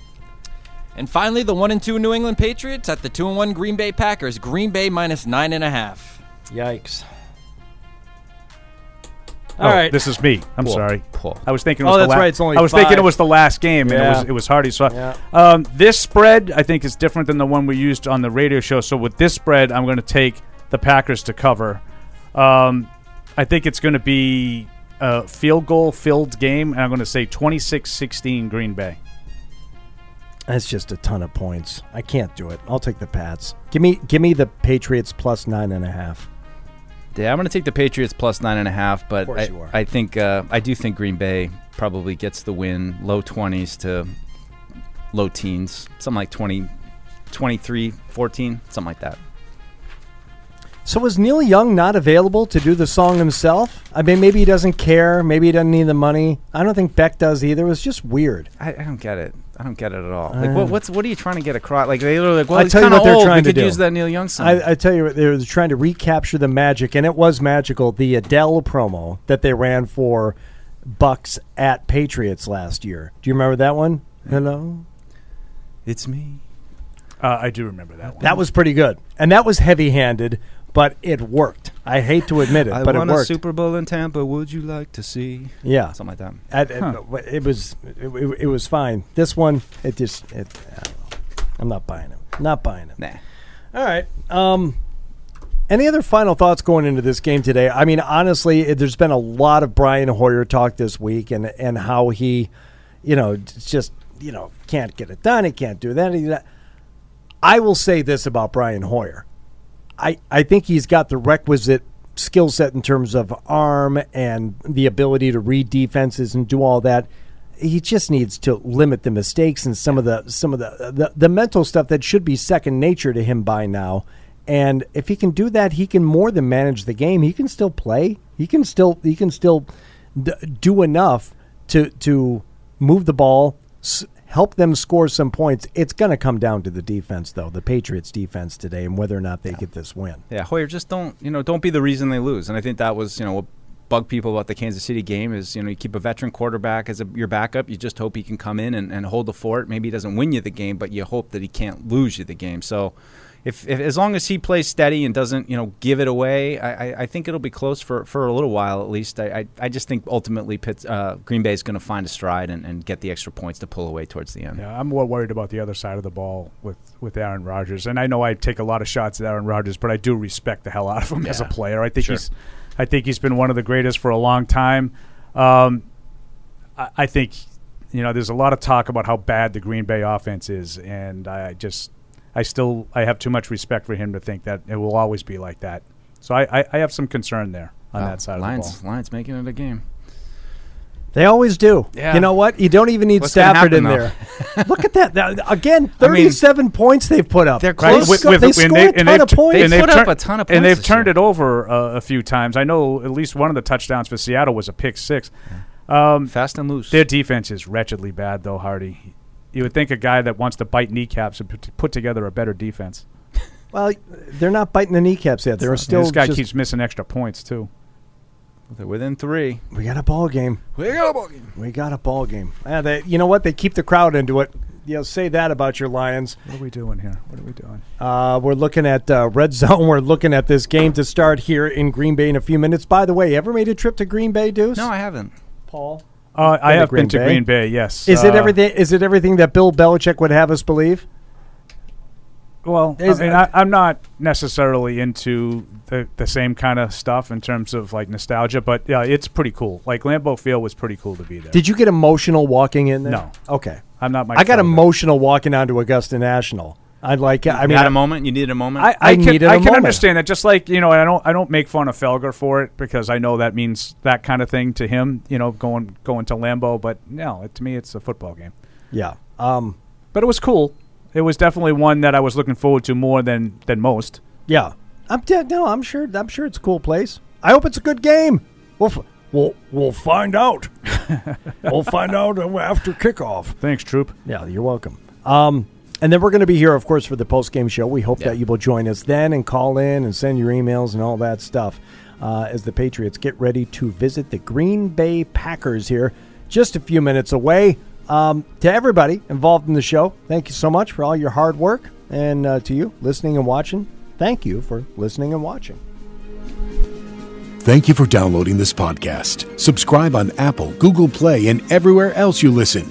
And finally, the 1 and 2 New England Patriots at the 2 and 1 Green Bay Packers. Green Bay minus 9.5. Yikes. All All right, right. this is me. I'm Cool. sorry. Cool. I was thinking. It Oh, was the that's la- right, it's only I was thinking it was the last game, and it was it was Hardy. So, Yeah. um, this spread I think is different than the one we used on the radio show. So with this spread, I'm going to take the Packers to cover. Um, I think it's going to be a field goal filled game, and I'm going to say 26-16 Green Bay. That's just a ton of points. I can't do it. I'll take the Pats. Give me, give me the Patriots plus nine and a half. Yeah, I'm going to take the Patriots plus nine and a half, but course I, you are. I think uh, I do think Green Bay probably gets the win, low 20s to low teens, something like 20, 23, 14, something like that. So was Neil Young not available to do the song himself? I mean, maybe he doesn't care. Maybe he doesn't need the money. I don't think Beck does either. It was just weird. I, I don't get it. I don't get it at all. Like, Uh. what, what's what are you trying to get across? Like they were like, well, I he's tell you kind of what they're old. trying we to could do. use that Neil Young song. I, I tell you, what, they were trying to recapture the magic, and it was magical. The Adele promo that they ran for Bucs at Patriots last year. Do you remember that one? Hello. it's me. Uh, I do remember that one. That was pretty good, and that was heavy-handed, but it worked. I hate to admit it, I but it worked. Super Bowl in Tampa. Would you like to see? Yeah, something like that. At- it- it was it, it- it was fine. This one, it just it. I don't know. I'm not buying it. Not buying it. Nah. All right. Um, any other final thoughts going into this game today? I mean, honestly, it, there's been a lot of Brian Hoyer talk this week, and and how he, you know, just you know can't get it done. He can't do that. He, that. I will say this about Brian Hoyer. I, I think he's got the requisite skill set in terms of arm and the ability to read defenses and do all that. He just needs to limit the mistakes and some of the some of the, the the mental stuff that should be second nature to him by now. And if he can do that, he can more than manage the game. He can still play. He can still he can still d- do enough to to move the ball, help them score some points. It's going to come down to the defense, though, the Patriots' defense today, and whether or not they get this win. Yeah, Hoyer, just don't you know don't be the reason they lose. And I think that was you know what bugged people about the Kansas City game is you know you keep a veteran quarterback as a, your backup. You just hope he can come in and, and hold the fort. Maybe he doesn't win you the game, but you hope that he can't lose you the game. So. If, if as long as he plays steady and doesn't you know give it away, I, I, I think it'll be close for, for a little while at least. I, I, I just think ultimately Pitts, uh, Green Bay is going to find a stride and, and get the extra points to pull away towards the end. Yeah, I'm more worried about the other side of the ball with, with Aaron Rodgers. And I know I take a lot of shots at Aaron Rodgers, but I do respect the hell out of him as a player. I think sure. he's I think he's been one of the greatest for a long time. Um, I, I think you know there's a lot of talk about how bad the Green Bay offense is, and I just I still I have too much respect for him to think that it will always be like that. So I, I, I have some concern there on Wow, that side Lions, of the ball. Lions making it a game. They always do. Yeah. You know what? You don't even need What's gonna Stafford in happen, there. Look at that. That- Again, I mean, 37 points they've put up. they're They close. sco- With- they with- and score they- a and ton they've of points. they've put up a ton of points. and they've turned year. it over uh, a few times. I know at least one of the touchdowns for Seattle was a pick six. Um, Fast and loose. Their defense is wretchedly bad, though, Hardy. You would think a guy that wants to bite kneecaps would put- put together a better defense. Well, they're not biting the kneecaps yet. They're still. this guy just- keeps missing extra points too. They're within three. We got a ball game. We got a ball game. We got a ball game. Yeah, they, you know what? They keep the crowd into it. You know, say that about your Lions. What are we doing here? What are we doing? Uh, we're looking at uh, red zone. We're looking at this game to start here in Green Bay in a few minutes. By the way, ever made a trip to Green Bay, Deuce? No, I haven't. Paul. Uh, I have been to Green Bay. Yes. Is it Uh, everything? Is it everything that Bill Belichick would have us believe? Well, I mean, I, I'm not necessarily into the, the same kind of stuff in terms of like nostalgia, but yeah, it's pretty cool. Like Lambeau Field was pretty cool to be there. Did you get emotional walking in there? No. Okay. I'm not. My I got emotional walking onto Augusta National. I'd like. I you mean, had I- a moment. You needed a moment. I, I, I can, needed a I can moment. understand that. Just like you know, I don't I don't make fun of Felger for it because I know that means that kind of thing to him. You know, going going to Lambeau, but no, it, to me, it's a football game. Yeah. Um, but it was cool. It was definitely one that I was looking forward to more than than most. Yeah. I'm de- no. I'm sure. I'm sure it's a cool place. I hope it's a good game. We'll f- we'll we'll find out. we'll find out after kickoff. Thanks, Troop. Yeah, you're welcome. Um, and then we're going to be here, of course, for the post game show. We hope Yeah. that you will join us then and call in and send your emails and all that stuff uh, as the Patriots get ready to visit the Green Bay Packers here, just a few minutes away. Um, to everybody involved in the show, thank you so much for all your hard work, and uh, to you listening and watching, thank you for listening and watching. Thank you for downloading this podcast. Subscribe on Apple, Google Play, and everywhere else you listen.